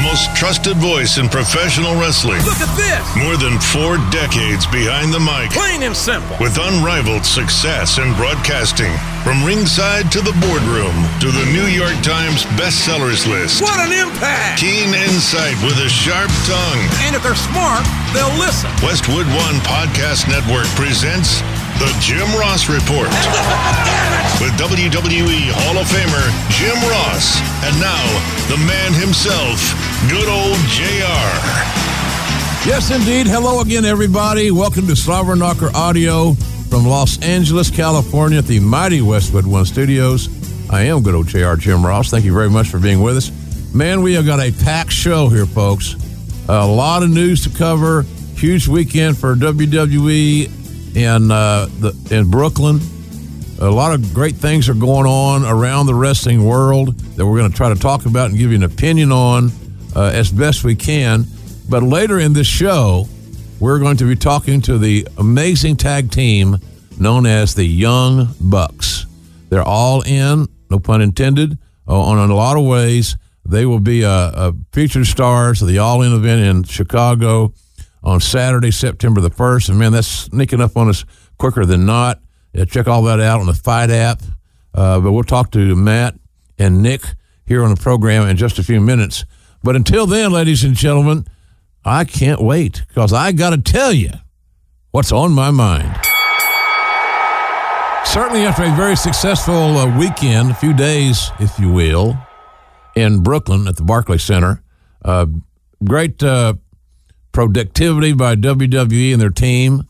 the most trusted voice in professional wrestling. Look at this! More than four decades behind the mic. Plain and simple. With unrivaled success in broadcasting. From ringside to the boardroom to the New York Times bestsellers list. What an impact! Keen insight with a sharp tongue. And if they're smart, they'll listen. Westwood One Podcast Network presents The Jim Ross Report. with WWE Hall of Famer Jim Ross. And now, the man himself, good old JR. Yes, indeed. Hello again, everybody. Welcome to Slobber Knocker Audio from Los Angeles, California at the mighty Westwood One Studios. I am good old JR Jim Ross. Thank you very much for being with us. Man, we have got a packed show here, folks. A lot of news to cover. Huge weekend for WWE in uh, the, in Brooklyn. A lot of great things are going on around the wrestling world that we're going to try to talk about and give you an opinion on uh, as best we can. But later in this show, we're going to be talking to the amazing tag team known as the Young Bucks. They're all in, no pun intended, uh, on a lot of ways. They will be a, a featured stars of the All In event in Chicago on Saturday, September the 1st. And man, that's sneaking up on us quicker than not. Yeah, check all that out on the FITE app. Uh, but we'll talk to Matt and Nick here on the program in just a few minutes. But until then, ladies and gentlemen, I can't wait because I got to tell you what's on my mind. Certainly, after a very successful uh, weekend, a few days, if you will, in Brooklyn at the Barclays Center, uh, great uh, productivity by WWE and their team.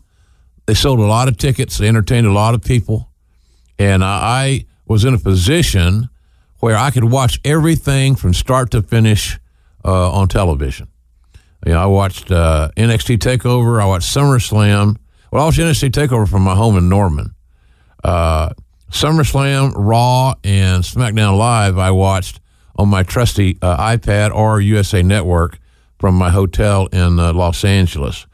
They sold a lot of tickets, they entertained a lot of people, and I was in a position where I could watch everything from start to finish uh, on television. You know, I watched uh, NXT Takeover. I watched SummerSlam. Well, I watched NXT Takeover from my home in Norman. Uh, SummerSlam, Raw, and SmackDown Live. I watched on my trusty uh, iPad or USA Network from my hotel in uh, Los Angeles.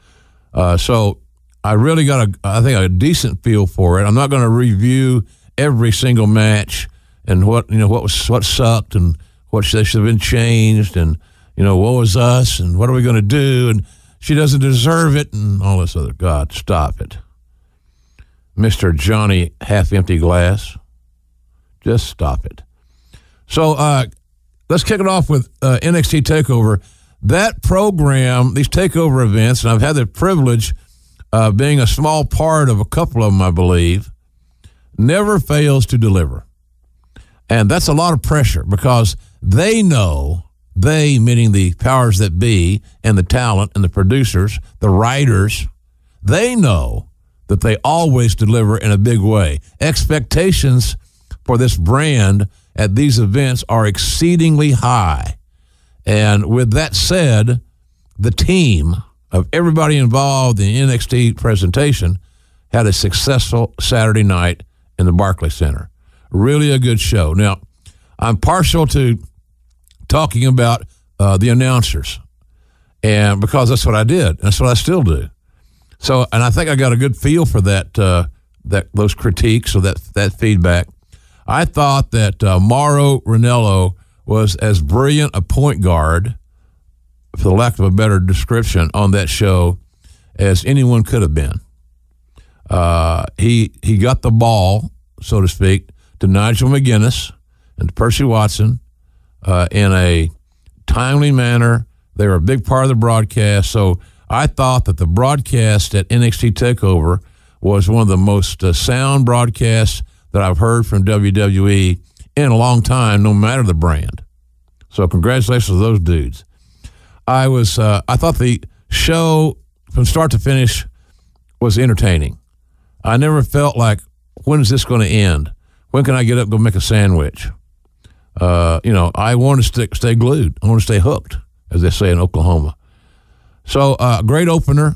Uh, so I really got a, I think, a decent feel for it. I'm not going to review every single match and what you know what was what sucked and what should have been changed and you know, what was us and what are we going to do? And she doesn't deserve it and all this other. God, stop it. Mr. Johnny Half Empty Glass, just stop it. So uh, let's kick it off with uh, NXT TakeOver. That program, these takeover events, and I've had the privilege of being a small part of a couple of them, I believe, never fails to deliver. And that's a lot of pressure because they know they, meaning the powers that be and the talent and the producers, the writers, they know that they always deliver in a big way. Expectations for this brand at these events are exceedingly high. And with that said, the team of everybody involved in the NXT presentation had a successful Saturday night in the Barclay Center. Really a good show. Now, I'm partial to talking about uh, the announcers, and because that's what I did, that's what I still do. So, and I think I got a good feel for that uh, that those critiques or that that feedback. I thought that uh, Mauro Ranallo was as brilliant a point guard, for the lack of a better description, on that show as anyone could have been. Uh, he he got the ball, so to speak, to Nigel McGuinness and to Percy Watson uh, in a timely manner. They were a big part of the broadcast. So I thought that the broadcast at NXT TakeOver was one of the most uh, sound broadcasts that I've heard from WWE in a long time, no matter the brand. So congratulations to those dudes. I was uh, I thought the show from start to finish was entertaining. I never felt like when is this going to end? When can I get up and go make a sandwich? uh, you know, I want to stay, stay glued. I want to stay hooked, as they say in Oklahoma. So, uh, great opener.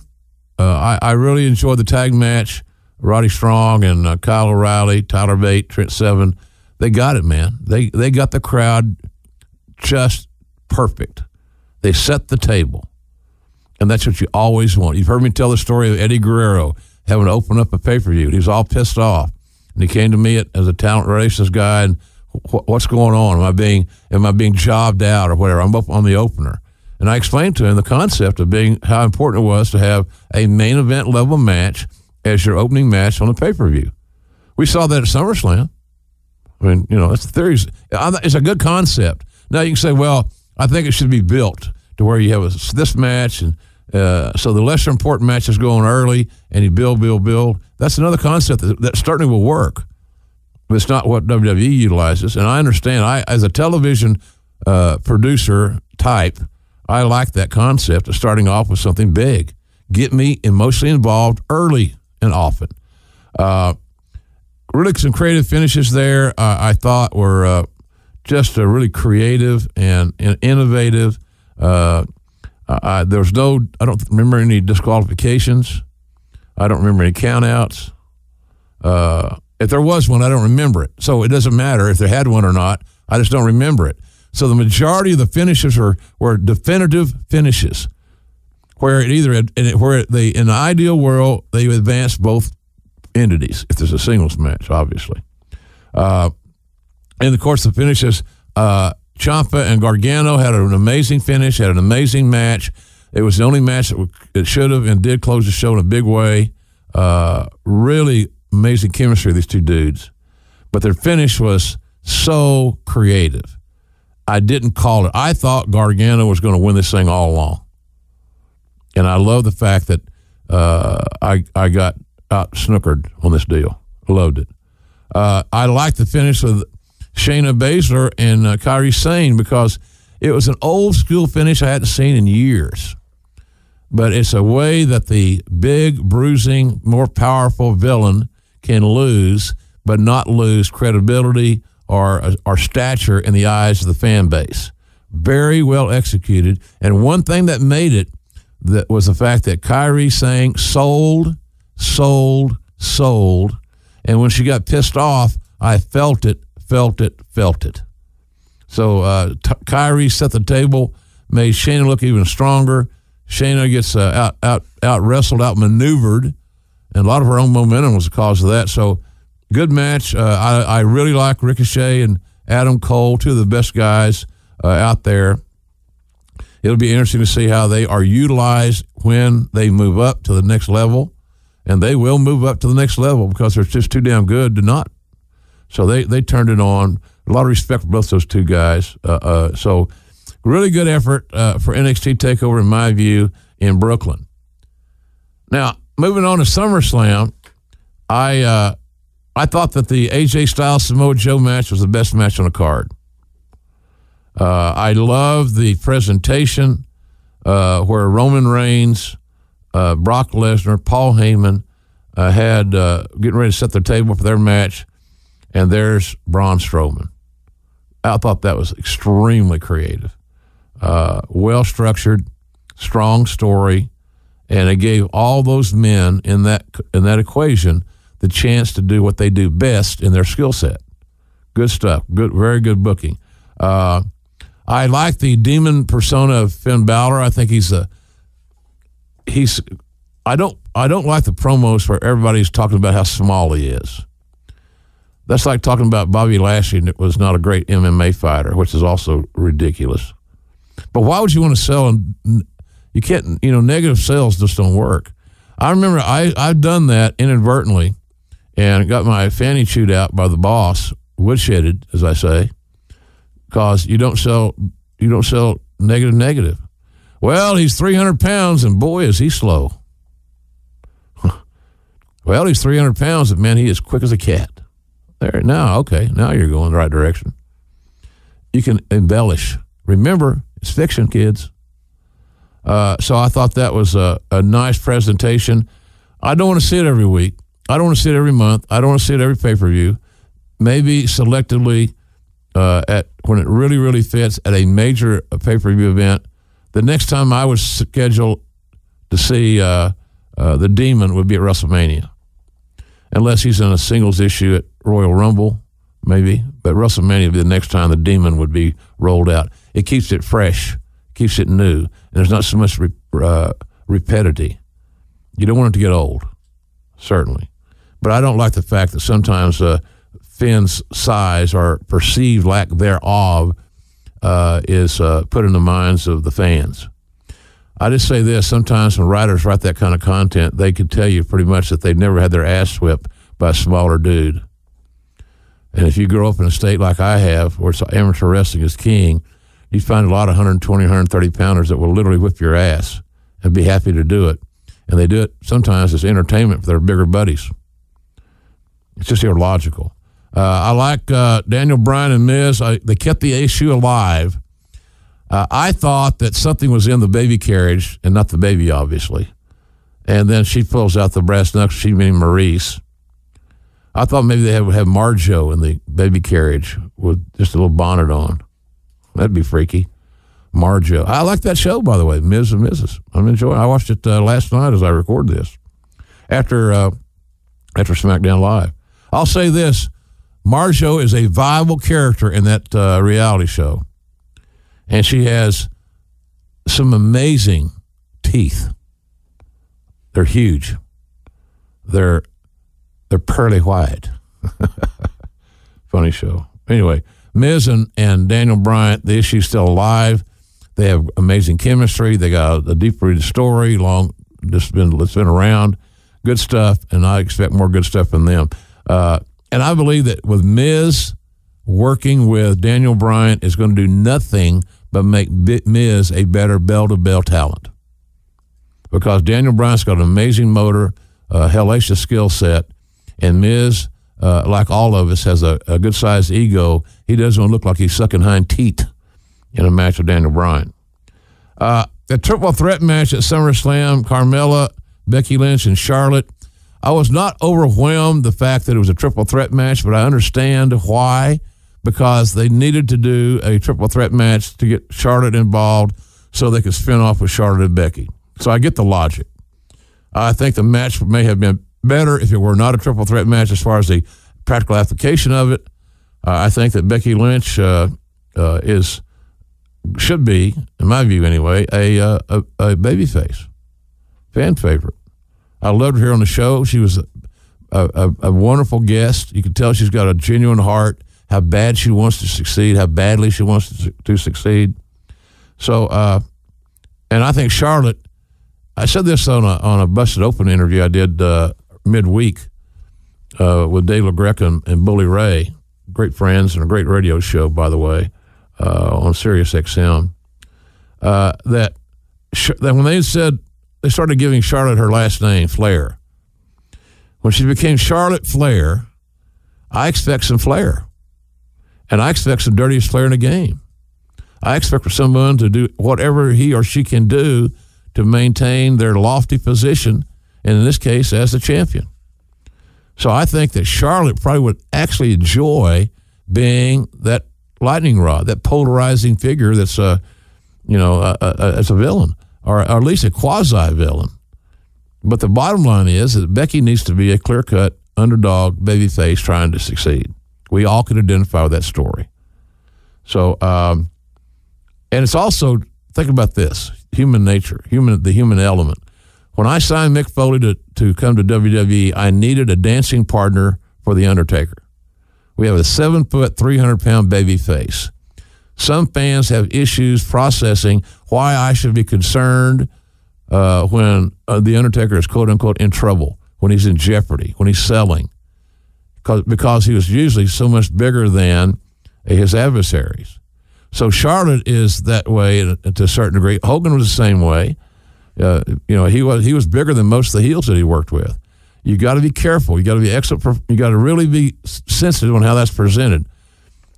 Uh, I, I, really enjoyed the tag match. Roddy Strong and uh, Kyle O'Reilly, Tyler Bate, Trent Seven. They got it, man. They they got the crowd just perfect. They set the table, and that's what you always want. You've heard me tell the story of Eddie Guerrero having to open up a pay per view. He was all pissed off, and he came to me as a talent relations guy and what's going on? Am I being am I being jobbed out or whatever? I'm up on the opener, And I explained to him the concept of being how important it was to have a main event level match as your opening match on a pay per view. We saw that at SummerSlam. I mean, you know, that's the theory. It's a good concept. Now you can say, well, I think it should be built to where you have a, this match, and uh, so the lesser important matches go on early, and you build, build, build. That's another concept that, that certainly will work, but it's not what WWE utilizes. And I understand. I, as a television uh, producer type, I like that concept of starting off with something big. Get me emotionally involved early and often. Uh, really, some creative finishes there. Uh, I thought were uh, just really creative and, and innovative. Uh, I, there was no, I don't remember any disqualifications. I don't remember any countouts. Uh, if there was one, I don't remember it. So it doesn't matter if they had one or not. I just don't remember it. So the majority of the finishes were, were definitive finishes, where it either where they in the ideal world they advance both entities if there's a singles match, obviously. Uh, and of course, the finishes. Uh, Ciampa and Gargano had an amazing finish, had an amazing match. It was the only match that it should have and did close the show in a big way. Uh, really amazing chemistry, these two dudes. But their finish was so creative. I didn't call it. I thought Gargano was going to win this thing all along. And I love the fact that uh, I, I got out snookered on this deal. Loved it. Uh, I like the finish of Shayna Baszler and uh, Kairi Sane because it was an old school finish I hadn't seen in years. But it's a way that the big, bruising, more powerful villain can lose, but not lose credibility or, uh, or stature in the eyes of the fan base. Very well executed. And one thing that made it that was the fact that Kairi Sane sold, sold, sold. And when she got pissed off, I felt it felt it, felt it. So uh, T- Kairi set the table, made Shayna look even stronger. Shayna gets uh, out out out wrestled, out maneuvered, and a lot of her own momentum was the cause of that. So good match. Uh, I I really like Ricochet and Adam Cole, two of the best guys uh, out there. It'll be interesting to see how they are utilized when they move up to the next level, and they will move up to the next level because they're just too damn good to not so they, they turned it on. A lot of respect for both those two guys. Uh, uh, so really good effort uh, for NXT Takeover, in my view, in Brooklyn. Now moving on to SummerSlam, I uh, I thought that the AJ Styles Samoa Joe match was the best match on the card. Uh, I love the presentation uh, where Roman Reigns, Brock Lesnar, Paul Heyman had getting ready to set the table for their match and there's Braun Strowman. I thought that was extremely creative, uh, well structured, strong story, and it gave all those men in that in that equation the chance to do what they do best in their skill set. Good stuff. Good, very good booking. Uh, I like the demon persona of Finn Balor. I think he's a he's. I don't I don't like the promos where everybody's talking about how small he is. That's like talking about Bobby Lashley that was not a great MMA fighter, which is also ridiculous. But why would you want to sell? And You can't, you know, negative sales just don't work. I remember I, I've done that inadvertently and got my fanny chewed out by the boss, woodshedded, as I say, because you don't sell, you don't sell negative, negative. Well, he's 300 pounds and boy, is he slow. well, he's 300 pounds and man, he is quick as a cat. There, now, okay, now you're going the right direction. You can embellish. Remember, it's fiction, kids. Uh, so I thought that was a, a nice presentation. I don't want to see it every week. I don't want to see it every month. I don't want to see it every pay per view. Maybe selectively uh, at when it really, really fits at a major pay per view event. The next time I was scheduled to see uh, uh, the Demon would be at WrestleMania unless he's in a singles issue at Royal Rumble, maybe. But WrestleMania would be the next time the demon would be rolled out. It keeps it fresh, keeps it new, and there's not so much re- uh. You don't want it to get old, certainly. But I don't like the fact that sometimes uh, Finn's size or perceived lack thereof uh, is uh, put in the minds of the fans. I just say this: sometimes when writers write that kind of content, they could tell you pretty much that they've never had their ass whipped by a smaller dude. And if you grow up in a state like I have, where amateur wrestling is king, you find a lot of 120, 130 pounders that will literally whip your ass and be happy to do it. And they do it sometimes as entertainment for their bigger buddies. It's just illogical. Uh, I like uh, Daniel Bryan and Miz. I, they kept the issue alive. Uh, I thought that something was in the baby carriage, and not the baby, obviously. And then she pulls out the brass knuckles. She meaning Maryse. I thought maybe they would have Marjo in the baby carriage with just a little bonnet on. That'd be freaky. Marjo. I like that show, by the way, Miz and Mrs. I'm enjoying. it. I watched it uh, last night as I record this after uh, after SmackDown Live. I'll say this: Marjo is a viable character in that uh, reality show, and she has some amazing teeth. They're huge. They're they're pearly white. Funny show. Anyway, Miz and, and Daniel Bryan, the issue's still alive. They have amazing chemistry. They got a deep rooted story, long just been it's been around. Good stuff, and I expect more good stuff from them. Uh, and I believe that with Miz working with Daniel Bryan is going to do nothing but make Miz a better bell to bell talent. Because Daniel Bryan's got an amazing motor, a hellacious skill set, and Miz, uh, like all of us, has a, a good sized ego. He doesn't look like he's sucking hind teeth in a match with Daniel Bryan. Uh, the triple threat match at SummerSlam, Carmella, Becky Lynch, and Charlotte. I was not overwhelmed the fact that it was a triple threat match, but I understand why because they needed to do a triple threat match to get Charlotte involved so they could spin off with Charlotte and Becky. So I get the logic. I think the match may have been better if it were not a triple threat match as far as the practical application of it. Uh, I think that Becky Lynch uh, uh, is should be, in my view anyway, a uh, a, a babyface, fan favorite. I loved her on the show. She was a, a, a, wonderful guest. You can tell she's got a genuine heart. How bad she wants to succeed. How badly she wants to, to succeed. So, uh, and I think Charlotte. I said this on a on a busted open interview I did uh, midweek uh, with Dave LaGreca and, and Bully Ray, great friends and a great radio show, by the way, uh, on Sirius XM. Uh, that that when they said they started giving Charlotte her last name, Flair. When she became Charlotte Flair, I expect some flair, and I expect some dirtiest flair in the game. I expect for someone to do whatever he or she can do to maintain their lofty position and in this case, as the champion. So I think that Charlotte probably would actually enjoy being that lightning rod, that polarizing figure that's a, you know, a, a, as a villain or, or at least a quasi villain. But the bottom line is that Becky needs to be a clear cut underdog babyface trying to succeed. We all can identify with that story. So, um, and it's also think about this: human nature, human the human element. When I signed Mick Foley to, to come to WWE, I needed a dancing partner for The Undertaker. We have a seven foot, 300 pound baby face. Some fans have issues processing why I should be concerned uh, when uh, The Undertaker is quote unquote in trouble, when he's in jeopardy, when he's selling, because, because he was usually so much bigger than his adversaries. So Charlotte is that way to a certain degree. Hogan was the same way. Uh, you know, he was he was bigger than most of the heels that he worked with. You got to be careful. You got to be excellent. You got to really be sensitive on how that's presented.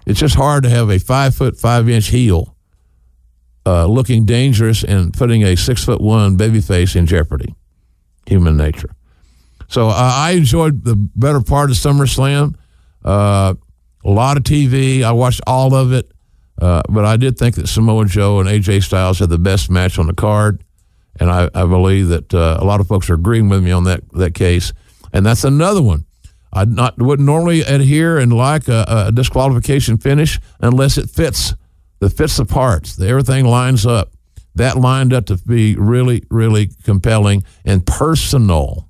It's just hard to have a five foot five inch heel uh, looking dangerous and putting a six foot one baby face in jeopardy. Human nature. So uh, I enjoyed the better part of SummerSlam. Uh, a lot of TV. I watched all of it, uh, but I did think that Samoa Joe and AJ Styles had the best match on the card and I, I believe that uh, a lot of folks are agreeing with me on that that case. And that's another one. I not wouldn't normally adhere and like a, a disqualification finish unless it fits that fits the parts. The, everything lines up. That lined up to be really, really compelling and personal.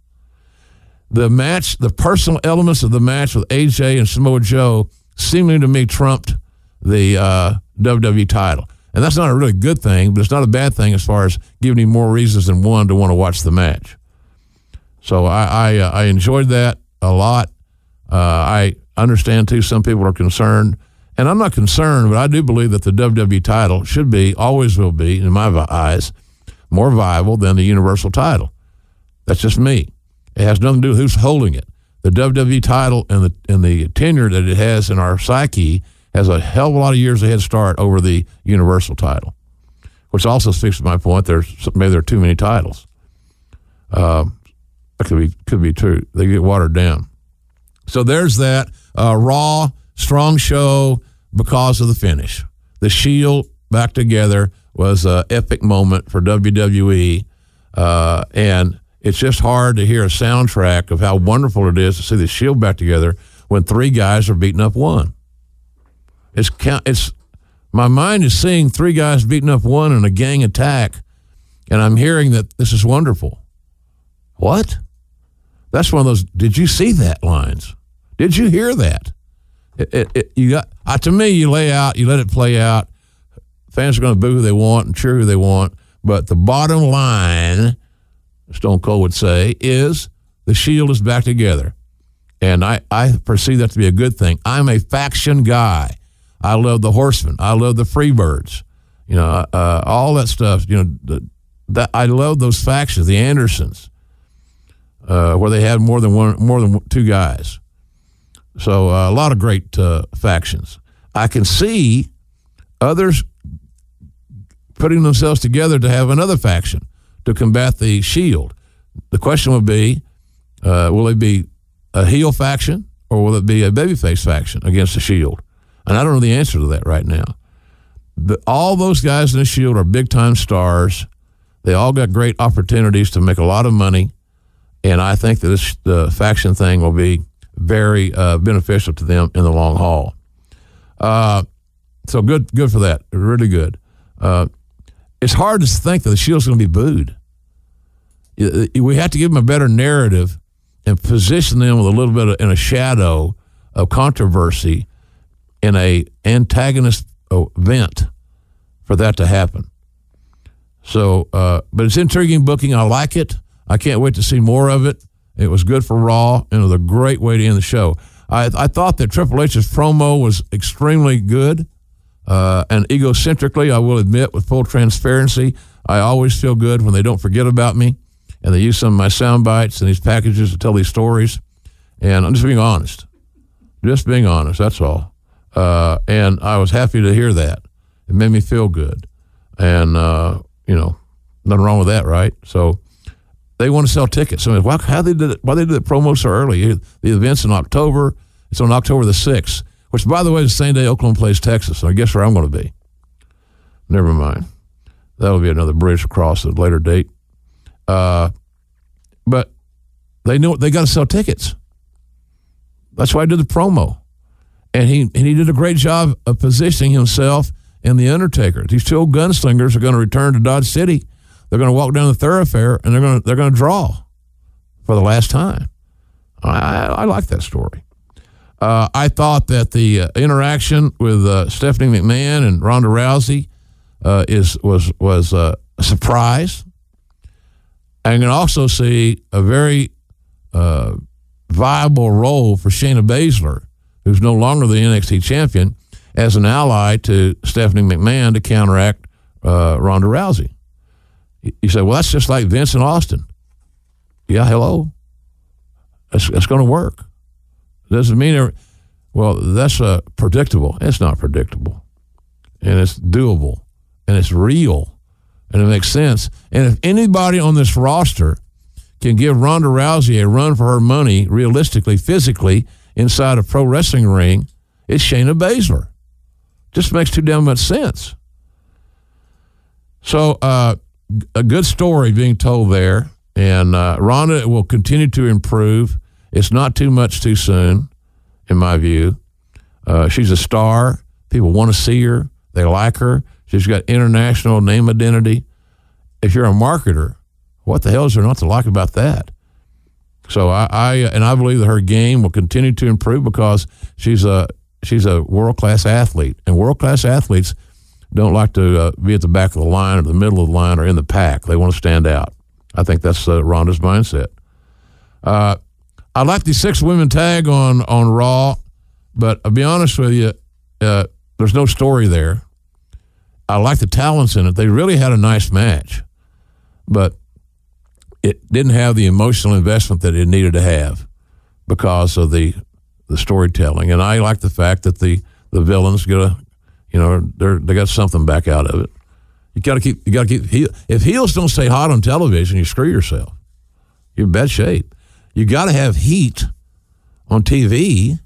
The match, the personal elements of the match with AJ and Samoa Joe, seemingly to me trumped the uh, WWE title. And that's not a really good thing, but it's not a bad thing as far as giving you more reasons than one to want to watch the match. So I I, uh, I enjoyed that a lot. Uh, I understand too. Some people are concerned, and I'm not concerned, but I do believe that the WWE title should be, always will be, in my eyes, more viable than the Universal title. That's just me. It has nothing to do with who's holding it. The WWE title and the and the tenure that it has in our psyche has a hell of a lot of years ahead start over the Universal title, which also speaks to my point. There's maybe there are too many titles. Um, that could be could be true. They get watered down. So there's that uh, raw, strong show because of the finish. The Shield back together was an epic moment for WWE, uh, and it's just hard to hear a soundtrack of how wonderful it is to see the Shield back together when three guys are beating up one. It's it's my mind is seeing three guys beating up one in a gang attack, and I'm hearing that this is wonderful. What? That's one of those. Did you see that lines? Did you hear that? It, it, it, you got uh, to me. You lay out. You let it play out. Fans are going to boo who they want and cheer who they want. But the bottom line, Stone Cold would say, is the Shield is back together, and I I perceive that to be a good thing. I'm a faction guy. I love the Horsemen. I love the Freebirds. You know, uh, all that stuff. You know, the, that I love those factions. The Andersons, uh, where they had more than one, more than two guys. So uh, a lot of great uh, factions. I can see others putting themselves together to have another faction to combat the Shield. The question would be, uh, will it be a heel faction or will it be a babyface faction against the Shield? And I don't know the answer to that right now. But all those guys in the Shield are big time stars. They all got great opportunities to make a lot of money, and I think that this the faction thing will be very uh, beneficial to them in the long haul. Uh, so good, good for that. Really good. Uh, it's hard to think that the Shield's going to be booed. We have to give them a better narrative and position them with a little bit of, in a shadow of controversy in a antagonist event for that to happen. So, uh, but it's intriguing booking. I like it. I can't wait to see more of it. It was good for Raw, and it was a great way to end the show. I, I thought that Triple H's promo was extremely good, uh, and egocentrically, I will admit, with full transparency, I always feel good when they don't forget about me, and they use some of my sound bites and these packages to tell these stories. And I'm just being honest, just being honest. That's all. Uh, and I was happy to hear that. It made me feel good, and uh, you know, nothing wrong with that, right? So they want to sell tickets. I mean, why, how they did it, why they did the promo so early? The event's in October. It's on October the 6th, which, by the way, is the same day Oklahoma plays Texas. So I guess where I'm going to be. Never mind. That'll be another bridge across at a later date. Uh, but they know they got to sell tickets. That's why I did the promo. And he, and he did a great job of positioning himself and The Undertaker. These two old gunslingers are going to return to Dodge City they're going to walk down the thoroughfare and they're going to they're going to draw for the last time. I, I like that story. Uh, I thought that the uh, interaction with uh, Stephanie McMahon and Ronda Rousey uh, is was was uh, a surprise. I can also see a very uh, viable role for Shayna Baszler, who's no longer the NXT champion, as an ally to Stephanie McMahon to counteract Ronda Rousey. You say, well, that's just like Vince and Austin. Yeah, hello. That's, that's going to work. Doesn't mean, well, that's uh, predictable. It's not predictable. And it's doable. And it's real. And it makes sense. And if anybody on this roster can give Ronda Rousey a run for her money, realistically, physically, inside a pro wrestling ring, it's Shayna Baszler. Just makes too damn much sense. So, uh, a good story being told there, and uh, Ronda will continue to improve. It's not too much too soon, in my view. Uh, she's a star. People want to see her. They like her. She's got international name identity. If you're a marketer, what the hell is there not to like about that? So I, I and I believe that her game will continue to improve because she's a she's a world class athlete, and world class athletes don't like to uh, be at the back of the line or the middle of the line or in the pack. They want to stand out. I think that's uh, Ronda's mindset. Uh, I like the six women tag on on Raw, but I'll be honest with you, uh, there's no story there. I like the talents in it. They really had a nice match, but it didn't have the emotional investment that it needed to have because of the the storytelling. And I like the fact that the the villains get a, you know, they they got something back out of it. You got to keep you got to keep. If heels don't stay hot on television, you screw yourself. You're in bad shape. You got to have heat on TV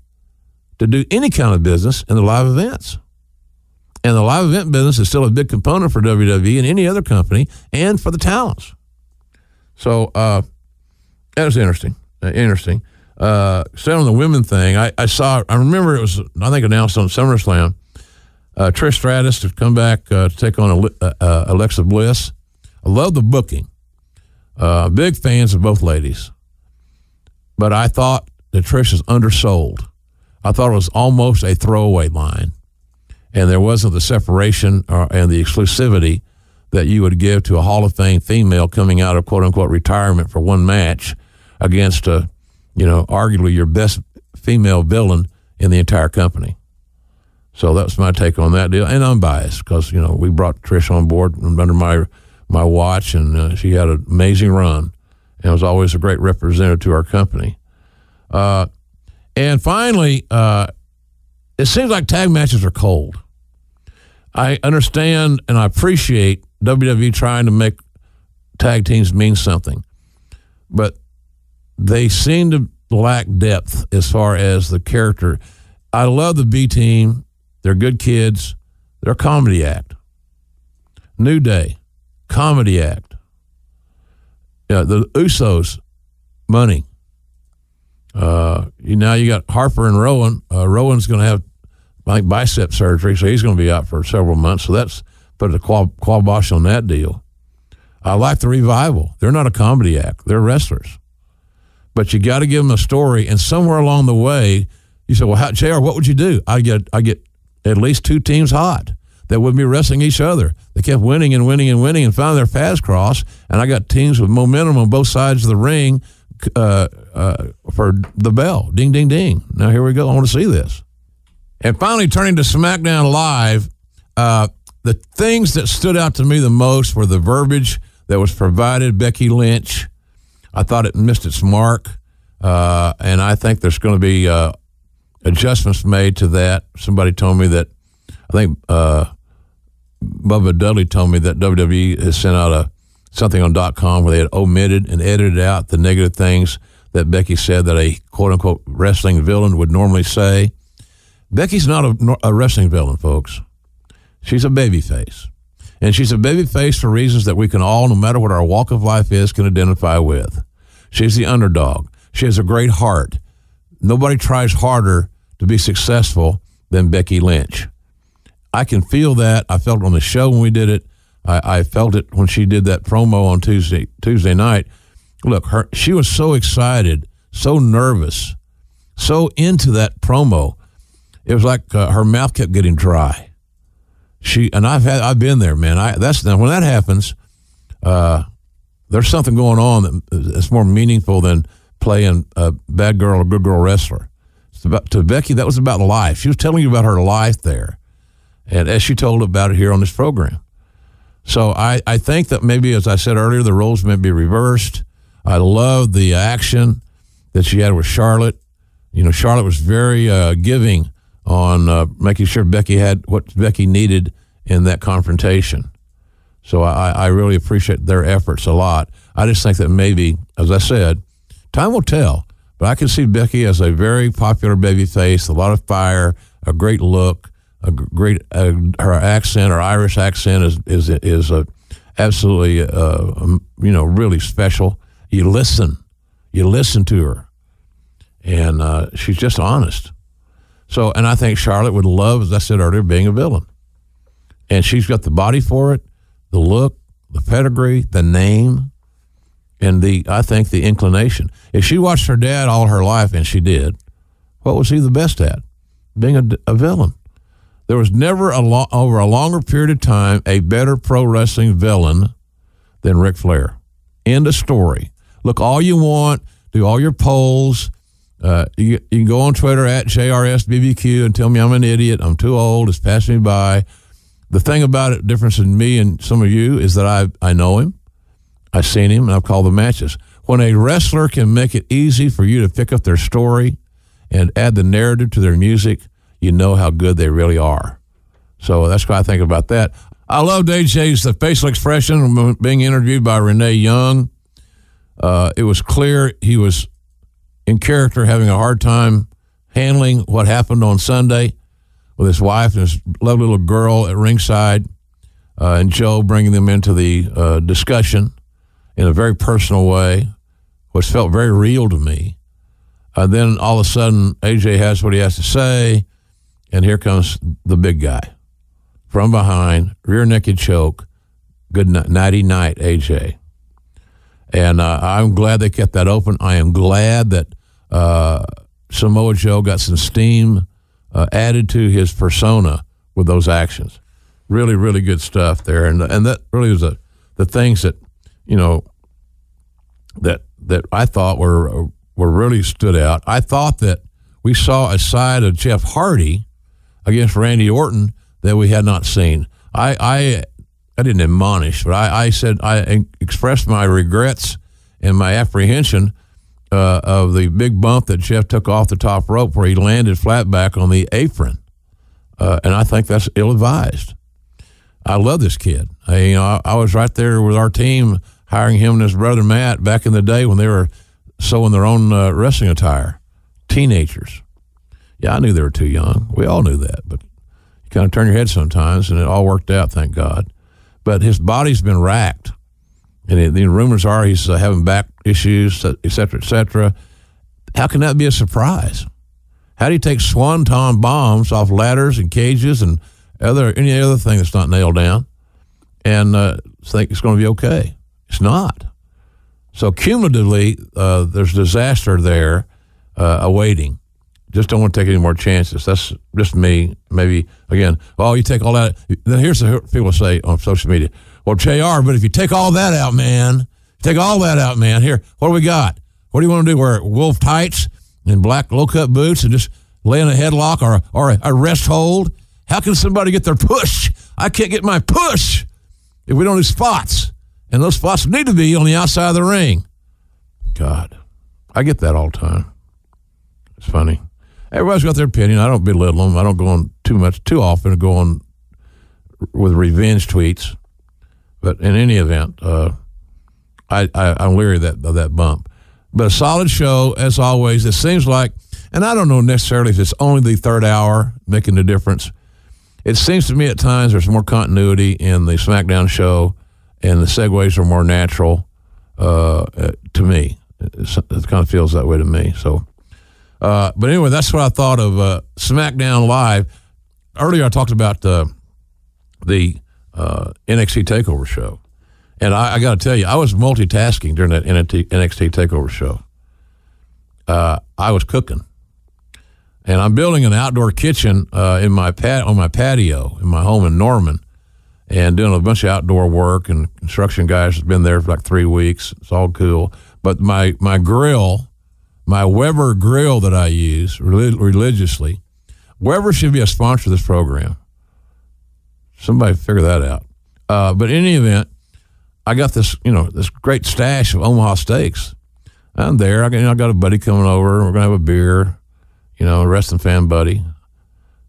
to do any kind of business in the live events. And the live event business is still a big component for WWE and any other company and for the talents. So uh, that was interesting. Uh, interesting. Uh, on the women thing, I, I, saw, I remember it was, I think, announced on SummerSlam. Uh, Trish Stratus to come back uh, to take on uh, uh, Alexa Bliss. I love the booking. Uh, big fans of both ladies. But I thought that Trish is undersold. I thought it was almost a throwaway line and there wasn't the separation or, and the exclusivity that you would give to a Hall of Fame female coming out of quote unquote retirement for one match against a, you know, arguably your best female villain in the entire company. So that's my take on that deal, and I'm biased because you know we brought Trish on board under my my watch, and uh, she had an amazing run, and was always a great representative to our company. Uh, and finally, uh, it seems like tag matches are cold. I understand and I appreciate WWE trying to make tag teams mean something, but they seem to lack depth as far as the character. I love the B team. They're good kids. They're a comedy act. New Day, comedy act. Yeah, the Usos, money. Uh, now you got Harper and Rowan. Uh, Rowan's going to have like bicep surgery, so he's going to be out for several months. So that's put a quabosh on that deal. I like the revival. They're not a comedy act; they're wrestlers. But you got to give them a story, and somewhere along the way, you say, "Well, how, Jr., what would you do?" I get, I get at least two teams hot that would be wrestling each other. They kept winning and winning and winning, and finally their paths cross. And I got teams with momentum on both sides of the ring uh, uh, for the bell. Ding, ding, ding. Now here we go. I want to see this. And finally, turning to SmackDown Live, uh, the things that stood out to me the most were the verbiage that was provided. Becky Lynch, I thought it missed its mark, uh, and I think there's going to be uh, adjustments made to that. Somebody told me that I think uh, Bubba Dudley told me that WWE has sent out a something on .com where they had omitted and edited out the negative things that Becky said that a quote unquote wrestling villain would normally say. Becky's not a, a wrestling villain, folks. She's a baby face. And she's a baby face for reasons that we can all, no matter what our walk of life is, can identify with. She's the underdog. She has a great heart. Nobody tries harder to be successful than Becky Lynch. I can feel that. I felt it on the show when we did it. I, I felt it when she did that promo on Tuesday Tuesday night. Look, her she was so excited, so nervous, so into that promo it was like uh, her mouth kept getting dry. She and I've had I've been there, man. I that's now when that happens. Uh, there's something going on that is more meaningful than playing a bad girl or good girl wrestler. About to Becky. That was about life. She was telling you about her life there, and as she told about it here on this program. So I, I think that maybe, as I said earlier, the roles may be reversed. I love the action that she had with Charlotte. You know, Charlotte was very uh, giving on uh, making sure Becky had what Becky needed in that confrontation. So I, I really appreciate their efforts a lot. I just think that maybe, as I said, time will tell. But I can see Becky as a very popular baby face, a lot of fire, a great look, a great uh, her accent, her Irish accent is is is a absolutely uh, um, you know really special. You listen, you listen to her, and uh, she's just honest. So, and I think Charlotte would love, as I said earlier, being a villain. And she's got the body for it, the look, the pedigree, the name, and the, I think, the inclination. If she watched her dad all her life, and she did, what was he the best at? being a, a villain. There was never a lo- over a longer period of time a better pro wrestling villain than Ric Flair. End of story. Look, all you want, do all your polls. Uh, you, you can go on Twitter at JRSBBQ and tell me I'm an idiot. I'm too old. It's passing me by. The thing about it, difference in me and some of you, is that I I know him. I've seen him and I've called the matches. When a wrestler can make it easy for you to pick up their story and add the narrative to their music, you know how good they really are. So that's what I think about that. I loved AJ's the facial expression being interviewed by Renee Young. Uh, it was clear he was in character, having a hard time handling what happened on Sunday with his wife and his lovely little girl at ringside, uh, and Joe bringing them into the uh, discussion in a very personal way, which felt very real to me. And then all of a sudden, AJ has what he has to say, and here comes the big guy from behind, rear naked choke. Good night, nighty night, AJ. And uh, I'm glad they kept that open. I am glad that uh, Samoa Joe got some steam uh, added to his persona with those actions. Really, really good stuff there, and and that really was a, the things that you know that that I thought were were really stood out. I thought that we saw a side of Jeff Hardy against Randy Orton that we had not seen. I I, I didn't admonish, but I, I said I expressed my regrets and my apprehension uh, of the big bump that Jeff took off the top rope where he landed flat back on the apron, uh, and I think that's ill advised. I love this kid. I, you know, I, I, was right there with our team hiring him and his brother Matt back in the day when they were sewing their own uh, wrestling attire. Teenagers. Yeah, I knew they were too young. We all knew that, but you kind of turn your head sometimes, and it all worked out, thank God. But his body's been racked, and the rumors are he's uh, having back issues, et cetera, et cetera. How can that be a surprise? How do you take swanton bombs off ladders and cages and other any other thing that's not nailed down and uh, think it's going to be okay? It's not. So cumulatively, uh, there's disaster there uh, awaiting. Just don't want to take any more chances. That's just me. Maybe again. Oh, you take all that. Then here's the people say on social media. Well, Jr. But if you take all that out, man, take all that out, man. Here, what do we got? What do you want to do? Wear wolf tights and black low cut boots and just lay in a headlock or or a rest hold? How can somebody get their push? I can't get my push if we don't do spots. And those spots need to be on the outside of the ring. God, I get that all the time. It's funny. Everybody's got their opinion. I don't belittle them. I don't go on too much, too often go on with revenge tweets. But in any event, uh, I, I, am leery of that, of that bump. But a solid show, as always. It seems like, and I don't know necessarily if it's only the third hour making the difference. It seems to me at times there's more continuity in the SmackDown show and the segues are more natural uh, to me. It, it, kind of feels that way to me. So, uh, but anyway, that's what I thought of uh, SmackDown Live. Earlier, I talked about uh, the uh, NXT Takeover show, and I, I got to tell you, I was multitasking during that NXT, NXT Takeover show. Uh, I was cooking, and I'm building an outdoor kitchen in my pat on my patio in my home in Norman and doing a bunch of outdoor work. And construction guys has been there for like three weeks. It's all cool. But my my grill, my Weber grill that I use religiously, Weber should be a sponsor of this program. Somebody figure that out. Uh, but in any event, I got this you know this great stash of Omaha steaks. I'm there. I got, you know, I got a buddy coming over. We're gonna have a beer. You know, a wrestling fan buddy.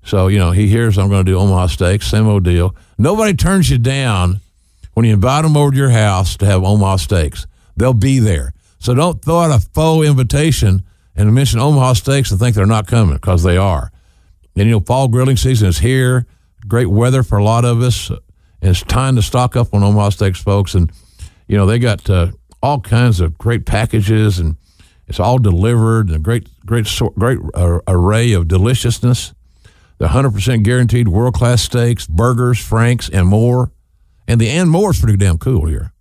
So, you know, he hears I'm going to do Omaha Steaks, same old deal. Nobody turns you down when you invite them over to your house to have Omaha Steaks. They'll be there. So don't throw out a faux invitation and mention Omaha Steaks and think they're not coming because they are. And, you know, fall grilling season is here. Great weather for a lot of us. And it's time to stock up on Omaha Steaks, folks. And, you know, they got uh, all kinds of great packages and it's all delivered and a great, great, great uh, array of deliciousness the 100% guaranteed world class steaks, burgers, franks, and more. And the and more is pretty damn cool here.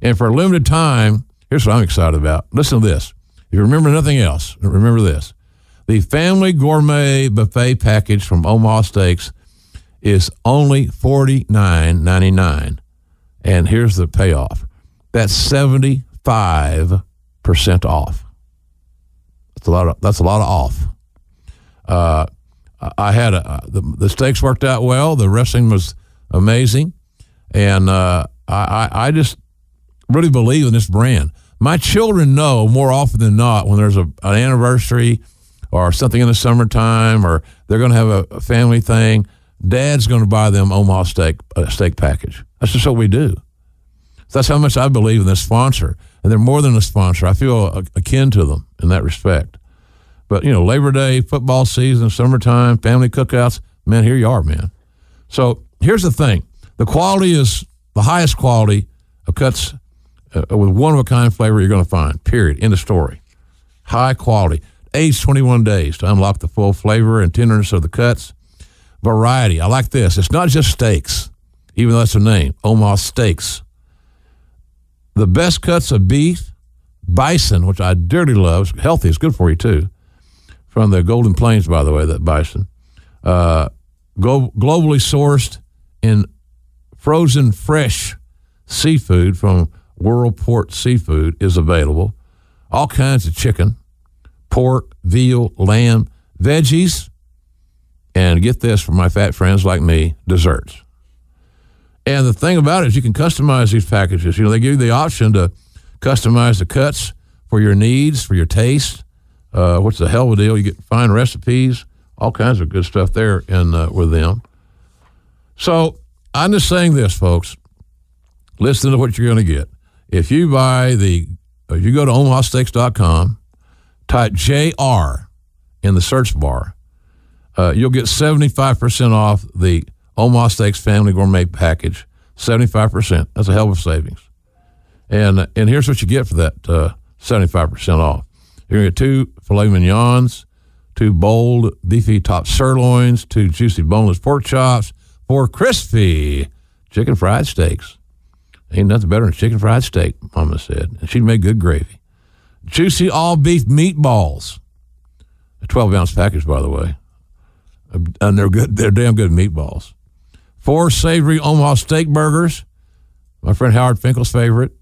And for a limited time, here's what I'm excited about. Listen to this. If you remember nothing else, remember this. The family gourmet buffet package from Omaha Steaks is only forty nine ninety nine, and here's the payoff. That's seventy five percent off. That's a lot. Of, that's a lot of off. Uh, I had a, the the steaks worked out well. The wrestling was amazing, and uh, I, I just really believe in this brand. My children know more often than not when there's a, an anniversary or something in the summertime or they're going to have a, a family thing. Dad's going to buy them Omaha steak uh, steak package. That's just what we do. That's how much I believe in this sponsor, and they're more than a sponsor. I feel akin to them in that respect. But you know, Labor Day, football season, summertime, family cookouts, man, here you are, man. So here's the thing: the quality is the highest quality of cuts uh, with one of a kind flavor you're going to find. Period. In the story. High quality. Aged 21 days to unlock the full flavor and tenderness of the cuts. Variety. I like this. It's not just steaks, even though that's the name. Omaha Steaks. The best cuts of beef, bison, which I dearly love. Healthy. It's good for you too. From the Golden Plains, by the way, that bison. Uh, go, globally sourced in frozen fresh seafood from World Port Seafood is available. All kinds of chicken, pork, veal, lamb, veggies, and get this for my fat friends like me, desserts. And the thing about it is you can customize these packages. You know, they give you the option to customize the cuts for your needs, for your taste. Uh, what's the hell of a deal? You get fine recipes, all kinds of good stuff there in uh, with them. So I'm just saying this, folks. Listen to what you're going to get. If you buy the, if you go to omahasteaks.com, type JR in the search bar, uh, you'll get 75% off the Omaha Steaks Family Gourmet Package. 75%. That's a hell of a savings. And, and here's what you get for that uh, 75% off. You're get two filet mignons, two bold beefy top sirloins, two juicy boneless pork chops, four crispy chicken fried steaks Ain't nothing better than chicken fried steak, Mama said. And she made good gravy. Juicy all beef meatballs. A 12 ounce package, by the way. And they're good. They're damn good meatballs. Four savory Omaha steak burgers. My friend Howard Finkel's favorite.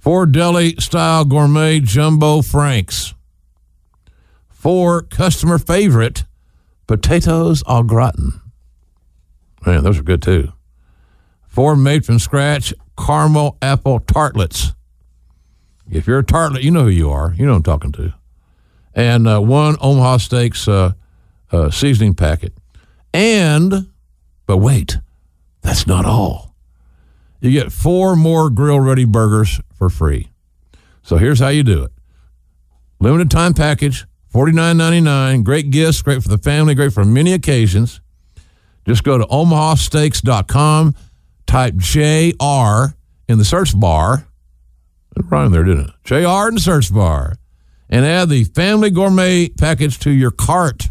Four deli style gourmet jumbo franks. Four customer favorite potatoes au gratin. Man, those are good too four made from scratch caramel apple tartlets. If you're a tartlet, you know who you are. You know I'm talking to. And uh, one Omaha Steaks uh, uh, seasoning packet. And, but wait, that's not all. You get four more grill ready burgers for free. So here's how you do it limited time package, $49.99. Great gifts, great for the family, great for many occasions. Just go to omahasteaks.com type JR in the search bar. It rhymed there, didn't it? JR in the search bar. And add the family gourmet package to your cart.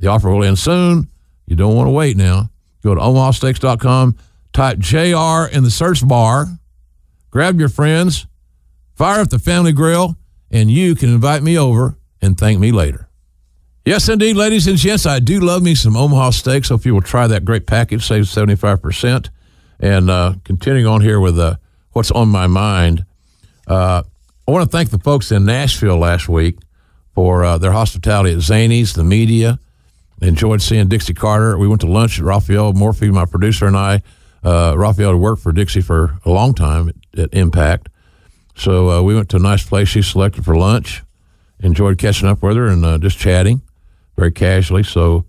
The offer will end soon. You don't want to wait now. Go to omahasteaks.com, type JR in the search bar, grab your friends, fire up the family grill, and you can invite me over and thank me later. Yes, indeed, ladies and gents, I do love me some Omaha steaks. Hope you will try that great package, save 75%. And uh, continuing on here with uh, what's on my mind, uh, I want to thank the folks in Nashville last week for uh, their hospitality at Zanies, the media. Enjoyed seeing Dixie Carter. We went to lunch at Raphael Morphy, my producer, and I. Uh, Raphael had worked for Dixie for a long time at, at Impact. So uh, we went to a nice place she selected for lunch. Enjoyed catching up with her and just chatting very casually. So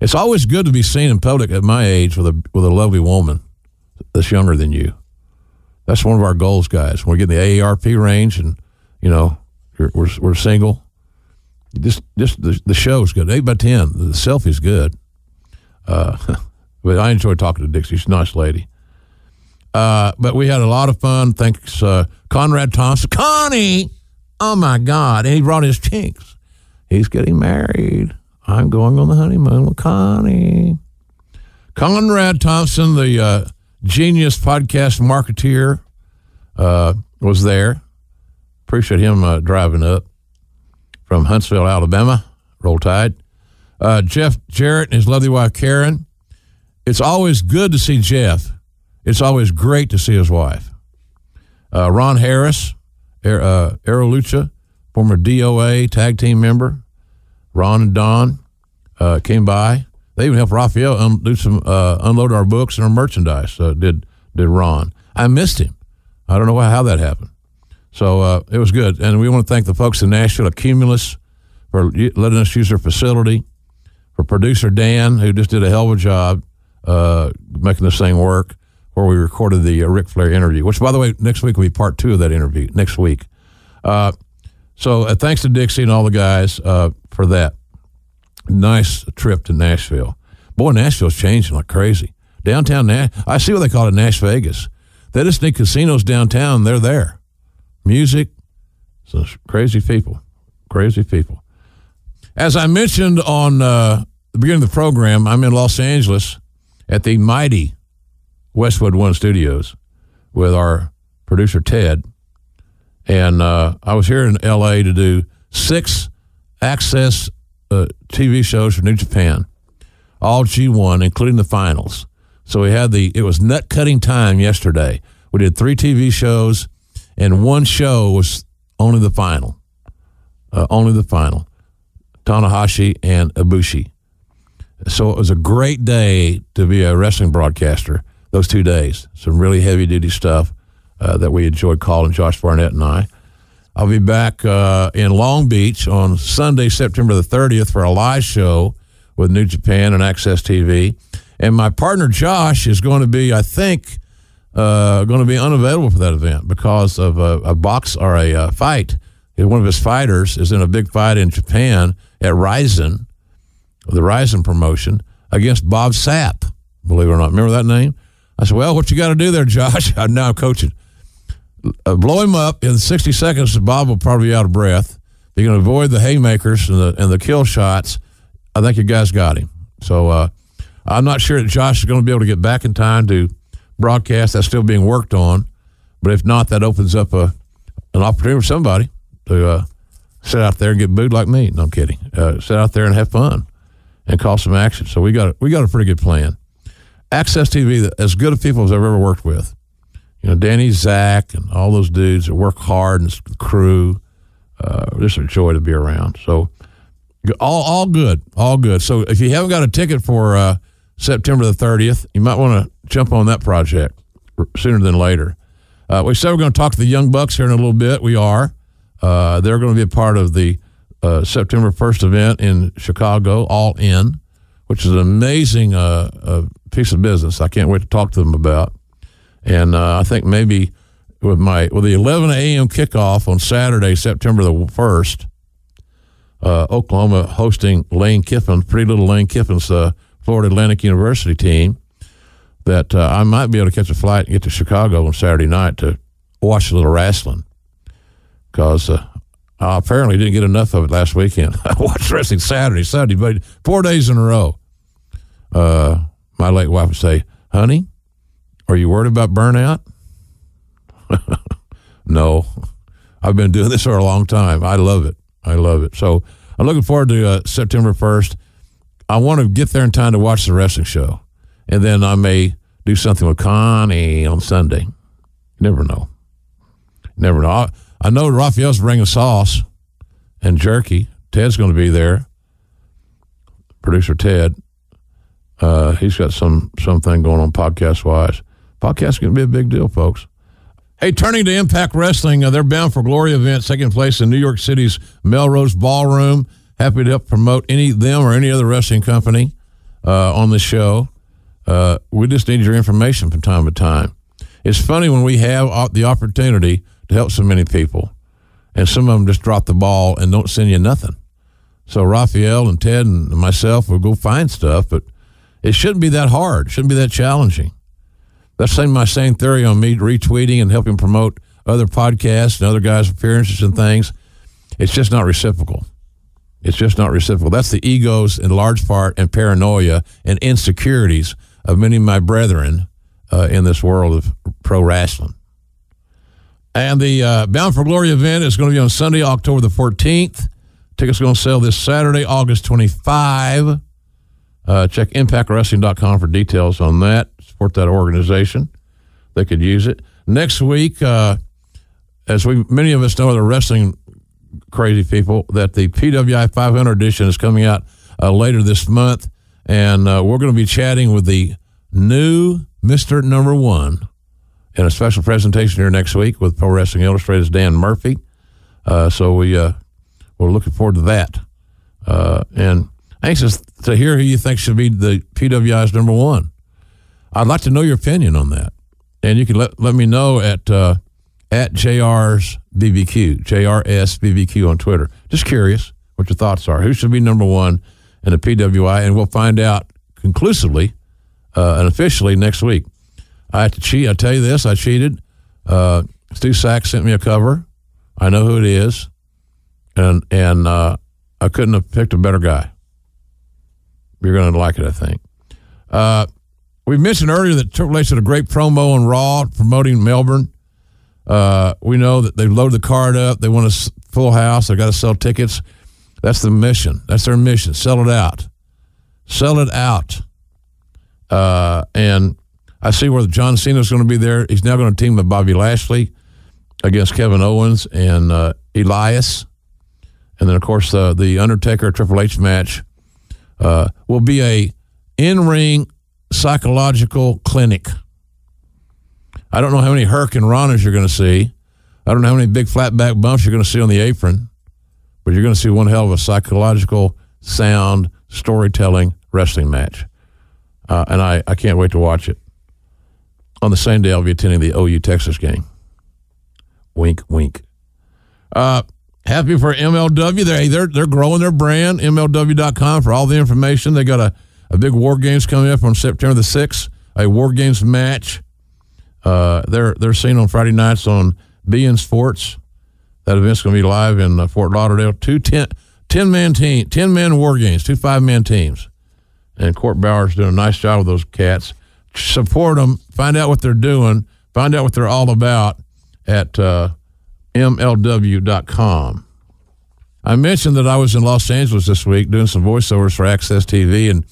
it's always good to be seen in public at my age with a with a lovely woman that's younger than you. That's one of our goals, guys. We're getting the AARP range, and you know we're we're single. Just just the, the show's good. Eight by ten. The selfie's good. Uh, but I enjoy talking to Dixie. She's a nice lady. Uh, but we had a lot of fun. Thanks, uh, Conrad Thompson. Connie! Oh, my God. And he brought his chinks. He's getting married. I'm going on the honeymoon with Connie. Conrad Thompson, the uh, genius podcast marketeer, uh, was there. Appreciate him uh, driving up. from Huntsville, Alabama. Roll Tide. Uh, Jeff Jarrett and his lovely wife Karen. It's always good to see Jeff. It's always great to see his wife. Uh, Ron Harris, Aer, uh, Aerolucha, former DOA tag team member. Ron and Don uh, came by. They even helped Raphael un- do some uh, unload our books and our merchandise. Uh, did did Ron? I missed him. I don't know how that happened. So uh, it was good, and we want to thank the folks in Nashville, Cumulus, for letting us use their facility. For producer Dan, who just did a hell of a job uh, making this thing work, where we recorded the uh, Ric Flair interview. Which, by the way, next week will be part two of that interview. Next week. Uh, so uh, thanks to Dixie and all the guys uh, for that nice trip to Nashville. Boy, Nashville's changing like crazy. Downtown Nash, I see what they call it Nash Vegas. They just need casinos downtown. They're there. Music, so crazy people, crazy people. As I mentioned on uh, the beginning of the program, I'm in Los Angeles at the mighty Westwood One Studios with our producer Ted, and uh, I was here in L.A. to do six AXS uh, TV shows for New Japan, all G1, including the finals. So we had the it was nut cutting time yesterday. We did three TV shows, and one show was only the final, uh, only the final. Tanahashi and Ibushi. So it was a great day to be a wrestling broadcaster. Those two days, some really heavy duty stuff uh, that we enjoyed calling Josh Barnett and I. I'll be back uh, in Long Beach on Sunday, September the 30th for a live show with New Japan and AXS TV. And my partner Josh is going to be, I think, uh, going to be unavailable for that event because of a, a box or a, a fight. One of his fighters is in a big fight in Japan at Rizin, the Rizin promotion, against Bob Sapp, believe it or not. Remember that name? I said, Well, what you got to do there, Josh? I'm now coaching. Uh, blow him up in 60 seconds. Bob will probably be out of breath. You're going to avoid the haymakers and the, and the kill shots. I think you guys got him. So uh, I'm not sure that Josh is going to be able to get back in time to broadcast. That's still being worked on. But if not, that opens up a, an opportunity for somebody to uh, sit out there and get booed like me. No, I'm kidding. Uh, sit out there and have fun and call some action. So we got we got a pretty good plan. AXS TV, as good of people as I've ever worked with. You know, Danny, Zach, and all those dudes that work hard and the crew. Uh, just a joy to be around. So all all good, all good. So if you haven't got a ticket for uh, September the 30th, you might want to jump on that project sooner than later. Uh, we said we're going to talk to the Young Bucks here in a little bit. We are. Uh, they're going to be a part of the uh, September 1st event in Chicago, All In, which is an amazing uh, uh, piece of business. I can't wait to talk to them about. And uh, I think maybe with my with the 11 a.m. kickoff on Saturday, September the 1st, Oklahoma hosting Lane Kiffin, pretty little Lane Kiffin's Florida Atlantic University team. That I might be able to catch a flight and get to Chicago on Saturday night to watch a little wrestling because uh, I apparently didn't get enough of it last weekend. I watched wrestling Saturday, Sunday, but four days in a row. Uh, my late wife would say, "Honey, are you worried about burnout?" no, I've been doing this for a long time. I love it. I love it. So I'm looking forward to uh, September 1st. I want to get there in time to watch the wrestling show, and then I may do something with Connie on Sunday. Never know. Never know. I, I know Raphael's bringing sauce and jerky. Ted's going to be there. Producer Ted. Uh, he's got some something going on podcast wise. Podcast's going to be a big deal, folks. Hey, turning to Impact Wrestling, uh, they're bound for glory event taking place in New York City's Melrose Ballroom. Happy to help promote any them or any other wrestling company uh, on the show. Uh, we just need your information from time to time. It's funny when we have the opportunity to help so many people. And some of them just drop the ball and don't send you nothing. So Raphael and Ted and myself will go find stuff, but it shouldn't be that hard. It shouldn't be that challenging. That's my same theory on me retweeting and helping promote other podcasts and other guys' appearances and things. It's just not reciprocal. It's just not reciprocal. That's the egos in large part and paranoia and insecurities of many of my brethren uh, in this world of pro wrestling. And the uh, Bound for Glory event is going to be on Sunday, October the 14th, tickets are going to sell this Saturday, August 25. Uh, check impactwrestling.com for details on that. Support that organization. They could use it. Next week, uh, as we many of us know, the wrestling crazy people, that the PWI 500 edition is coming out uh, later this month. And uh, we're going to be chatting with the new Mr. Number One in a special presentation here next week with Pro Wrestling Illustrated's Dan Murphy. Uh, so we uh, we're looking forward to that, uh, and anxious to hear who you think should be the PWI's number one. I'd like to know your opinion on that, and you can let let me know at uh, at JR's BBQ JRS BBQ on Twitter. Just curious what your thoughts are. Who should be number one in the PWI, and we'll find out conclusively uh, and officially next week. I had to cheat. I tell you this, I cheated. Uh, Stu Saks sent me a cover. I know who it is, and and uh, I couldn't have picked a better guy. You're going to like it, I think. Uh, we mentioned earlier that Triple H did a great promo on Raw promoting Melbourne. Uh, we know that they've loaded the card up. They want a full house. They got to sell tickets. That's the mission. That's their mission. Sell it out. Sell it out. Uh, and I see where John Cena's going to be there. He's now going to team with Bobby Lashley against Kevin Owens and uh, Elias. And then, of course, uh, the Undertaker Triple H match uh, will be a in-ring psychological clinic. I don't know how many Hurricanranas you're going to see. I don't know how many big flat back bumps you're going to see on the apron, but you're going to see one hell of a psychological, sound, storytelling wrestling match. Uh, and I, I can't wait to watch it. On the same day, I'll be attending the OU Texas game. Wink, wink. Uh, happy for MLW. They, they're, they're growing their brand, MLW.com, for all the information. They got a, a big War Games coming up on September the 6th, a War Games match. Uh, they're, they're seen on Friday nights on beIN Sports. That event's going to be live in uh, Fort Lauderdale. Two 10, 10 man team, 10 man War Games, two five man teams. And Court Bauer's doing a nice job with those cats. Support them, find out what they're doing, find out what they're all about at uh, MLW.com. I mentioned that I was in Los Angeles this week doing some voiceovers for AXS TV. And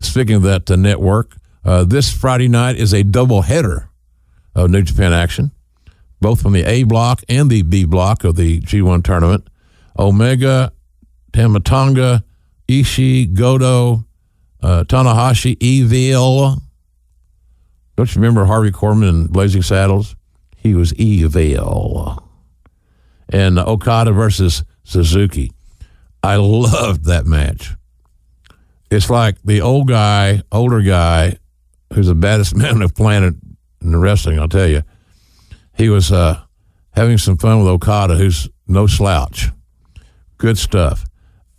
speaking of that uh, network, uh, this Friday night is a double header of New Japan action, both from the A block and the B block of the G1 tournament. Omega, Tama Tonga, Ishii, Goto, uh, Tanahashi, Evil. Don't you remember Harvey Korman in Blazing Saddles? He was Evil. And Okada versus Suzuki. I loved that match. It's like the old guy, older guy, who's the baddest man on the planet in the wrestling, I'll tell you. He was uh, having some fun with Okada, who's no slouch. Good stuff.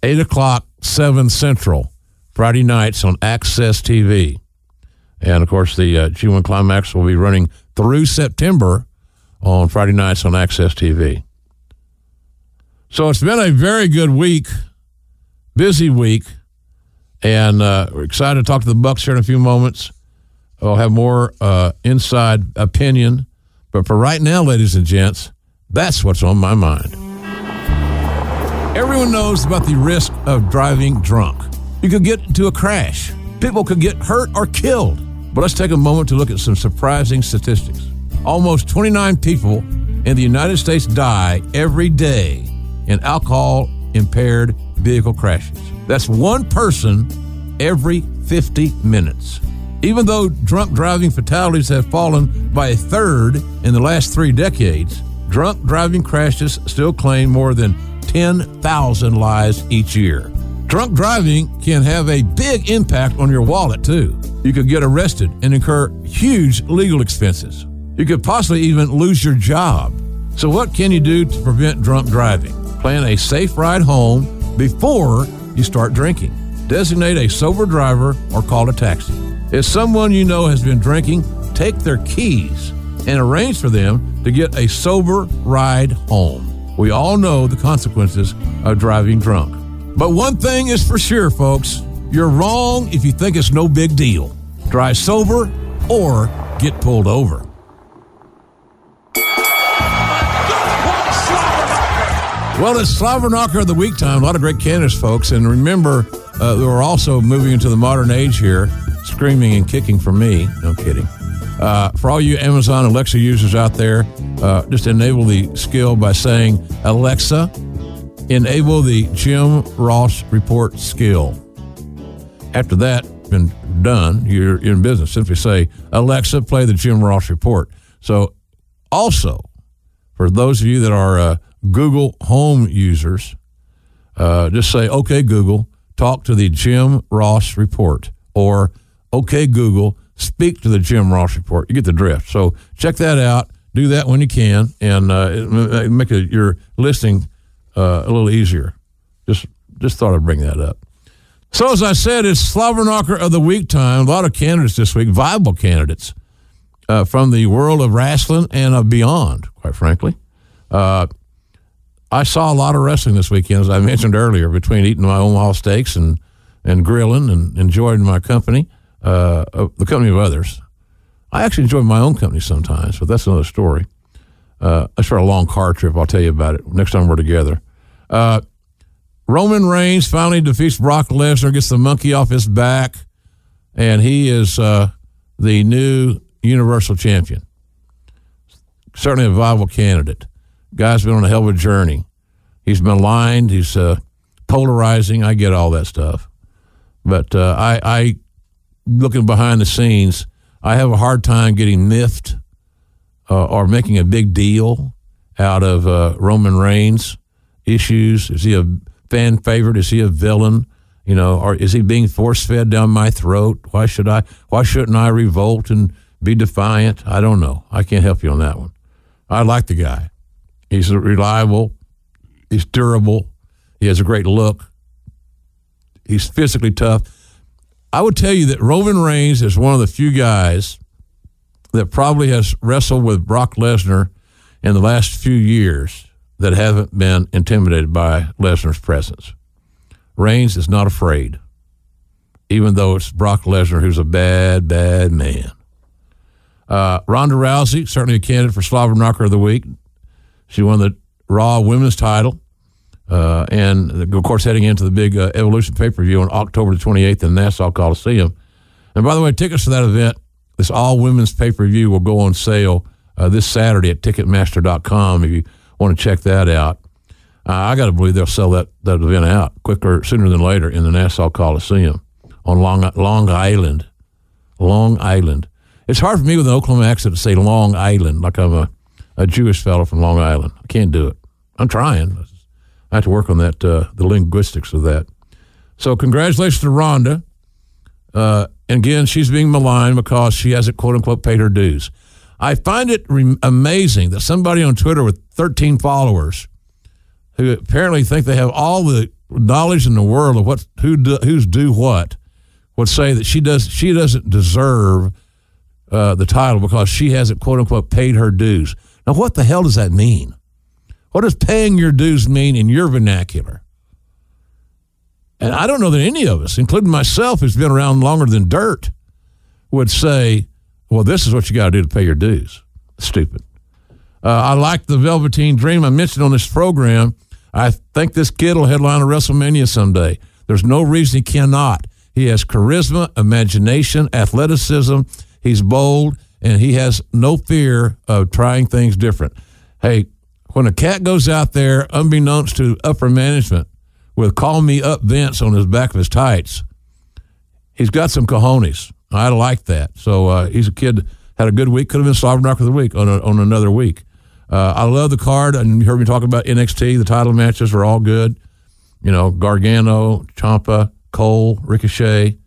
8 o'clock, 7 Central, Friday nights on AXS TV. And of course, the uh, G1 Climax will be running through September on Friday nights on AXS TV. So it's been a very good week, busy week, and uh, we're excited to talk to the Bucks here in a few moments. We'll have more uh, inside opinion, but for right now, ladies and gents, that's what's on my mind. Everyone knows about the risk of driving drunk. You could get into a crash. People could get hurt or killed. But let's take a moment to look at some surprising statistics. Almost 29 people in the United States die every day in alcohol impaired vehicle crashes. That's one person every 50 minutes. Even though drunk driving fatalities have fallen by a third in the last three decades, drunk driving crashes still claim more than 10,000 lives each year. Drunk driving can have a big impact on your wallet, too. You could get arrested and incur huge legal expenses. You could possibly even lose your job. So, what can you do to prevent drunk driving? Plan a safe ride home before you start drinking. Designate a sober driver or call a taxi. If someone you know has been drinking, take their keys and arrange for them to get a sober ride home. We all know the consequences of driving drunk. But one thing is for sure, folks you're wrong if you think it's no big deal. Drive sober or get pulled over. Well, it's Slobber Knocker of the Week time. A lot of great candidates, folks. And remember, uh, we're also moving into the modern age here, screaming and kicking for me. No kidding. Uh, for all you Amazon Alexa users out there, uh, just enable the skill by saying, Alexa, enable the Jim Ross report skill. After that, been done, you're in business. Simply say, Alexa, play the Jim Ross report. So, also, for those of you that are uh, Google Home users, uh, just say, okay, Google, talk to the Jim Ross report, or okay, Google, speak to the Jim Ross report. You get the drift. So check that out. Do that when you can, and uh, make a, your listening uh, a little easier. Just just thought I'd bring that up. So as I said, it's Slobber Knocker of the Week time. A lot of candidates this week, viable candidates uh, from the world of wrestling and of beyond, quite frankly. Uh, I saw a lot of wrestling this weekend, as I mentioned earlier, between eating my Omaha steaks and, and grilling and enjoying my company, uh, the company of others. I actually enjoy my own company sometimes, but that's another story. Uh, it's for a long car trip. I'll tell you about it next time we're together. Uh, Roman Reigns finally defeats Brock Lesnar, gets the monkey off his back, and he is uh, the new Universal Champion. Certainly a viable candidate. Guy's been on a hell of a journey. He's been maligned. He's uh, polarizing. I get all that stuff, but uh, I, I, looking behind the scenes, I have a hard time getting miffed uh, or making a big deal out of uh, Roman Reigns issues. Is he a fan favorite? Is he a villain? You know, or is he being force fed down my throat? Why should I? Why shouldn't I revolt and be defiant? I don't know. I can't help you on that one. I like the guy. He's reliable. He's durable. He has a great look. He's physically tough. I would tell you that Roman Reigns is one of the few guys that probably has wrestled with Brock Lesnar in the last few years that haven't been intimidated by Lesnar's presence. Reigns is not afraid, even though it's Brock Lesnar, who's a bad, bad man. Uh, Ronda Rousey, certainly a candidate for Slobber Knocker of the Week. She won the Raw Women's title. Uh, and of course, heading into the big uh, Evolution pay per view on October the 28th in Nassau Coliseum. And by the way, tickets to that event, this all women's pay per view, will go on sale uh, this Saturday at Ticketmaster.com if you want to check that out. Uh, I got to believe they'll sell that, that event out quicker, sooner than later in the Nassau Coliseum on Long, Long Island. Long Island. It's hard for me with an Oklahoma accent to say Long Island like I'm a a Jewish fellow from Long Island. I can't do it. I'm trying. I have to work on that, uh, the linguistics of that. So, congratulations to Ronda. Uh, and again, she's being maligned because she hasn't, quote unquote, paid her dues. I find it re- amazing that somebody on Twitter with 13 followers who apparently think they have all the knowledge in the world of what who do, who's do what would say that she does she doesn't deserve uh, the title because she hasn't quote unquote paid her dues. Now, what the hell does that mean? What does paying your dues mean in your vernacular? And I don't know that any of us, including myself, who's been around longer than dirt, would say, well, this is what you got to do to pay your dues. Stupid. Uh, I like the Velveteen Dream I mentioned on this program. I think this kid will headline a WrestleMania someday. There's no reason he cannot. He has charisma, imagination, athleticism. He's bold and he has no fear of trying things different. Hey, when a cat goes out there, unbeknownst to upper management, with "Call Me Up Vince" on his back of his tights, he's got some cojones. I like that. So uh, he's a kid had a good week. Could have been Slobber Knocker of the week on a, on another week. Uh, I love the card, and you heard me talk about NXT. The title matches are all good. You know, Gargano, Ciampa, Cole, Ricochet.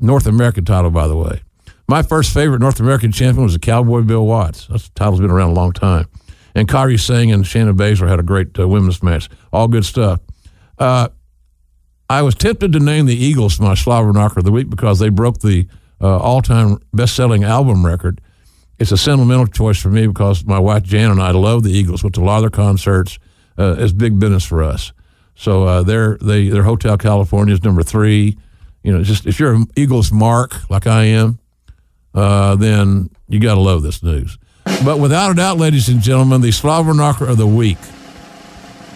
North American title, by the way. My first favorite North American champion was the Cowboy Bill Watts. That title's been around a long time. And Kairi Sane and Shayna Baszler had a great uh, women's match. All good stuff. Uh, I was tempted to name the Eagles my slobber knocker of the week because they broke the uh, all-time best-selling album record. It's a sentimental choice for me because my wife Jan and I love the Eagles. Went to a lot of their concerts. Uh, it's big business for us. So uh, their they, their Hotel California is number three. You know, just if you're an Eagles mark like I am, uh, then you got to love this news. But without a doubt, ladies and gentlemen, the slobber knocker of the week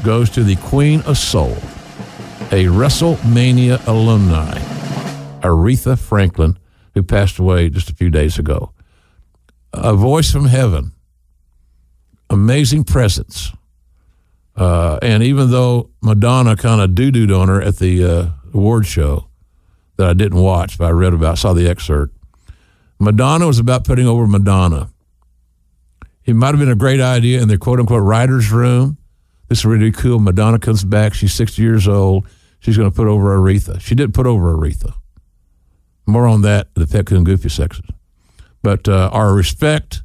goes to the Queen of Soul, a WrestleMania alumni, Aretha Franklin, who passed away just a few days ago. A voice from heaven, amazing presence. Uh, and even though Madonna kind of doo dooed on her at the uh, award show that I didn't watch, but I read about, saw the excerpt, Madonna was about putting over Madonna. It might have been a great idea in the quote unquote writer's room. This is really cool. Madonna comes back. She's 60 years old. She's going to put over Aretha. She didn't put over Aretha. More on that the Pet Coon Goofy section. But uh, our respect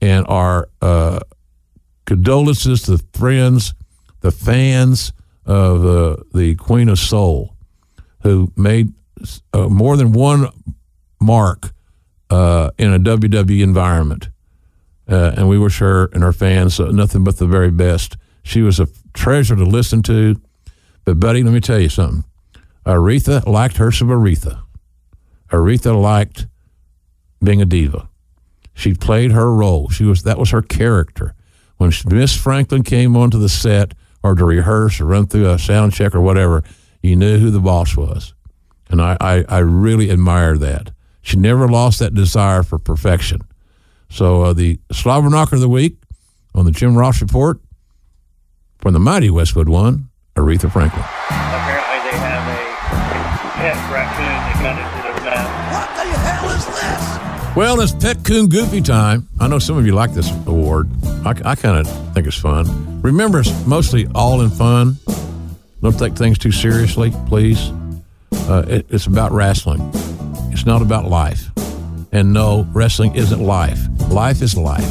and our uh, condolences to the friends, the fans of uh, the Queen of Soul, who made uh, more than one mark uh, in a WWE environment. Uh, and we wish her and her fans nothing but the very best. She was a treasure to listen to. But, buddy, let me tell you something. Aretha liked her some Aretha. Aretha liked being a diva. She played her role. She was that was her character. When Miss Franklin came onto the set or to rehearse or run through a sound check or whatever, you knew who the boss was. And I, I, I really admire that. She never lost that desire for perfection. So uh, the Slobber Knocker of the Week on the Jim Ross Report from the mighty Westwood One, Aretha Franklin. Apparently they have a pet raccoon Well, it's Pet Coon Goofy time. I know some of you like this award. I, I kind of think it's fun. Remember, it's mostly all in fun. Don't take things too seriously, please. Uh, it, it's about wrestling. It's not about life. And no, wrestling isn't life. Life is life.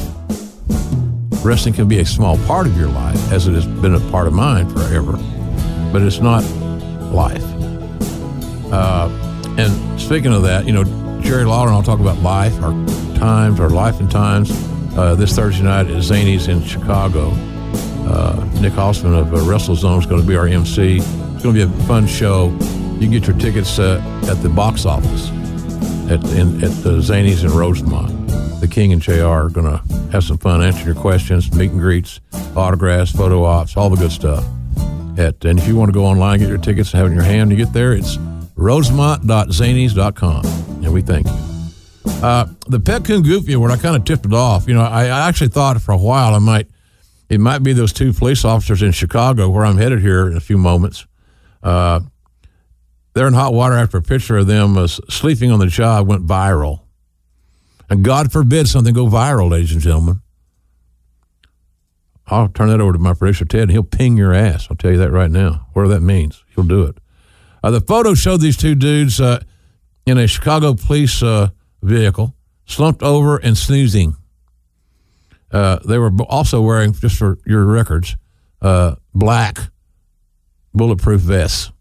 Wrestling can be a small part of your life, as it has been a part of mine forever, but it's not life. Uh, and speaking of that, you know, Jerry Lawler and I'll talk about life, our times, our life and times. Uh, this Thursday night at Zanies in Chicago. Uh, Nick Hausman of uh, WrestleZone is going to be our MC. It's going to be a fun show. You can get your tickets uh, at the box office at in, at the Zanies in Rosemont. The King and JR are going to have some fun answering your questions, meet and greets, autographs, photo ops, all the good stuff. At, and if you want to go online, get your tickets and have it in your hand, you get there, it's rosemont.zanies.com. And we thank you. Uh, the Pet Coon Goofy Award, I kind of tipped it off. You know, I, I actually thought for a while I might, it might be those two police officers in Chicago where I'm headed here in a few moments. Uh, they're in hot water after a picture of them uh, sleeping on the job went viral. And God forbid something go viral, ladies and gentlemen. I'll turn that over to my producer, Ted, and he'll ping your ass. I'll tell you that right now. Whatever that means, he'll do it. Uh, the photo showed these two dudes uh, in a Chicago police uh, vehicle, slumped over and snoozing. Uh, they were also wearing, just for your records, uh, black bulletproof vests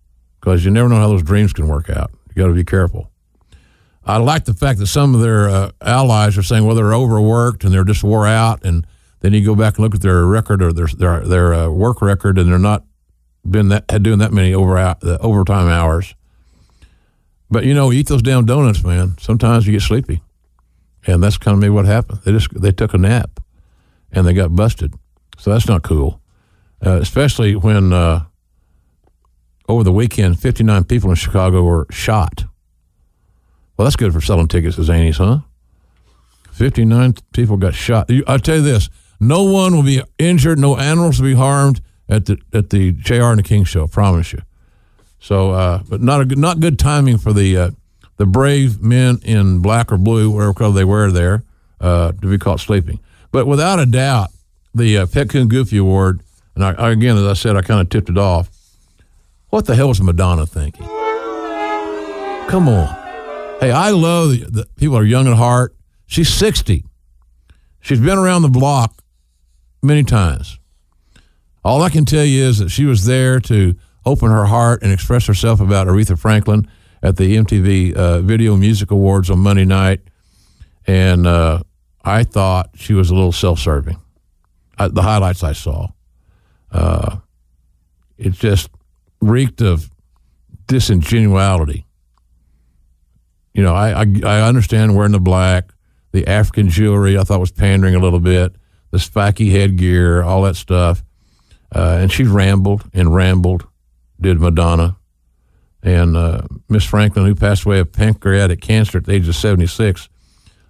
because you never know how those dreams can work out. You got to be careful. I like the fact that some of their uh, allies are saying, well, they're overworked and they're just wore out, and then you go back and look at their record or their their, their work record, and they're not been that had doing that many over overtime hours. But you know, eat those damn donuts, man. Sometimes you get sleepy, and that's kind of maybe what happened. They just they took a nap, and they got busted. So that's not cool, uh, especially when uh, over the weekend, 59 people in Chicago were shot. Well, that's good for selling tickets to Zanies, huh? 59 people got shot. I tell you this no one will be injured, no animals will be harmed at the at the JR and the King show, promise you. So, uh, but not a good, not good timing for the uh, the brave men in black or blue, whatever color they wear there, uh, to be caught sleeping. But without a doubt, the uh, Pet Coon Goofy Award, and I, I, again, as I said, I kind of tipped it off. What the hell was Madonna thinking? Come on. Hey, I love that people are young at heart. She's 60. She's been around the block many times. All I can tell you is that she was there to open her heart and express herself about Aretha Franklin at the MTV uh, Video Music Awards on Monday night. And uh, I thought she was a little self serving. The highlights I saw. Uh, it just reeked of disingenuality. You know, I, I, I understand wearing the black, the African jewelry. I thought was pandering a little bit, the spiky headgear, all that stuff. Uh, and she rambled and rambled, did Madonna. And uh, Miss Franklin, who passed away of pancreatic cancer at the age of 76,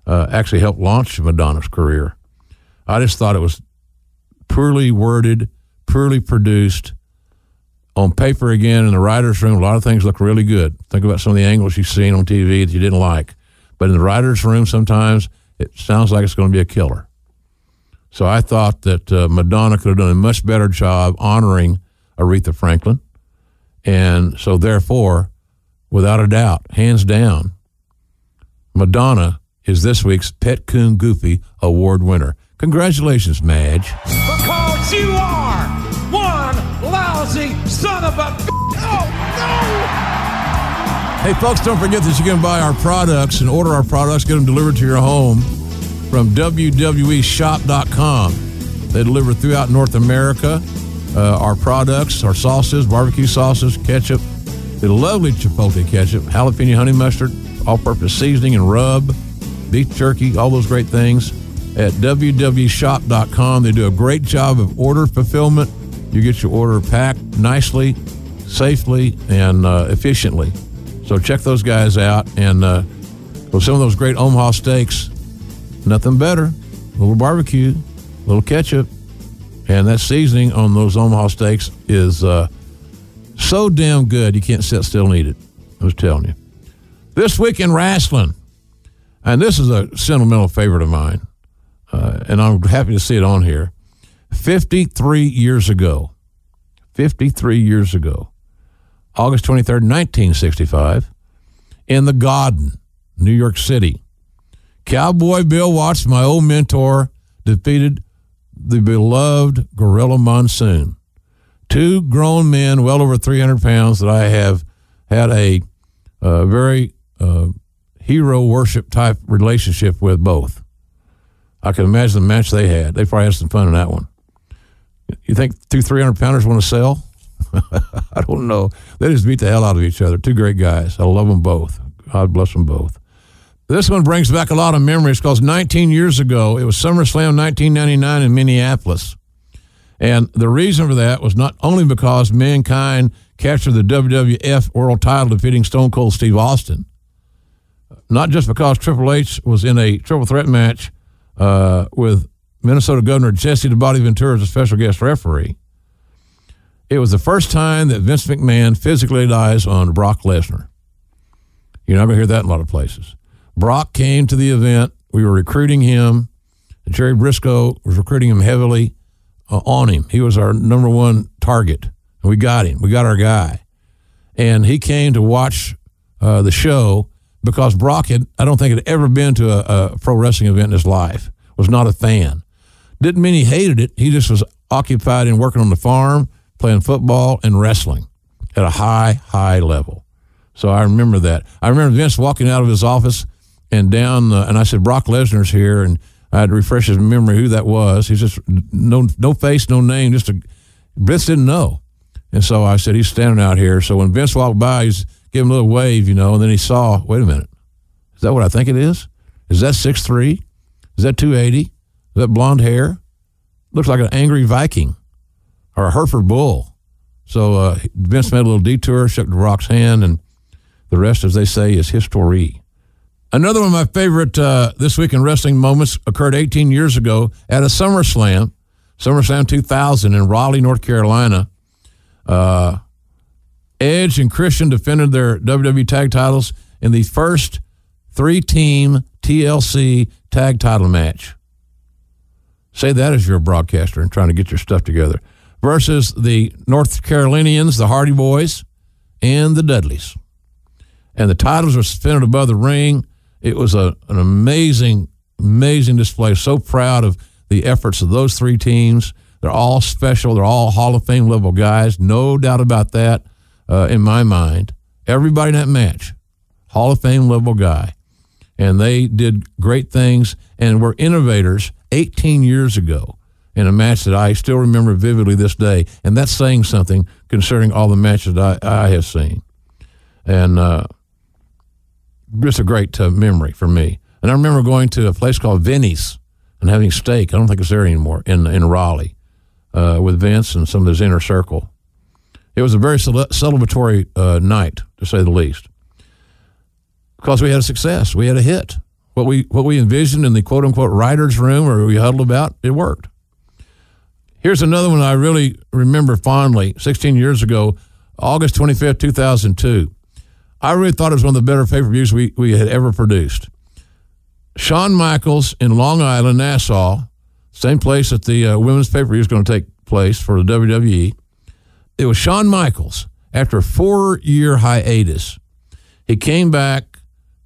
uh, actually helped launch Madonna's career. I just thought it was poorly worded, poorly produced. On paper, again, in the writer's room, a lot of things look really good. Think about some of the angles you've seen on TV that you didn't like. But in the writer's room, sometimes it sounds like it's going to be a killer. So I thought that uh, Madonna could have done a much better job honoring Aretha Franklin. And so, therefore, without a doubt, hands down, Madonna is this week's Pet Coon Goofy Award winner. Congratulations, Madge. Because you are one lousy son of a. Oh, no! Hey, folks, don't forget that you can buy our products and order our products, get them delivered to your home from WWEshop.com. They deliver throughout North America. Uh, our products, our sauces, barbecue sauces, ketchup, the lovely chipotle ketchup, jalapeno honey mustard, all purpose seasoning and rub, beef jerky, all those great things at WWEshop.com. They do a great job of order fulfillment. You get your order packed nicely, safely, and uh, efficiently. So check those guys out. And uh, with some of those great Omaha steaks, nothing better. A little barbecue, a little ketchup, and that seasoning on those Omaha steaks is uh, so damn good you can't sit still and eat it. I was telling you. This week in wrestling, and this is a sentimental favorite of mine, uh, and I'm happy to see it on here. 53 years ago, 53 years ago, August 23rd, 1965, in the Garden, New York City. Cowboy Bill Watts, my old mentor, defeated the beloved Gorilla Monsoon. Two grown men, well over 300 pounds, that I have had a uh, very uh, hero worship type relationship with both. I can imagine the match they had. They probably had some fun in that one. You think two 300 pounders want to sell? I don't know. They just beat the hell out of each other. Two great guys. I love them both. God bless them both. This one brings back a lot of memories because 19 years ago, it was SummerSlam 1999 in Minneapolis. And the reason for that was not only because Mankind captured the WWF World title defeating Stone Cold Steve Austin, not just because Triple H was in a triple threat match uh, with Minnesota Governor Jesse the Body Ventura as a special guest referee. It was the first time that Vince McMahon physically lies on Brock Lesnar. You're not going to hear that in a lot of places. Brock came to the event. We were recruiting him. Jerry Brisco was recruiting him heavily uh, on him. He was our number one target. We got him. We got our guy. And he came to watch uh, the show because Brock had, I don't think, had ever been to a, a pro wrestling event in his life, was not a fan. Didn't mean he hated it. He just was occupied in working on the farm, playing football, and wrestling at a high, high level. So I remember that. I remember Vince walking out of his office and down, uh, and I said, Brock Lesnar's here. And I had to refresh his memory who that was. He's just no, no face, no name, just a, Vince didn't know. And so I said, he's standing out here. So when Vince walked by, he's giving a little wave, you know, and then he saw, wait a minute, is that what I think it is? Is that six three? Is that 280? Is that blonde hair? Looks like an angry Viking or a Hereford bull. So uh, Vince made a little detour, shook the Rock's hand, and the rest, as they say, is history. Another one of my favorite uh, This Week in Wrestling moments occurred 18 years ago at a SummerSlam, SummerSlam 2000 in Raleigh, North Carolina. Uh, Edge and Christian defended their WWE tag titles in the first three team TLC tag title match. Say that as you're a broadcaster and trying to get your stuff together. Versus the North Carolinians, the Hardy Boys, and the Dudleys. And the titles were suspended above the ring. It was a, an amazing, amazing display. So proud of the efforts of those three teams. They're all special. They're all Hall of Fame level guys. No doubt about that uh, in my mind. Everybody in that match, Hall of Fame level guy. And they did great things and were innovators 18 years ago in a match that I still remember vividly this day. And that's saying something concerning all the matches I, I have seen. And uh, just a great uh, memory for me. And I remember going to a place called Vinny's and having steak. I don't think it's there anymore in in Raleigh. uh, with Vince and some of his inner circle. It was a very cele- celebratory uh, night, to say the least, because we had a success. We had a hit. What we what we envisioned in the quote unquote writers' room, or we huddled about, it worked. Here's another one I really remember fondly. 16 years ago, August 25th, 2002. I really thought it was one of the better pay per views we, we had ever produced. Shawn Michaels in Long Island, Nassau, same place that the uh, women's pay per view is going to take place for the WWE. It was Shawn Michaels after a four year hiatus. He came back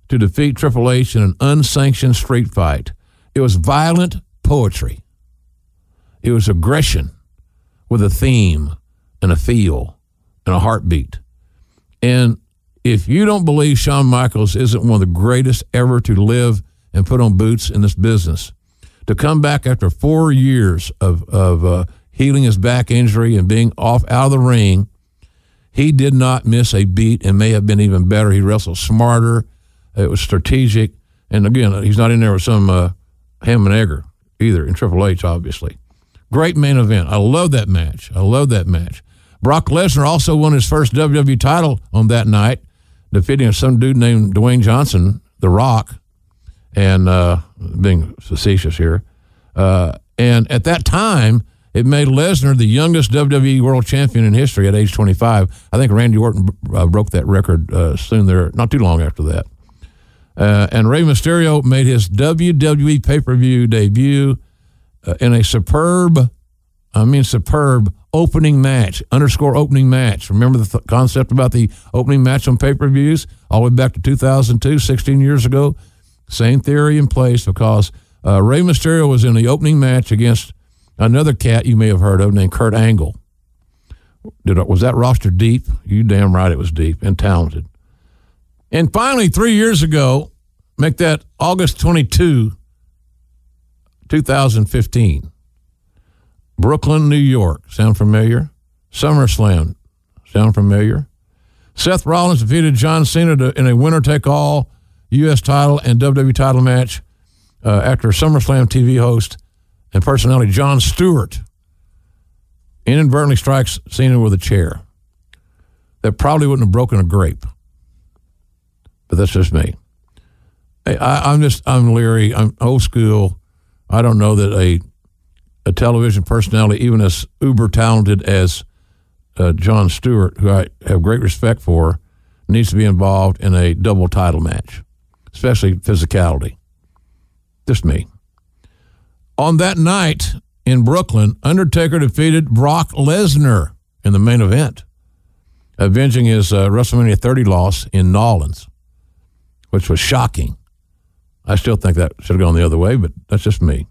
to defeat Triple H in an unsanctioned street fight. It was violent poetry, it was aggression with a theme and a feel and a heartbeat. And if you don't believe Shawn Michaels isn't one of the greatest ever to live and put on boots in this business, to come back after four years of, of uh, healing his back injury and being off out of the ring, he did not miss a beat and may have been even better. He wrestled smarter. It was strategic. And again, he's not in there with some uh, ham and egger either in Triple H, obviously. Great main event. I love that match. I love that match. Brock Lesnar also won his first WWE title on that night defeating some dude named Dwayne Johnson, The Rock, and uh, being facetious here. Uh, and at that time, it made Lesnar the youngest WWE World Champion in history at age 25. I think Randy Orton uh, broke that record uh, soon there, not too long after that. Uh, and Rey Mysterio made his WWE pay per view debut uh, in a superb, I mean, superb opening match, underscore opening match. Remember the th- concept about the opening match on pay per views all the way back to 2002, 16 years ago? Same theory in place because uh, Rey Mysterio was in the opening match against another cat you may have heard of named Kurt Angle. Did, was that roster deep? You damn right it was deep and talented. And finally, three years ago, make that August 22, 2015. Brooklyn, New York. Sound familiar? SummerSlam. Sound familiar? Seth Rollins defeated John Cena in a winner take all U.S. title and WWE title match uh, after SummerSlam TV host and personality Jon Stewart inadvertently strikes Cena with a chair. That probably wouldn't have broken a grape. But that's just me. I, am just, I'm leery. I'm old school. I don't know that a a television personality, even as uber talented as uh, Jon Stewart, who I have great respect for, needs to be involved in a double title match, especially physicality. Just me. On that night in Brooklyn, Undertaker defeated Brock Lesnar in the main event, avenging his uh, WrestleMania 30 loss in Nolans, which was shocking. I still think that should have gone the other way, but that's just me.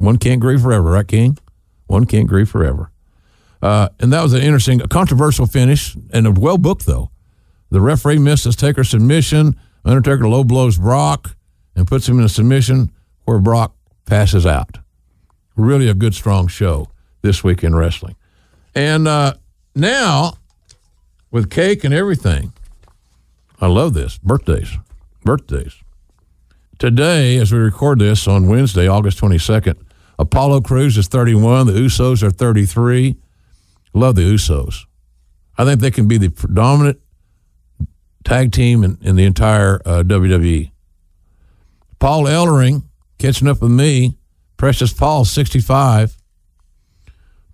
One can't grieve forever, right, King? One can't grieve forever. Uh, and that was an interesting, controversial finish, and a well booked though. The referee misses Taker's submission. Undertaker low blows Brock and puts him in a submission where Brock passes out. Really a good, strong show this week in wrestling. And uh, now, with cake and everything, I love this. Birthdays. Birthdays. Today, as we record this on Wednesday, August 22nd, Apollo Crews is 31. The Usos are 33. Love the Usos. I think they can be the predominant tag team in, in the entire uh, WWE. Paul Ellering catching up with me. Precious Paul, 65.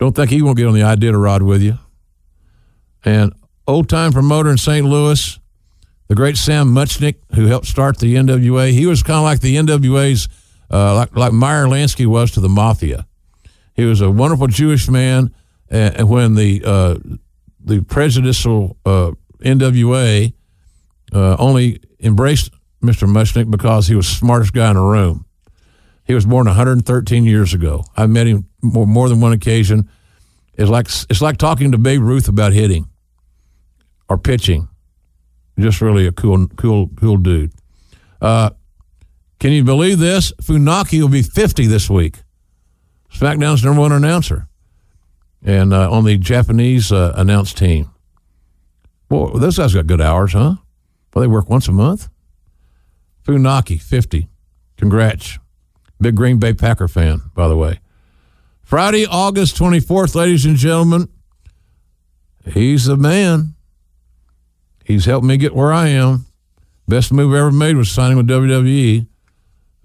Don't think he won't get on the idea to ride with you. And old time promoter in St. Louis, the great Sam Muchnick, who helped start the NWA. He was kind of like the NWA's uh, like like Meyer Lansky was to the mafia. He was a wonderful Jewish man, and when the uh, the prejudicial uh, NWA uh, only embraced Mr. Muchnick because he was the smartest guy in the room. He was born 113 years ago. I met him more, more than one occasion. It's like it's like talking to Babe Ruth about hitting or pitching. Just really a cool, cool, cool dude. Uh, can you believe this? Funaki will be 50 this week. SmackDown's number one announcer. And uh, on the Japanese uh, announced team. Boy, those guys got good hours, huh? Well, they work once a month. Funaki, 50. Congrats. Big Green Bay Packer fan, by the way. Friday, August 24th, ladies and gentlemen, he's the man. He's helped me get where I am. Best move ever made was signing with WWE.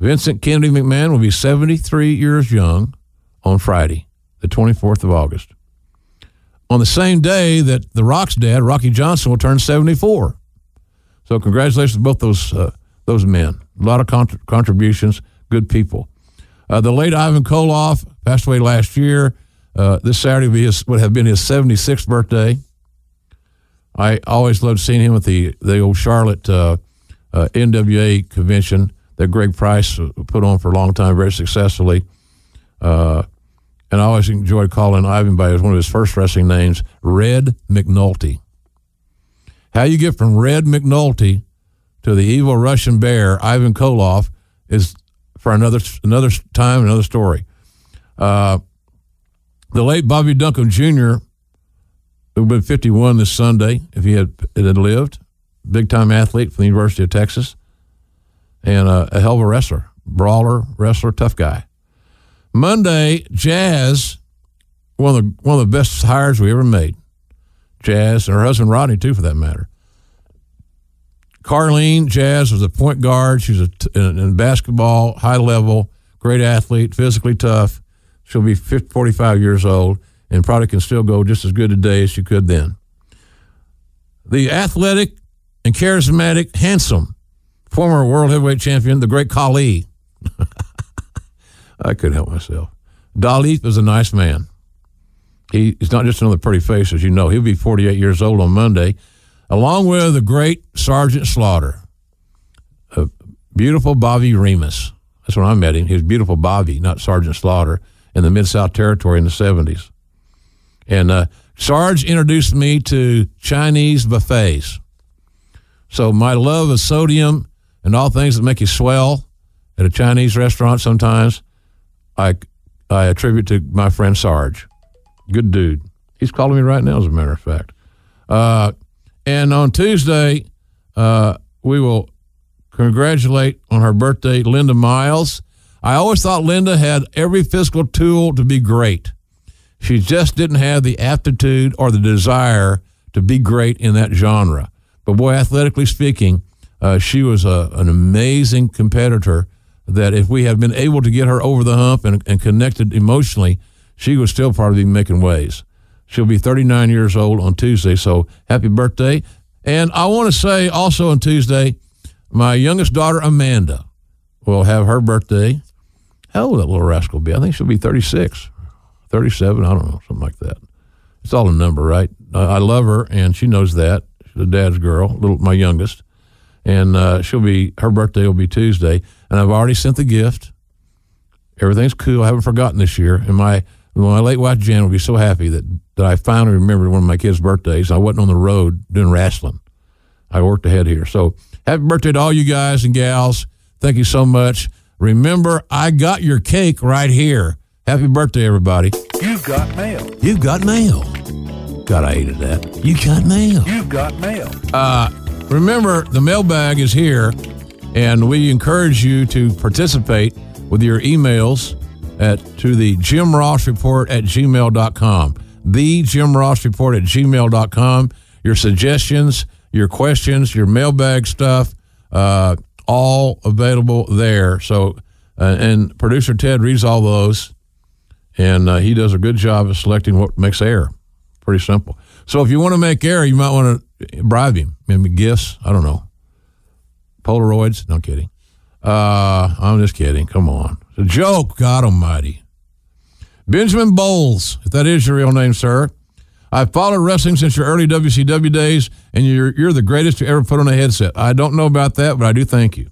Vincent Kennedy McMahon will be 73 years young on Friday, the 24th of August. On the same day that The Rock's dad, Rocky Johnson, will turn 74. So congratulations to both those uh, those men. A lot of cont- contributions, good people. Uh, the late Ivan Koloff passed away last year. Uh, this Saturday would, his, would, have been his 76th birthday. I always loved seeing him at the, the old Charlotte uh, uh NWA convention that Greg Price put on for a long time very successfully. Uh, and I always enjoyed calling Ivan by one of his first wrestling names, Red McNulty. How you get from Red McNulty to the evil Russian bear, Ivan Koloff, is for another another time, another story. Uh, the late Bobby Duncum Jr., who would have been 51 this Sunday if he had, had lived, big time athlete from the University of Texas, and uh, a hell of a wrestler, brawler, wrestler, tough guy. Monday, Jazz, one of the one of the best hires we ever made. Jazz and her husband Rodney too, for that matter. Carlene Jazz was a point guard. She's a, in, in basketball, high level, great athlete, physically tough. She'll be 50, 45 years old and probably can still go just as good today as she could then. The athletic and charismatic, handsome former world heavyweight champion, the great Khali. I couldn't help myself. Dalip is a nice man. He, he's not just another pretty face, as you know. He'll be 48 years old on Monday along with the great Sergeant Slaughter, a beautiful Bobby Remus. That's when I met him. He was beautiful Bobby, not Sergeant Slaughter, in the Mid South Territory in the 70s. And uh, Sarge introduced me to Chinese buffets. So my love of sodium and all things that make you swell at a Chinese restaurant sometimes, I, I attribute to my friend Sarge. Good dude. He's calling me right now, as a matter of fact. Uh, and on Tuesday, uh, we will congratulate on her birthday Linda Miles. I always thought Linda had every physical tool to be great. She just didn't have the aptitude or the desire to be great in that genre. But boy, athletically speaking, uh, she was a, an amazing competitor. That if we had been able to get her over the hump and, and connected emotionally, she was still probably be making waves. She'll be 39 years old on Tuesday. So happy birthday. And I want to say also on Tuesday, my youngest daughter, Amanda, will have her birthday. How old that little rascal be? I think she'll be 36, 37. I don't know, something like that. It's all a number, right? I love her, and she knows that. She's a dad's girl, little my youngest, and uh, she'll be her birthday will be Tuesday, and I've already sent the gift. Everything's cool. I haven't forgotten this year, and my my late wife Jan will be so happy that, that I finally remembered one of my kids' birthdays. I wasn't on the road doing wrestling. I worked ahead here. So happy birthday to all you guys and gals. Thank you so much. Remember, I got your cake right here. Happy birthday, everybody. You've got mail. You've got mail. God, I hated that. You got mail. You've got mail. Uh, remember, the mailbag is here, and we encourage you to participate with your emails at to the Jim Ross Report at gmail.com. The Jim Ross Report at gmail.com. Your suggestions, your questions, your mailbag stuff, uh, all available there. So, uh, and producer Ted reads all those, and uh, he does a good job of selecting what makes air. Pretty simple. So, if you want to make air, you might want to bribe him. Maybe gifts. I don't know. Polaroids. No kidding. Uh, I'm just kidding. Come on. It's a joke. God almighty. Benjamin Bowles, if that is your real name, sir. I've followed wrestling since your early WCW days, and you're, you're the greatest to ever put on a headset. I don't know about that, but I do thank you.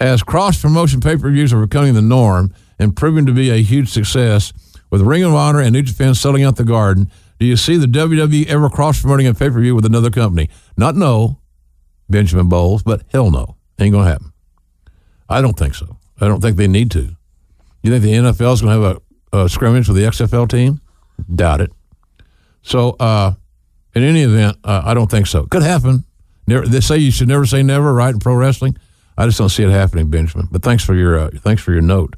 As cross promotion pay per views are becoming the norm and proving to be a huge success, with Ring of Honor and New Japan selling out the garden, do you see the WWE ever cross promoting a pay per view with another company? Not no, Benjamin Bowles, but hell no. Ain't going to happen. I don't think so. I don't think they need to. You think the NFL is going to have a, a, scrimmage with the XFL team? Doubt it. So, uh, in any event, uh, I don't think so. Could happen. Never, they say you should never say never, right? In pro wrestling, I just don't see it happening, Benjamin. But thanks for your uh, thanks for your note.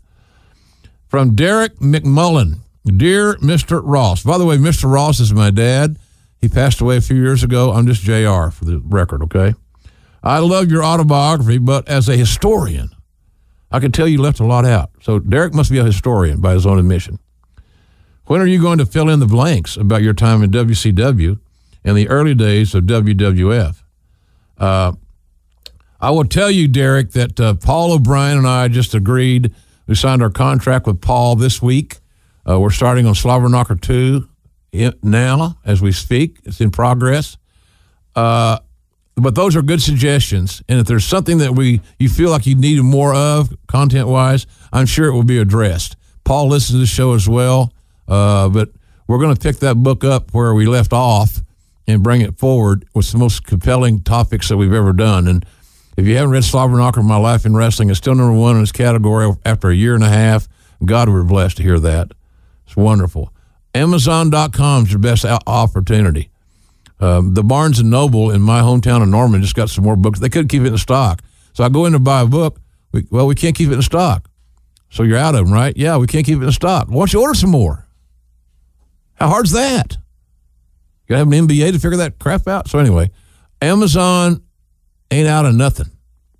From Derek McMullen, Dear Mr. Ross. By the way, Mr. Ross is my dad. He passed away a few years ago. I'm just JR for the record, okay? I love your autobiography, but as a historian, I can tell you left a lot out. So Derek must be a historian by his own admission. When are you going to fill in the blanks about your time in WCW and the early days of WWF? Uh, I will tell you, Derek, that uh, Paul O'Brien and I just agreed. We signed our contract with Paul this week. Uh, we're starting on Slobber Knocker 2 now as we speak. It's in progress. Uh, but those are good suggestions. And if there's something that we you feel like you need more of content wise, I'm sure it will be addressed. Paul listens to the show as well, uh, but we're going to pick that book up where we left off and bring it forward with the most compelling topics that we've ever done. And if you haven't read Slobber Knocker, My Life in Wrestling, it's still number one in its category after a year and a half. God, we're blessed to hear that. It's wonderful. Amazon.com is your best opportunity. Um, the Barnes and Noble in my hometown of Norman just got some more books. They couldn't keep it in stock. So I go in to buy a book. We, well, we can't keep it in stock. So you're out of them, right? Yeah, we can't keep it in stock. Why don't you order some more? How hard's that? You gotta have an MBA to figure that crap out. So anyway, Amazon ain't out of nothing.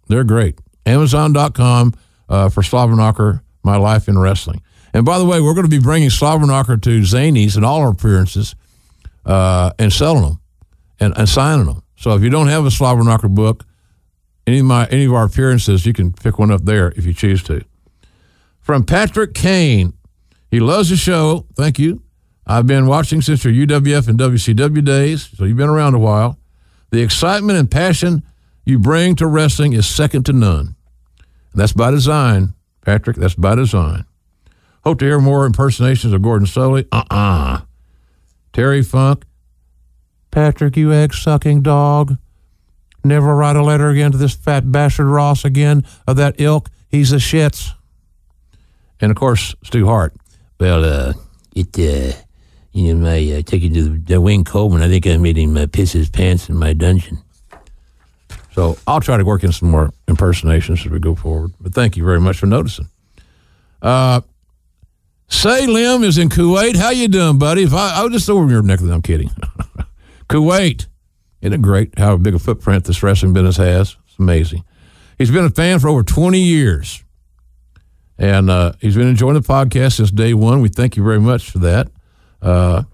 They're great. Amazon.com uh, for Slobber Knocker, My Life in Wrestling. And by the way, we're going to be bringing Slobber Knocker to Zanies in all our appearances uh, and selling them and, and signing them. So if you don't have a Slobber Knocker book, any of my any of our appearances, you can pick one up there if you choose to. From Patrick Kane, he loves the show. Thank you. I've been watching since your UWF and WCW days, so you've been around a while. The excitement and passion you bring to wrestling is second to none. And that's by design, Patrick. That's by design. Hope to hear more impersonations of Gordon Solie. Uh uh-uh. uh Terry Funk, Patrick, you egg sucking dog. Never write a letter again to this fat bastard Ross again of that ilk. He's a shits. And of course, Stu Hart. Well, uh, it, uh, you know, my, uh, take you to the, the Wayne Coleman. I think I made him uh, piss his pants in my dungeon. So I'll try to work in some more impersonations as we go forward. But thank you very much for noticing. Uh, Salim is in Kuwait. How you doing, buddy? If I, I was just over your neck, I'm kidding. Kuwait. Isn't it great how big a footprint this wrestling business has? It's amazing. He's been a fan for over 20 years. And uh, he's been enjoying the podcast since day one. We thank you very much for that. Uh,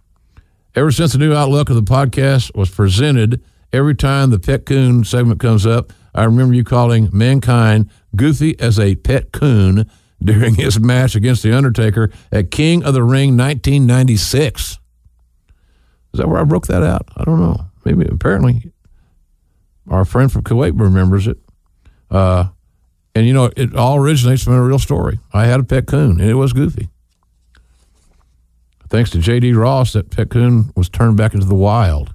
ever since the new outlook of the podcast was presented, every time the Pet Coon segment comes up, I remember you calling mankind goofy as a pet coon during his match against The Undertaker at King of the Ring 1996. Is that where I broke that out? I don't know. Maybe, apparently, our friend from Kuwait remembers it. Uh, and, you know, it all originates from a real story. I had a pet coon, and it was goofy. Thanks to J.D. Ross, that pet coon was turned back into the wild,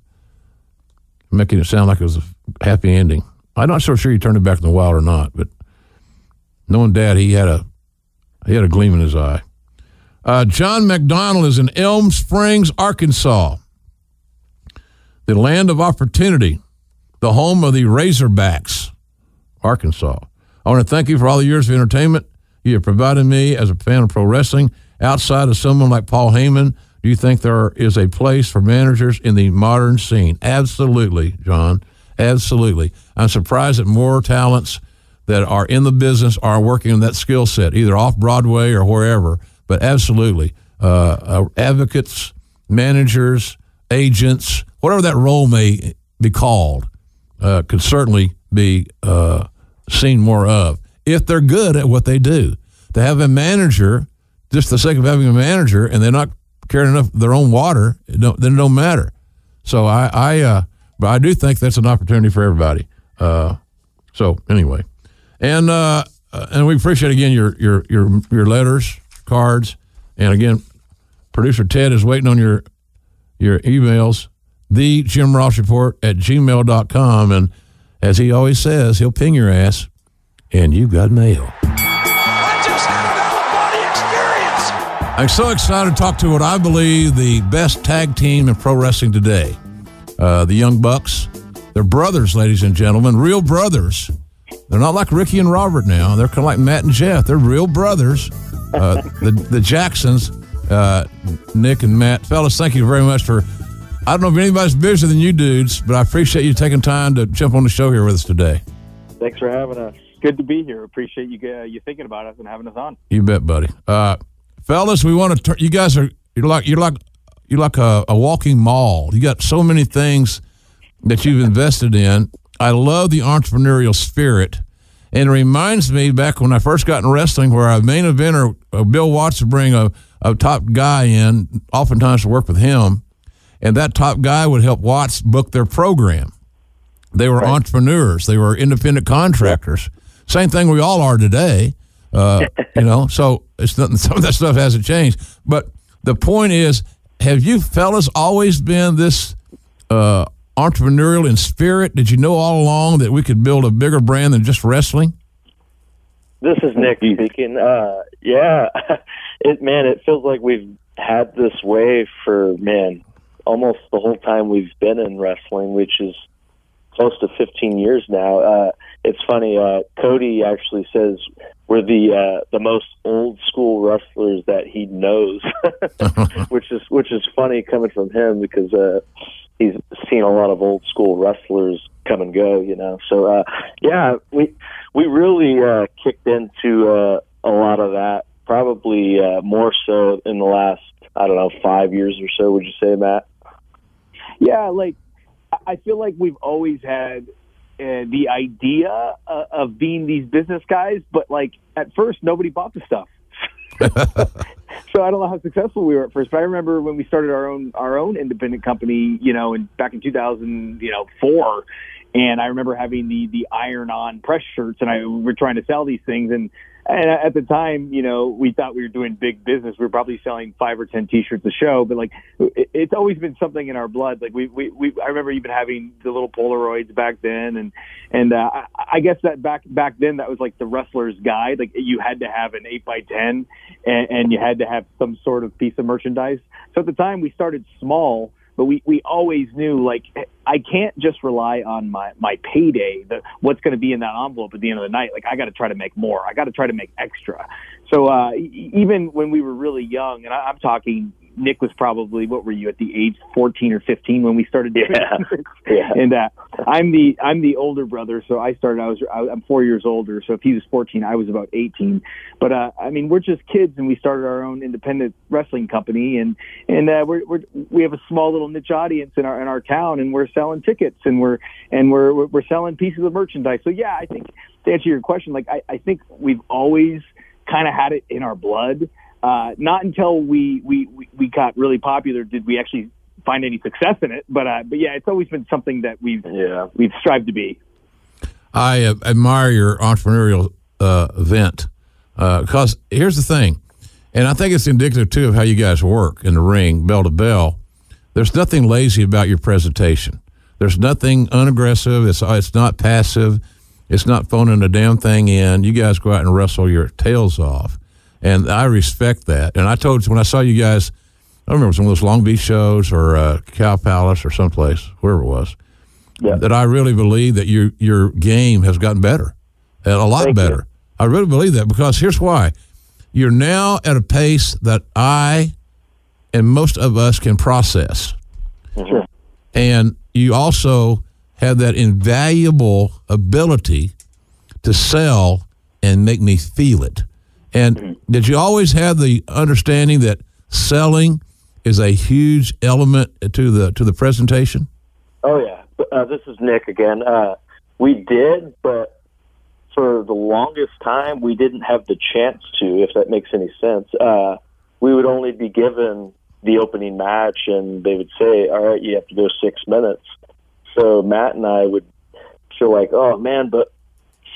making it sound like it was a happy ending. I'm not so sure he turned it back in the wild or not, but knowing Dad, he had a he had a gleam in his eye. Uh, John McDonald is in Elm Springs, Arkansas, the land of opportunity, the home of the Razorbacks, Arkansas. I want to thank you for all the years of entertainment you have provided me as a fan of pro wrestling. Outside of someone like Paul Heyman, do you think there is a place for managers in the modern scene? Absolutely, John. Absolutely. I'm surprised that more talents that are in the business are working on that skill set, either off Broadway or wherever. But absolutely, uh, uh, advocates, managers, agents, whatever that role may be called, uh, could certainly be uh, seen more of if they're good at what they do. To have a manager, just the sake of having a manager, and they're not carrying enough their own water, it don't, then it don't matter. So I, I, uh, but I do think that's an opportunity for everybody. Uh, so anyway, and uh, and we appreciate again your your your your letters, cards, and again, producer Ted is waiting on your your emails. The Jim Ross Report at gmail.com. And as he always says, he'll ping your ass, and you've got mail. I just had a experience. I'm so excited to talk to what I believe the best tag team in pro wrestling today. Uh, the Young Bucks. They're brothers, ladies and gentlemen, real brothers. They're not like Ricky and Robert now. They're kind of like Matt and Jeff. They're real brothers. Uh, the the Jacksons uh, Nick and Matt. Fellas, thank you very much for. I don't know if anybody's busier than you dudes, but I appreciate you taking time to jump on the show here with us today. Thanks for having us. Good to be here. Appreciate you uh, you thinking about us and having us on. You bet, buddy. Uh, fellas, we want to. Tur- you guys are you're like you're like you're like a, a walking mall. You got so many things that you've invested in. I love the entrepreneurial spirit. And it reminds me back when I first got in wrestling, where a main eventer, uh, Bill Watts, would bring a, a top guy in, oftentimes to work with him, and that top guy would help Watts book their program. They were entrepreneurs. They were independent contractors. Same thing we all are today. Uh, you know, so it's nothing. Some of that stuff hasn't changed. But the point is, have you fellas always been this uh, entrepreneurial in spirit? Did you know all along that we could build a bigger brand than just wrestling? This is Nick speaking. Uh, yeah, it man, it feels like we've had this way for man almost the whole time we've been in wrestling, which is close to 15 years now. Uh, it's funny. Uh, Cody actually says we're the uh, the most old school wrestlers that he knows, which is which is funny coming from him because uh, he's seen a lot of old school wrestlers come and go. You know, so uh, yeah, we we really uh, kicked into uh, a lot of that. Probably uh, more so in the last I don't know five years or so. Would you say, Matt? Yeah, like I feel like we've always had uh, the idea uh, of being these business guys, but like at first nobody bought the stuff. I don't know how successful we were at first, but I remember when we started our own our own independent company, you know, in back in 2000, you know, four, and I remember having the the iron on press shirts, and I we were trying to sell these things, and and at the time, you know, we thought we were doing big business. We were probably selling five or ten T-shirts a show, but like, it, it's always been something in our blood. Like we, we, we, I remember even having the little Polaroids back then, and and uh, I, I guess that back back then that was like the wrestler's guide. Like you had to have an eight by ten, and, and you had to have some sort of piece of merchandise. So at the time, we started small but we we always knew like I can't just rely on my my payday, the what's going to be in that envelope at the end of the night. Like I got to try to make more. I got to try to make extra. So uh, even when we were really young, and I, I'm talking Nick was probably what were you at the age 14 or 15 when we started doing Yeah. this? Yeah. and uh, I'm the I'm the older brother, so I started. I was I'm four years older, so if he was 14, I was about 18. But uh, I mean, we're just kids, and we started our own independent wrestling company, and and uh, we're, we're we have a small little niche audience in our in our town, and we're selling tickets, and we're and we're- we're selling pieces of merchandise. So yeah, I think to answer your question, like I, I think we've always kind of had it in our blood. Uh, not until we, we, we, we got really popular did we actually find any success in it. But, uh, but yeah, it's always been something that we've, Yeah. we've strived to be. I uh, admire your entrepreneurial uh, vent because here's the thing, and I think it's indicative too of how you guys work in the ring, bell to bell. There's nothing lazy about your presentation. There's nothing unaggressive. It's it's not passive. It's not phoning a damn thing in. You guys go out and wrestle your tails off, and I respect that. And I told you when I saw you guys, I remember some of those Long Beach shows or uh, Cow Palace or someplace, wherever it was Yeah. that I really believe that your your game has gotten better, and a lot Thank you. better. I really believe that because here's why: you're now at a pace that I and most of us can process, Sure. and you also have that invaluable ability to sell and make me feel it. And did you always have the understanding that selling is a huge element to the to the presentation? Oh yeah, uh, this is Nick again. Uh, we did, but for the longest time, we didn't have the chance to. If that makes any sense, uh, we would only be given the opening match, and they would say, "All right, you have to go six minutes." So Matt and I would feel like, "Oh man, but."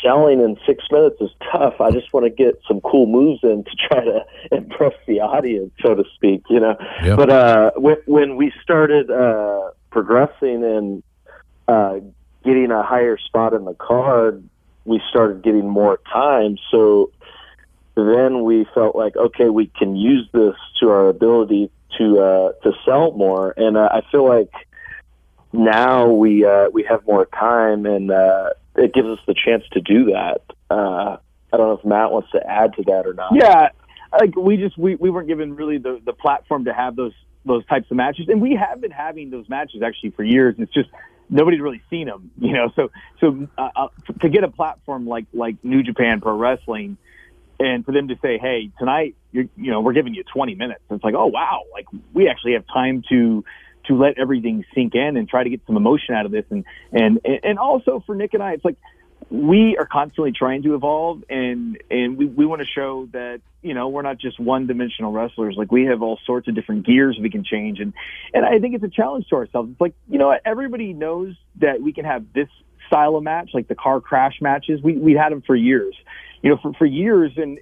Selling in six minutes is tough. I just want to get some cool moves in to try to impress the audience, so to speak. You know, Yep. but uh, when, when we started uh, progressing and uh, getting a higher spot in the card, we started getting more time. So then we felt like, okay, we can use this to our ability to uh, to sell more. And uh, I feel like now we uh, we have more time, and uh, it gives us the chance to do that. Uh, I don't know if Matt wants to add to that or not. Yeah. like we just we, we weren't given really the the platform to have those those types of matches, and we have been having those matches actually for years. It's just nobody's really seen them, you know. So so uh, uh, to get a platform like like New Japan Pro Wrestling, and for them to say, hey, tonight you're you know we're giving you 20 minutes, it's like oh wow, like we actually have time to to let everything sink in and try to get some emotion out of this, and and and also for Nick and I, it's like we are constantly trying to evolve and and we, we want to show that you know we're not just one dimensional wrestlers. Like we have all sorts of different gears we can change. And and i think it's a challenge to ourselves. It's like you know everybody knows that we can have this style of match like the car crash matches. We we had them for years. You know for for years and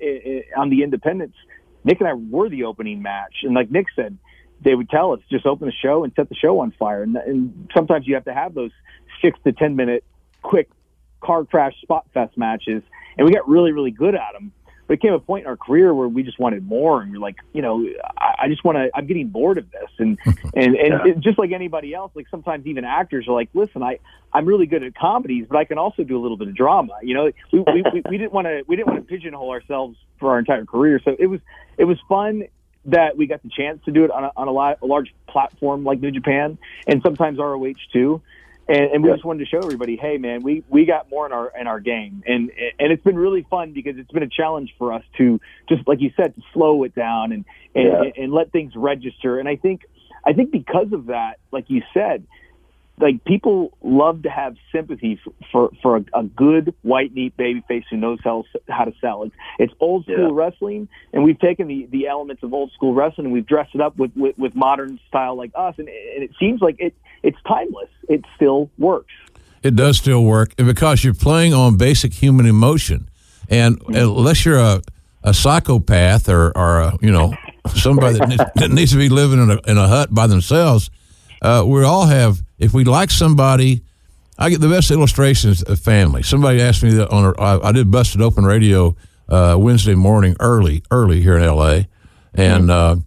on the independents nick and i were the opening match. And like nick said they would tell us just open the show and set the show on fire and, and sometimes you have to have those six to ten minute quick car crash spot fest matches, and we got really, really good at them. But it came a point in our career where we just wanted more, and we're like, you know, I, I just want to. I'm getting bored of this, and and and Yeah. it, just like anybody else, like sometimes even actors are like, listen, I I'm really good at comedies, but I can also do a little bit of drama. You know, we we, we, we didn't want to we didn't want to pigeonhole ourselves for our entire career, so it was it was fun that we got the chance to do it on a, on a, lot, a large platform like New Japan and sometimes ROH too. And, and we Yeah. just wanted to show everybody, hey man, we, we got more in our in our game, and and it's been really fun because it's been a challenge for us to just like you said to slow it down and and, Yeah. and, and let things register. And I think I think because of that, like you said, like people love to have sympathy for for, for a, a good white meat baby face who knows how how to sell. It's, it's old school Yeah. wrestling, and we've taken the, the elements of old school wrestling and we've dressed it up with, with, with modern style like us, and, and it seems like it it's timeless. It still works. It does still work, and because you're playing on basic human emotion, and unless you're a, a psychopath or, or a, you know somebody that needs, that needs to be living in a, in a hut by themselves, uh, we all have. If we like somebody, I get the best illustrations of family. Somebody asked me that on a, I, I did busted open radio uh, Wednesday morning early, early here in L.A. And uh,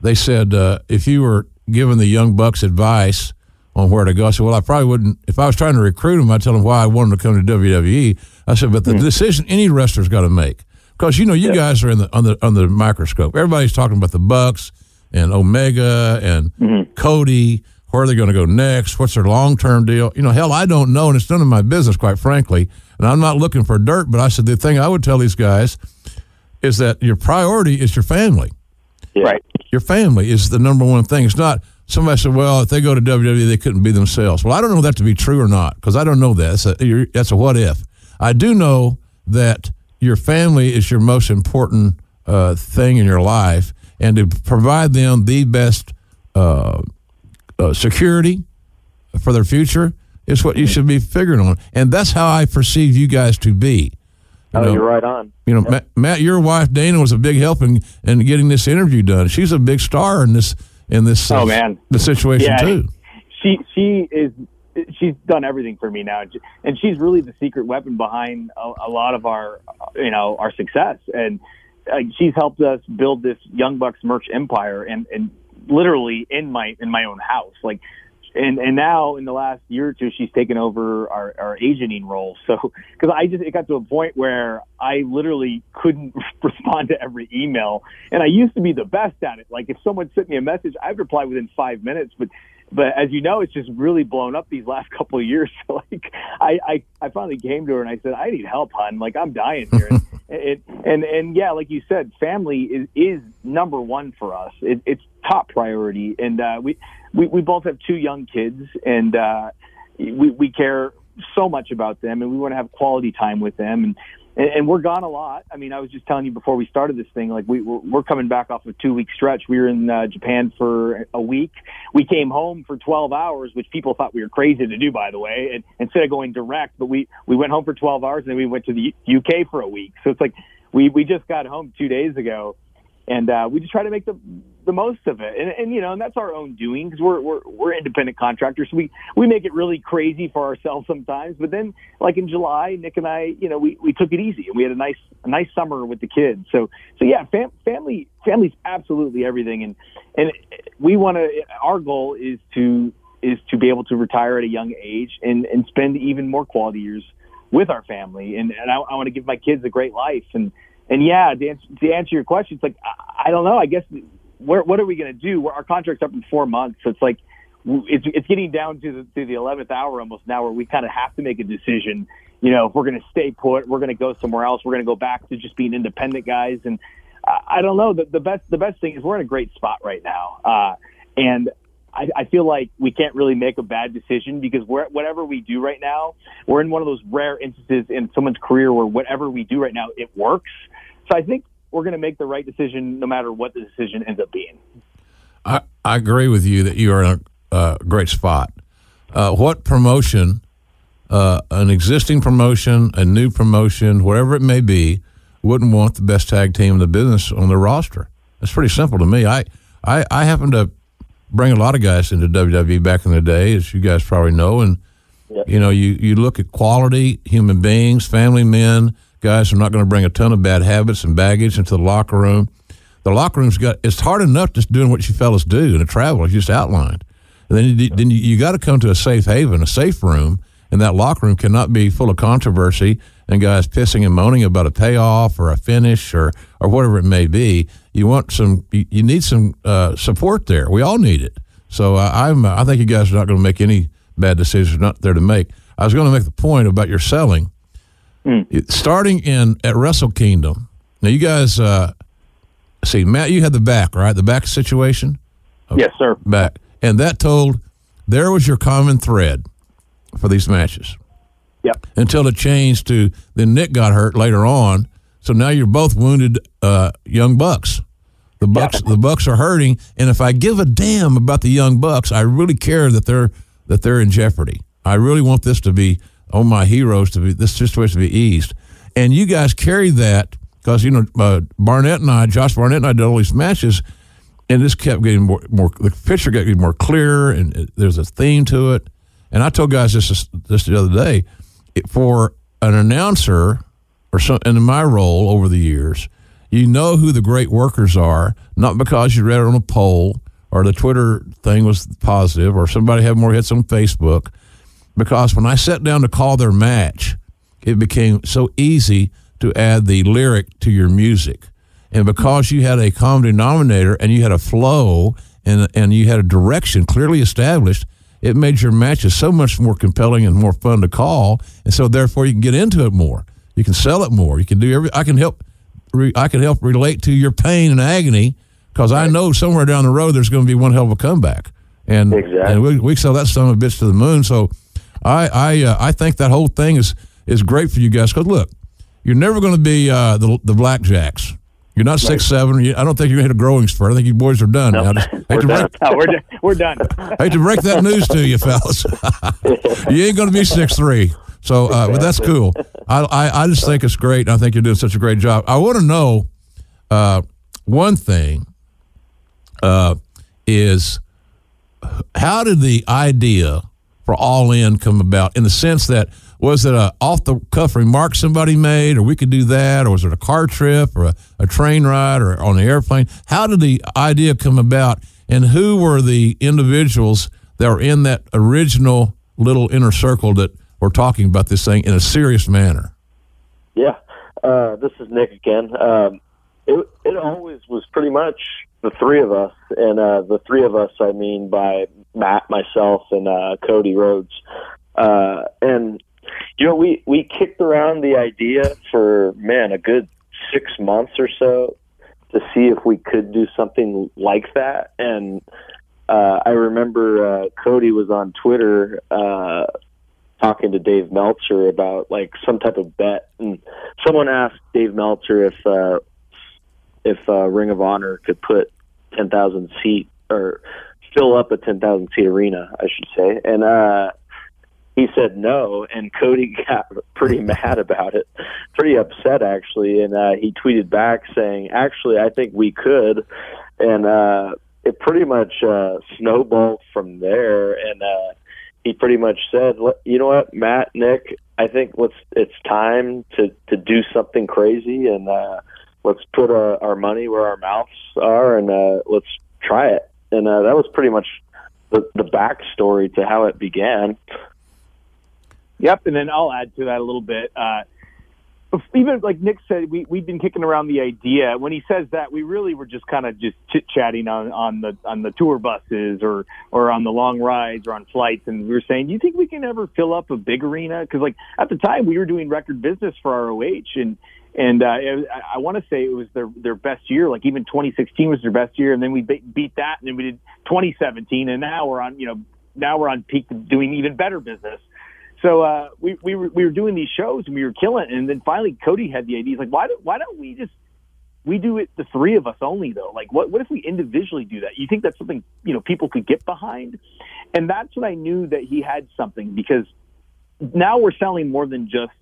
they said uh, if you were giving the young bucks advice on where to go, I said, well, I probably wouldn't. If I was trying to recruit them, I'd tell them why I wanted to come to WWE. I said, but the decision any wrestler's got to make because you know you guys are in the on the on the microscope. Everybody's talking about the Bucks and Omega and Cody. Where are they going to go next? What's their long term deal? You know, hell, I don't know, and it's none of my business, quite frankly. And I'm not looking for dirt, but I said the thing I would tell these guys is that your priority is your family. Yeah. Right. Your family is the number one thing. It's not somebody said, well, if they go to WWE, they couldn't be themselves. Well, I don't know that to be true or not because I don't know that. That's a, you're- that's a what if. I do know that your family is your most important uh, thing in your life, and to provide them the best uh, uh, security for their future is what you should be figuring on. And that's how I perceive you guys to be. You Oh, know, you're right on. you know, Matt, Matt, your wife Dana was a big help in, in getting this interview done. She's a big star in this in this uh, Oh, man. the situation Yeah. too. she she is she's done everything for me now and she's really the secret weapon behind a, a lot of our you know our success and uh, she's helped us build this young bucks merch empire and and literally in my in my own house. Like and and now in the last year or two she's taken over our our agenting role. So because i just it got to a point where i literally couldn't respond to every email. And i used to be the best at it. Like if someone sent me a message i'd reply within five minutes but but as you know, it's just really blown up these last couple of years. So like, I, I, I finally came to her and I said, I need help, hon. Like I'm dying here. and, it, and, and yeah, like you said, family is, is number one for us. It, it's top priority. And, uh, we, we, we both have two young kids and, uh, we, we care so much about them and we want to have quality time with them. And, and, and we're gone a lot. I mean, I was just telling you before we started this thing, like we, we're, we're coming back off a two week stretch. We were in uh, Japan for a week. We came home for 12 hours, which people thought we were crazy to do, by the way, and instead of going direct, but we, we went home for 12 hours and then we went to the UK for a week. So it's like we, we just got home two days ago and uh, we just try to make the the most of it. And, and you know, and that's our own doing because we're we're we're independent contractors. So we we make it really crazy for ourselves sometimes. But then, like in July, Nick and I, you know, we we took it easy and we had a nice a nice summer with the kids. So so yeah, fam- family family's absolutely everything. And and we want to. Our goal is to is to be able to retire at a young age and and spend even more quality years with our family. And and I, I want to give my kids a great life and and yeah, to answer, to answer your question, it's like I, I don't know. I guess where, what are we going to do? Our contract's up in four months, so it's like it's it's getting down to the to the eleventh hour almost now, where we kind of have to make a decision. You know, if we're going to stay put, we're going to go somewhere else. We're going to go back to just being independent guys. And I, I don't know. The, the best the best thing is we're in a great spot right now, uh, and I, I feel like we can't really make a bad decision because we're, whatever we do right now, we're in one of those rare instances in someone's career where whatever we do right now, it works. So I think we're going to make the right decision no matter what the decision ends up being. I, I agree with you that you are in a uh, great spot. Uh, what promotion, uh, an existing promotion, a new promotion, whatever it may be, wouldn't want the best tag team in the business on their roster? It's pretty simple to me. I, I, I happen to bring a lot of guys into WWE back in the day, as you guys probably know, and Yep. you know you, you look at quality human beings, family men, guys are not going to bring a ton of bad habits and baggage into the locker room. The locker room's got it's hard enough just doing what you fellas do in a travel, as you just outlined. And then you, then you, you got to come to a safe haven, a safe room, and that locker room cannot be full of controversy and guys pissing and moaning about a payoff or a finish or or whatever it may be. You want some, you, you need some uh, support there. We all need it. So uh, I'm, I think you guys are not going to make any bad decisions. Not there to make. I was going to make the point about your selling. It- Starting in at Wrestle Kingdom. Now you guys, uh, see Matt, you had the back right, the back situation Yes, sir. back, and that told there was your common thread for these matches Yep. until it changed to then Nick got hurt later on. So now you're both wounded uh, young bucks. The bucks the bucks are hurting, and if I give a damn about the young bucks, I really care that they're that they're in jeopardy. I really want this to be oh my heroes to be this situation to be eased, and you guys carried that because you know uh, Barnett and I, Josh Barnett and I did all these matches, and this kept getting more more the picture got getting more clear, and it, there's a theme to it. And I told guys this this the other day, it, for an announcer or some, in my role over the years, you know who the great workers are, not because you read it on a poll or the Twitter thing was positive or somebody had more hits on Facebook. Because when I sat down to call their match, it became so easy to add the lyric to your music. And because you had a common denominator and you had a flow and, and you had a direction clearly established, it made your matches so much more compelling and more fun to call. And so therefore you can get into it more. You can sell it more. You can do every, I can help, re, I can help relate to your pain and agony because I know somewhere down the road there's going to be one hell of a comeback. And, Exactly. and we, we sell that son of a bitch to the moon. So I, I, uh, I think that whole thing is, is great for you guys because look, you're never going to be uh, the, the Blackjacks. You're not six seven. You, I don't think you're going to hit a growing spurt. I think you boys are done. No. Just we're done. break, No, we're, d- we're done. hate to break that news to you, fellas. you ain't going to be six three. So, uh, but that's cool. I, I I just think it's great. and I think you're doing such a great job. I want to know uh, one thing uh, is how did the idea for All In come about? In the sense that was it a off the cuff remark somebody made, or we could do that, or was it a car trip, or a, a train ride, or on the airplane? How did the idea come about, and who were the individuals that were in that original little inner circle that were talking about this thing in a serious manner? Yeah, uh, this is Nick again. Um, it it always was pretty much the three of us, and uh, the three of us I mean by Matt, myself, and uh, Cody Rhodes. Uh, and you know, we we kicked around the idea for man a good six months or so to see if we could do something like that. And uh, I remember uh, Cody was on Twitter. Uh, talking to Dave Meltzer about like some type of bet, and someone asked Dave Meltzer if uh, if uh, Ring of Honor could put ten thousand seat or fill up a ten thousand seat arena, I should say, and uh, he said no, and Cody got pretty mad about it, pretty upset actually, and uh, he tweeted back saying, "Actually, I think we could," and uh, it pretty much uh, snowballed from there, and. Uh, he pretty much said, "You know what, Matt, Nick, I think let's it's time to to do something crazy and uh, let's put uh, our money where our mouths are and uh, let's try it." And uh, that was pretty much the the backstory to how it began. Yep, and then I'll add to that a little bit. Uh, even like Nick said, we we've been kicking around the idea. When he says that, we really were just kind of just chit chatting on on the on the tour buses or or on the long rides or on flights, and we were saying, do you think we can ever fill up a big arena? Because like at the time we were doing record business for ROH, and and uh, I, want to say it was their their best year. Like even 2016 was their best year, and then we be- beat that, and then we did 2017, and now we're on you know now we're on peak doing even better business. So uh, we we were we were doing these shows and we were killing, it. and then finally Cody had the idea. He's like, why don't why don't we just we do it the three of us only though? Like, what what if we individually do that? You think that's something you know people could get behind? And that's when I knew that he had something because now we're selling more than just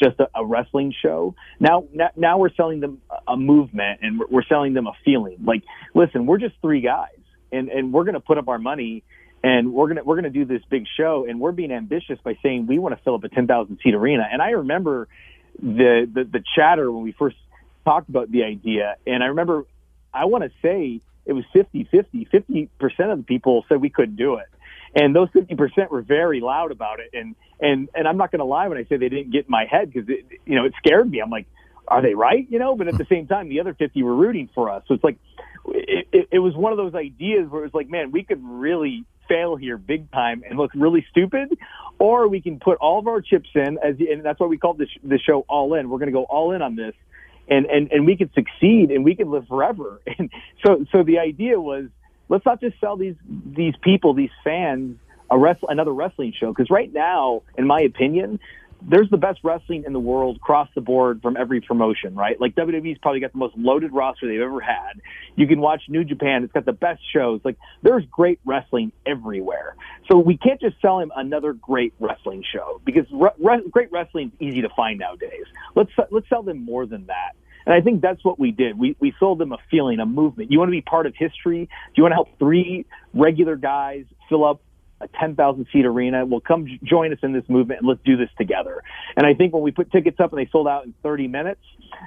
just a, a wrestling show. Now, now, now we're selling them a movement and we're, selling them a feeling. Like, listen, we're just three guys, and and we're going to put up our money and we're gonna we're gonna do this big show, and we're being ambitious by saying we want to fill up a ten thousand seat arena. And I remember the, the the chatter when we first talked about the idea, and I remember I want to say it was 50-50. 50 percent of the people said we couldn't do it, and those fifty percent were very loud about it. And and and I'm not going to lie when I say they didn't get in my head because it, you know it scared me. I'm like, are they right? You know, but at the same time, the other fifty were rooting for us. So it's like it, it, it was one of those ideas where it was like, man, we could really fail here big time and look really stupid, or we can put all of our chips in, as and that's why we called this the show All In. We're going to go all in on this, and and and we can succeed and we can live forever. And so so the idea was let's not just sell these these people these fans a wrestle another wrestling show because right now, in my opinion, there's the best wrestling in the world across the board from every promotion, right? Like WWE's probably got the most loaded roster they've ever had. You can watch New Japan; it's got the best shows. Like there's great wrestling everywhere. So we can't just sell him another great wrestling show because re- re- great wrestling is easy to find nowadays. Let's let's sell them more than that. And I think that's what we did. We we sold them a feeling, a movement. You want to be part of history? Do you want to help three regular guys fill up a 10,000 seat arena. Well, come join us in this movement and let's do this together. And I think when we put tickets up and they sold out in 30 minutes,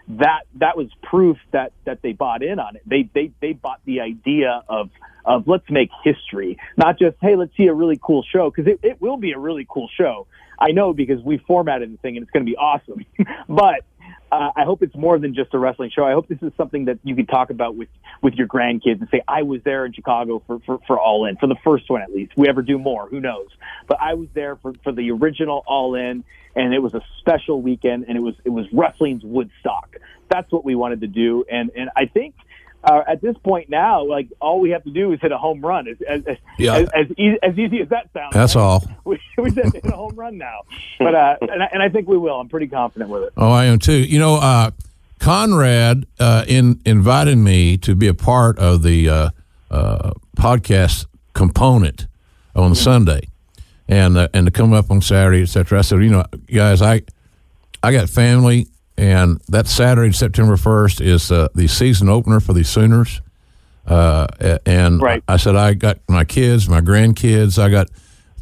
that that was proof that that they bought in on it. They they they bought the idea of of let's make history, not just hey let's see a really cool show because it, it will be a really cool show. I know because we formatted the thing and it's going to be awesome. but uh, I hope it's more than just a wrestling show. I hope this is something that you can talk about with with your grandkids and say, I was there in Chicago for for, for All In for the first one at least. We ever do more, who knows? But I was there for for the original All In, and it was a special weekend, and it was it was wrestling's Woodstock. That's what we wanted to do, and and I think uh, at this point now, like all we have to do is hit a home run. As as Yeah. as, as, easy, as easy as that sounds. That's all. We, we just hit a home run now, but uh, and, I, and I think we will. I'm pretty confident with it. Oh, I am too. You know, uh, Conrad uh, in invited me to be a part of the uh, uh, podcast component on Sunday, and uh, and to come up on Saturday, etc. I said, you know, guys, I I got family, and that Saturday, September first, is uh, the season opener for the Sooners. Uh, and Right. I said, I got my kids, my grandkids. I got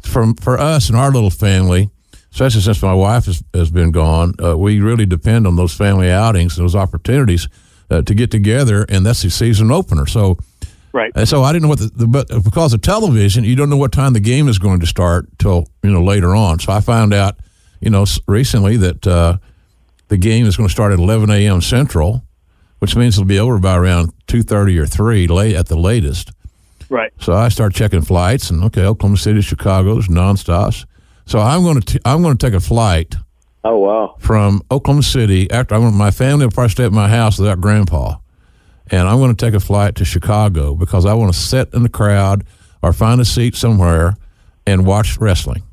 from for us and our little family, especially since my wife has, has been gone. Uh, we really depend on those family outings, those opportunities uh, to get together, and that's the season opener. So. Right. And so I didn't know what the, the but because of television, you don't know what time the game is going to start till you know later on. So I found out, you know, recently that uh, the game is going to start at 11 a.m. Central, which means it'll be over by around 2:30 or 3 late at the latest. Right. So I start checking flights, and okay, Oklahoma City, Chicago's nonstops. So I'm going to I'm going to take a flight Oh wow. from Oklahoma City after I want my family will probably stay at my house without grandpa. And I'm going to take a flight to Chicago because I want to sit in the crowd or find a seat somewhere and watch wrestling.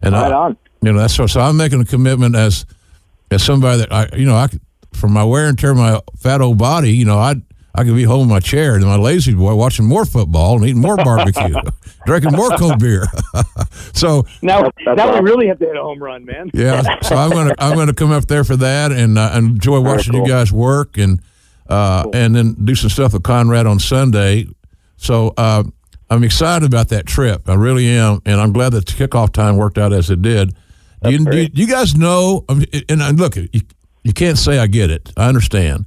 And Right I, on. you know, that's so, so I'm making a commitment as as somebody that I you know, I could, from my wear and tear of my fat old body, you know, I I could be holding my chair and my lazy boy watching more football and eating more barbecue, drinking more cold beer. so Now, That's now awesome. we really have to hit a home run, man. yeah, so I'm gonna I'm gonna come up there for that and uh, enjoy watching cool. you guys work and uh, and then do some stuff with Conrad on Sunday. So uh, I'm excited about that trip. I really am, and I'm glad that the kickoff time worked out as it did. Do you, do, you, great. do you guys know? I mean, and, and look, you, you can't say I get it. I understand.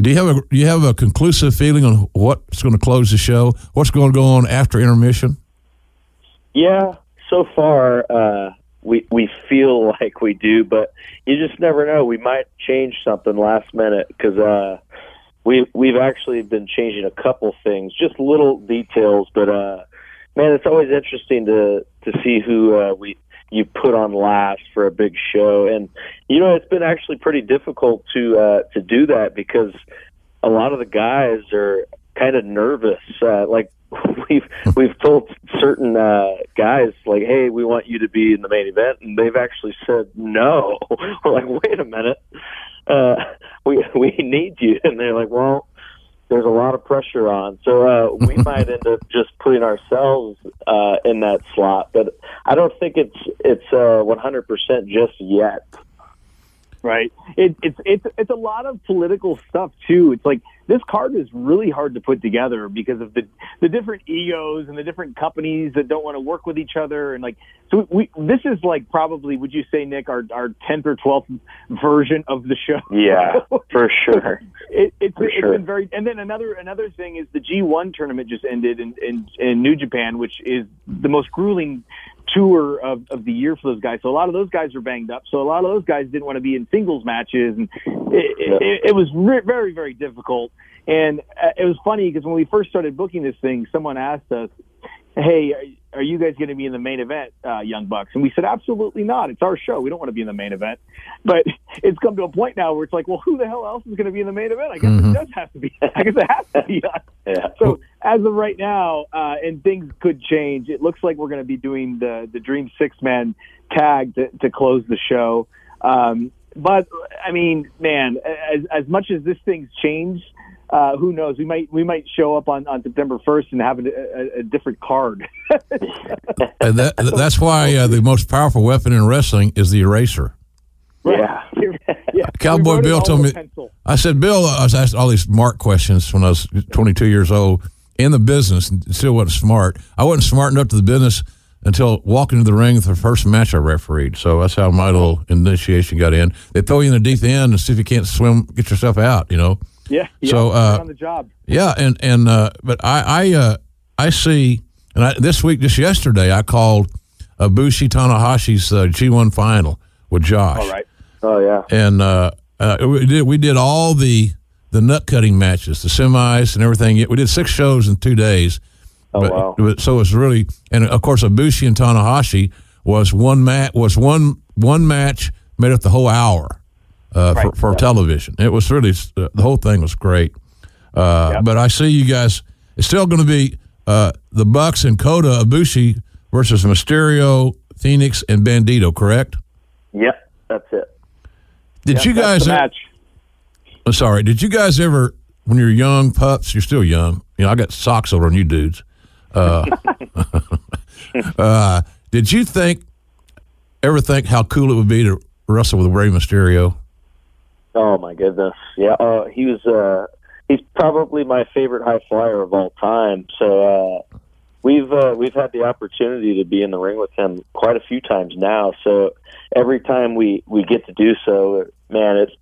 Do you have a do you have a conclusive feeling on what's going to close the show? What's going to go on after intermission? Yeah. So far, uh, we we feel like we do, but you just never know. We might change something last minute because uh, we we've actually been changing a couple things, just little details. But uh, man, it's always interesting to to see who uh, we you put on last for a big show, and you know it's been actually pretty difficult to uh, to do that because a lot of the guys are kind of nervous. Uh, like we've we've told certain uh, guys like, "Hey, we want you to be in the main event," and they've actually said no. We're like, "Wait a minute, uh, we we need you," and they're like, "Well." There's a lot of pressure on, so uh, we might end up just putting ourselves uh, in that slot. But I don't think it's it's uh, 100% just yet. right? It, it's it's it's a lot of political stuff too. It's like this card is really hard to put together because of the the different egos and the different companies that don't want to work with each other and like so we this is like probably would you say Nick our our tenth or twelfth version of the show? Yeah, for sure. It, it's, For it's sure. been very, and then another another thing is the G1 tournament just ended in, in in New Japan, which is the most grueling tour of, of the year for those guys. So a lot of those guys are banged up. So a lot of those guys didn't want to be in singles matches, and it, it, it was re- very very difficult. And uh, it was funny because when we first started booking this thing, someone asked us, "Hey, are, you guys going to be in the main event, uh, Young Bucks?" And we said, "Absolutely not. It's our show. We don't want to be in the main event." But it's come to a point now where it's like, well, who the hell else is going to be in the main event? I guess it does have to be. I guess it has to be us. Yeah. So as of right now, uh, and things could change. It looks like we're going to be doing the the Dream Six Man tag to, to close the show. Um, but I mean, man, as as much as this thing's changed, uh, who knows? We might we might show up on, on September first and have a, a, a different card. And that, that's why uh, the most powerful weapon in wrestling is the eraser. Yeah. yeah, Cowboy We wrote it Bill told me. pencil. I said, Bill, I was asked all these Mark questions when I was 22 years old in the business and still wasn't smart. I wasn't smart enough to the business until walking into the ring for the first match I refereed. So that's how my little initiation got in. They throw you in the deep end and see if you can't swim, get yourself out, you know? Yeah, yeah, So, uh, on the job. Yeah, and and uh, but I I uh, I see, and I, this week, just yesterday, I called Ibushi Tanahashi's uh, G1 final with Josh. All right. Oh yeah. and uh, uh, we did we did all the the nut cutting matches, the semis, and everything. We did six shows in two days. Oh, But- wow. but- so it's really, and of course, Ibushi and Tanahashi was one mat was one one match made up the whole hour uh, for, for television. It was really uh, the whole thing was great. Uh, But I see you guys. It's still going to be uh, the Bucks and Kota Ibushi versus Mysterio, Phoenix, and Bandito. Correct? Yep. That's it. Did you That's guys? match. I'm sorry. Did you guys ever, when you're young pups, you're still young. You know, I got socks over on you dudes. Uh, uh, did you think, ever think how cool it would be to wrestle with Rey Mysterio? Oh my goodness. Yeah. Uh, he was. Uh, he's probably my favorite high flyer of all time. So uh, we've uh, we've had the opportunity to be in the ring with him quite a few times now. So every time we we get to do so, man, it's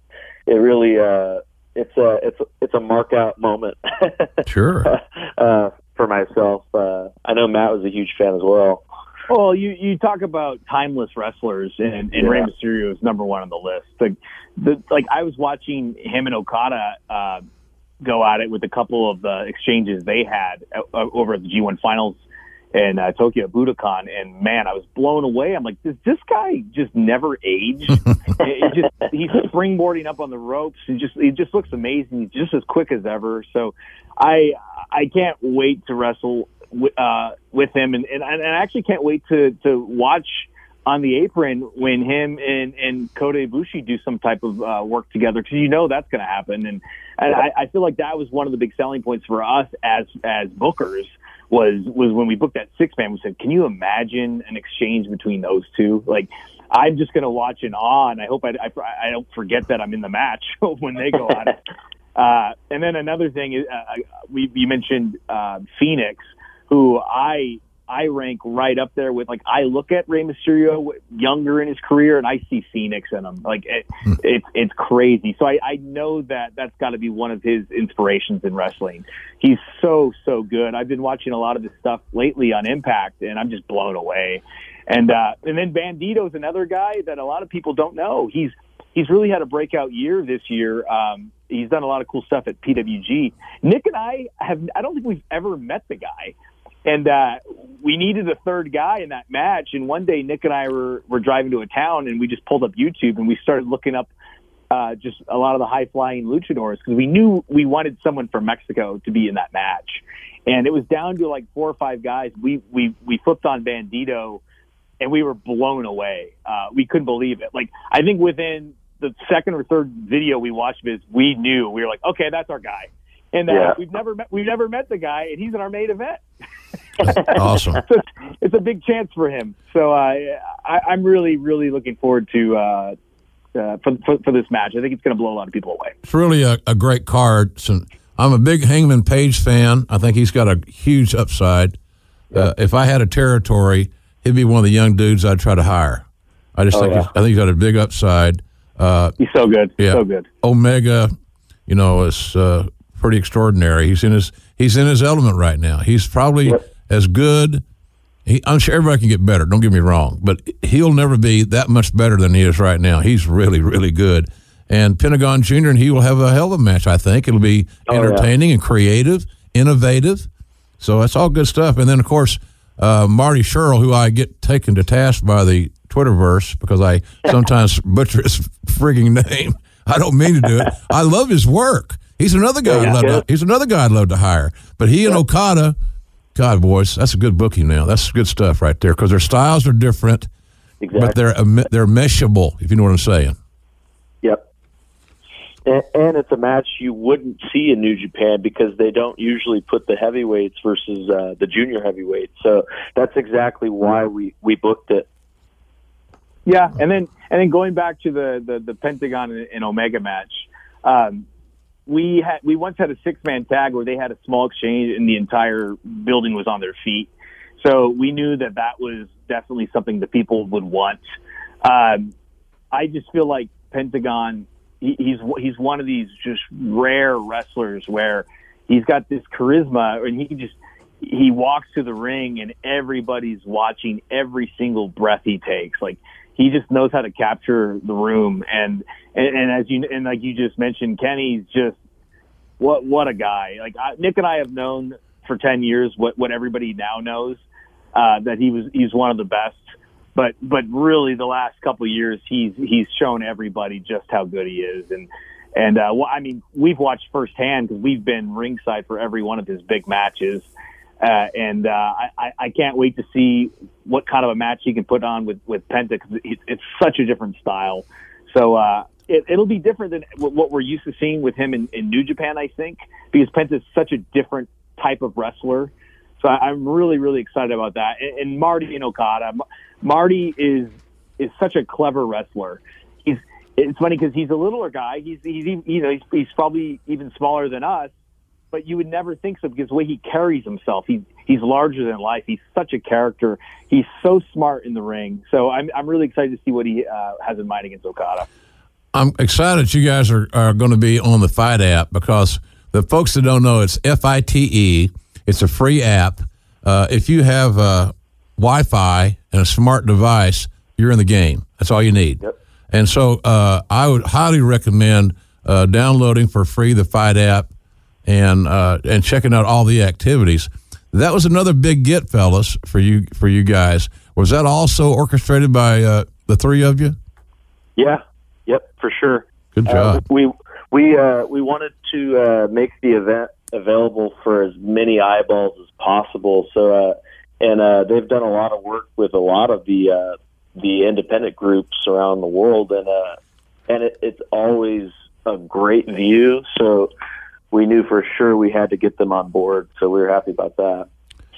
it really uh, it's a it's a, it's a mark out moment. Sure. uh, for myself. Uh, I know Matt was a huge fan as well. Well, you you talk about timeless wrestlers, and, and Rey Yeah. Mysterio is number one on the list. Like, the like I was watching him and Okada uh, go at it with a couple of the exchanges they had uh, over at the G1 Finals in uh, Tokyo Budokan, and man, I was blown away. I'm like, does this guy just never age? it, it just he's springboarding up on the ropes, and just he just looks amazing, He's just as quick as ever. So, I I can't wait to wrestle wi- uh, with him, and, and and I actually can't wait to to watch on the apron when him and and Kota Ibushi do some type of uh, work together because you know that's going to happen, and and I, I feel like that was one of the big selling points for us as as bookers was was when we booked that six man. We said, can you imagine an exchange between those two? Like. I'm just going to watch in awe, and I hope I, I, I don't forget that I'm in the match when they go on it. Uh, and then another thing is, uh, we you mentioned uh, Phoenix, who I I rank right up there with. Like I look at Rey Mysterio younger in his career, and I see Phoenix in him. Like it, it's it's crazy. So I, I know that that's got to be one of his inspirations in wrestling. He's so so good. I've been watching a lot of his stuff lately on Impact, and I'm just blown away. And uh, and then Bandito's another guy that a lot of people don't know. He's he's really had a breakout year this year. Um, he's done a lot of cool stuff at PWG. Nick and I have I don't think we've ever met the guy. And uh, we needed a third guy in that match. And one day, Nick and I were, were driving to a town, and we just pulled up YouTube and we started looking up uh, just a lot of the high flying luchadors because we knew we wanted someone from Mexico to be in that match. And it was down to like four or five guys. We we we flipped on Bandito, and we were blown away. Uh, we couldn't believe it. Like I think within the second or third video we watched of his, we knew we were like, okay, that's our guy. And uh, Yeah. we've never met we've never met the guy, and he's in our main event. Awesome. so it's, it's a big chance for him. So uh, I, I'm really, really looking forward to uh, uh, for, for for this match. I think it's going to blow a lot of people away. It's really a, a great card. So I'm a big Hangman Page fan. I think he's got a huge upside. Uh, if I had a territory, he'd be one of the young dudes I'd try to hire. I just Oh, think yeah. he's, I think he's got a big upside. Uh, He's so good, Yeah. so good. Omega, you know, is uh, pretty extraordinary. He's in his he's in his element right now. He's probably Yep. as good. He, I'm sure everybody can get better. Don't get me wrong, but he'll never be that much better than he is right now. He's really, really good. And Pentagon Jr. and he will have a hell of a match. I think it'll be Oh, yeah. entertaining and creative, innovative. So that's all good stuff. And then of course uh, Marty Sherrill, who I get taken to task by the Twitterverse because I sometimes butcher his frigging name. I don't mean to do it. I love his work. He's another guy. I'd love yeah. to, he's another guy I'd love to hire. But he and Okada, God, boys, that's a good booking now. That's good stuff right there because their styles are different, Exactly. but they're em- they're meshable. If you know what I'm saying. Yep. And, and it's a match you wouldn't see in New Japan because they don't usually put the heavyweights versus uh, the junior heavyweights. So that's exactly why we we booked it. Yeah, and then and then going back to the the, the Pentagon and, and Omega match, um, we had we once had a six man tag where they had a small exchange and the entire building was on their feet. So we knew that that was definitely something that people would want. Um, I just feel like Pentagon, he, he's he's one of these just rare wrestlers where he's got this charisma and he can just he walks to the ring and everybody's watching every single breath he takes. Like he just knows how to capture the room and and, and as you and like you just mentioned, Kenny's just what what a guy. Like I, Nick and I have known for ten years what what everybody now knows uh, that he was he's one of the best. But but really, the last couple of years, he's he's shown everybody just how good he is, and and uh, well, I mean, we've watched firsthand because we've been ringside for every one of his big matches, uh, and uh, I, I- can't wait to see what kind of a match he can put on with with Penta because it, it's such a different style. So uh, it, it'll be different than what we're used to seeing with him in, in New Japan, I think, because Penta's such a different type of wrestler. So I- I'm really, really excited about that. And, and Marty and Okada, Marty is is such a clever wrestler. He's it's funny because he's a littler guy. He's he's you know he's, he's probably even smaller than us, but you would never think so because the way he carries himself, he he's larger than life. He's such a character. He's so smart in the ring. So I'm I'm really excited to see what he uh, has in mind against Okada. I'm excited you guys are, are going to be on the FITE app because the folks that don't know, it's F I T E. It's a free app. Uh, if you have uh, Wi Fi and a smart device, you're in the game. That's all you need. Yep. And so uh, I would highly recommend uh, downloading for free the FITE app and uh, and checking out all the activities. That was another big get, fellas, for you for you guys. Was that also orchestrated by uh, the three of you? Yeah. Yep. For sure. Good Uh, job. we we uh, we wanted to uh, make the event available for as many eyeballs as possible. So uh, and uh, they've done a lot of work with a lot of the uh, the independent groups around the world, and uh, and it, it's always a great view. So we knew for sure we had to get them on board. So we were happy about that.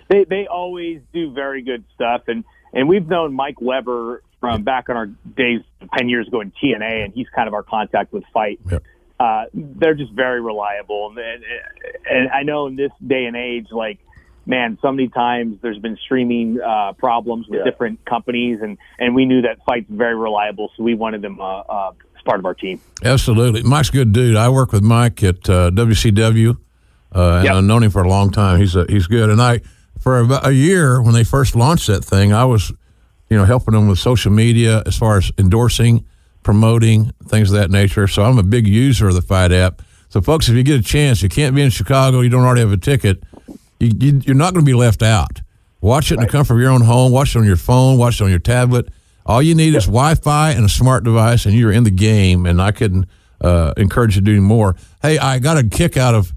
they they always do very good stuff and and we've known Mike Weber from back on our days ten years ago in TNA and he's kind of our contact with FITE. Yep. Uh, they're just very reliable and, and and I know in this day and age like man so many times there's been streaming uh, problems with Yeah. different companies and and we knew that FITE's very reliable so we wanted them uh, uh, as part of our team. Absolutely. Mike's a good dude. I work with Mike at uh, WCW, uh, and Yep. I've known him for a long time. He's a, he's good. And I, for about a year when they first launched that thing, I was, you know, helping them with social media as far as endorsing, promoting things of that nature. So I'm a big user of the FITE app. So, folks, if you get a chance, you can't be in Chicago, you don't already have a ticket, you, you, you're not going to be left out. Watch it in the comfort of your own home. Watch it on your phone. Watch it on your tablet. All you need is Wi-Fi and a smart device, and you're in the game. And I couldn't uh, encourage you to do more. Hey, I got a kick out of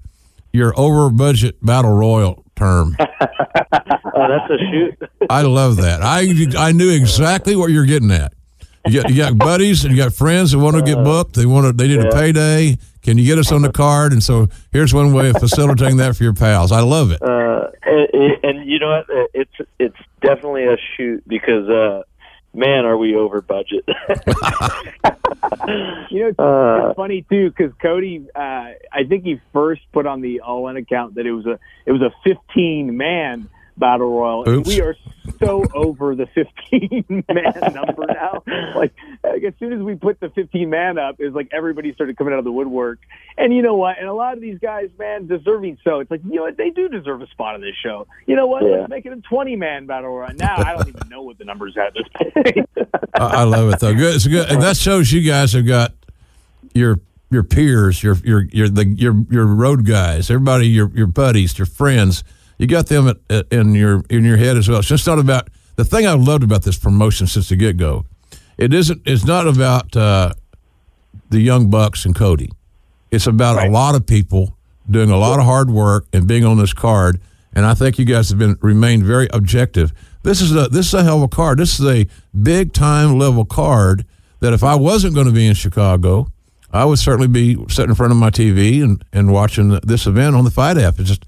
your over-budget battle royal term. Oh, that's a shoot. I love that. I I knew exactly what you're getting at. You got, you got buddies and you got friends that want to get booked. They want to. They need a payday. Can you get us on the card? And so here's one way of facilitating that for your pals. I love it. Uh, and, and you know what? Uh, It's it's definitely a shoot because, uh, man, are we over budget? You know, it's, Uh, it's funny too because Cody, uh, I think he first put on the All In account that it was a it was a 15 man battle royal. Oops. we are so over the 15 man number now. Like, like as soon as we put the 15 man up, it's like everybody started coming out of the woodwork. And you know what? And a lot of these guys, man, deserving so. It's like you know what? They do deserve a spot on this show. You know what? Yeah. Let's make it a 20 man battle royal. Now I don't even know what the numbers at this point. I, I love it though. Good. It's good. And that shows you guys have got your your peers, your your your the your your road guys, everybody, your your buddies, your friends. You got them at, at, in your in your head as well. It's just not about the thing I've loved about this promotion since the get go. It isn't. It's not about uh, the young bucks and Cody. It's about a lot of people doing a lot of hard work and being on this card. And I think you guys have been remained very objective. This is a this is a hell of a card. This is a big time level card that if I wasn't going to be in Chicago, I would certainly be sitting in front of my TV and, and watching this event on the FITE app. It's just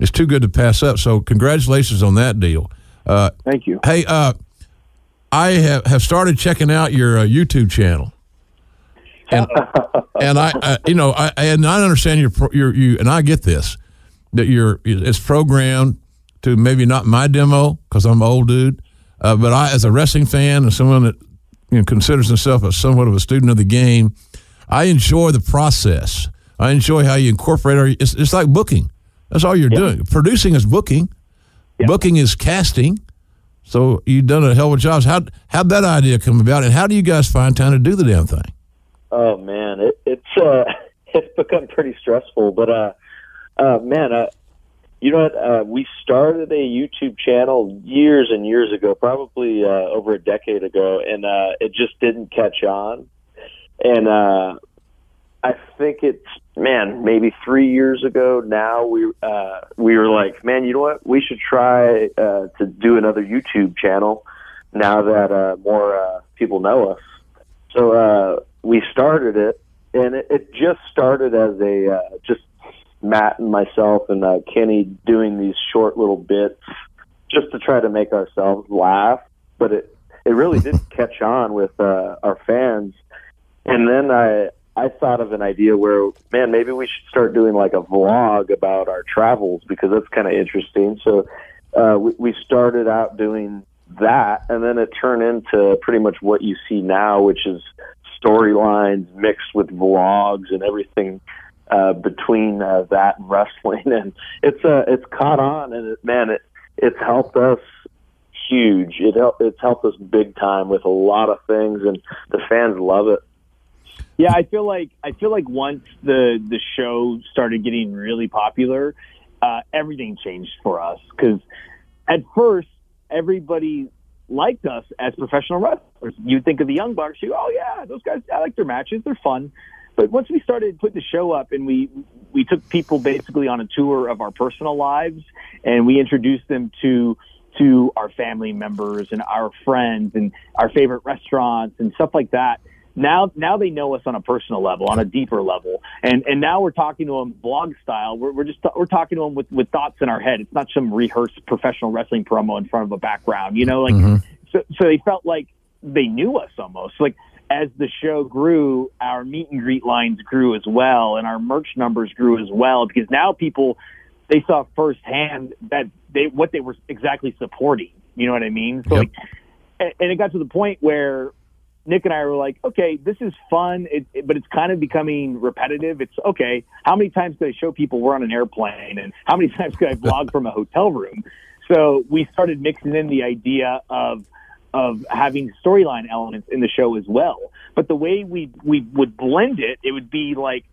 it's too good to pass up. So congratulations on that deal. Uh, Thank you. Hey, uh, I have, have started checking out your uh, YouTube channel, and and I, I you know I and I understand your pro- your you and I get this that you're it's programmed to maybe not my demo because I'm an old dude, uh, but I as a wrestling fan and someone that you know considers himself as somewhat of a student of the game, I enjoy the process. I enjoy how you incorporate. Our, it's, it's like booking. That's all you're doing. Producing is booking. Booking is casting. So you've done a hell of a job. How how'd that idea come about, and how do you guys find time to do the damn thing? Oh man, it, it's uh, it's become pretty stressful. But uh, uh, man, uh, you know what? Uh, we started a YouTube channel years and years ago, probably uh, over a decade ago, and uh, it just didn't catch on. And uh, I think it's man, maybe three years ago now. We uh, we were like, man, you know what? We should try uh, to do another YouTube channel now that uh, more uh, people know us. So uh, we started it, and it, it just started as a uh, just Matt and myself and uh, Kenny doing these short little bits just to try to make ourselves laugh. But it it really did catch on with uh, our fans, and then I I thought of an idea where man maybe we should start doing like a vlog about our travels because that's kind of interesting. So uh, we, we started out doing that, and then it turned into pretty much what you see now, which is storylines mixed with vlogs and everything uh, between uh, that and wrestling, and it's uh, it's caught on, and it, man, it it's helped us huge. It hel- it's helped us big time with a lot of things, and the fans love it. Yeah, I feel like I feel like once the the show started getting really popular, uh, everything changed for us because at first everybody liked us as professional wrestlers. You'd think of the Young Bucks, you go, oh yeah, those guys, I like their matches, they're fun. But once we started putting the show up and we we took people basically on a tour of our personal lives and we introduced them to to our family members and our friends and our favorite restaurants and stuff like that. Now, now they know us on a personal level, on a deeper level, and and now we're talking to them blog style. We're we're just we're talking to them with with thoughts in our head. It's not some rehearsed professional wrestling promo in front of a background. You know, like mm-hmm. so so they felt like they knew us almost. Like as the show grew, our meet and greet lines grew as well, and our merch numbers grew as well because now people they saw firsthand that they what they were exactly supporting. You know what I mean? So Yep. like, and it got to the point where Nick and I were like, okay, this is fun, it, it- but it's kind of becoming repetitive. It's okay. How many times could I show people we're on an airplane, and how many times could I vlog from a hotel room? So we started mixing in the idea of of having storyline elements in the show as well. But the way we we would blend it, it would be like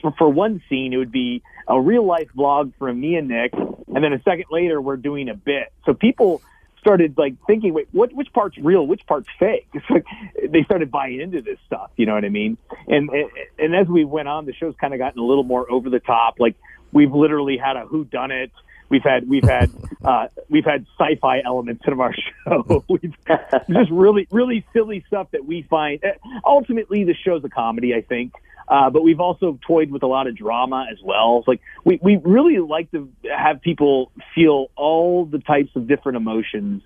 for, for one scene, it would be a real life vlog from me and Nick, and then a second later, we're doing a bit. So people started like thinking, wait, what? Which part's real? Which part's fake? It's like they started buying into this stuff. You know what I mean? And and, and as we went on, the show's kind of gotten a little more over the top. Like we've literally had a who done it. We've had we've had uh, we've had sci-fi elements in our show. we've just really really silly stuff that we find. eh, Ultimately, the show's a comedy, I think. Uh, but we've also toyed with a lot of drama as well. It's like we, we really like to have people feel all the types of different emotions.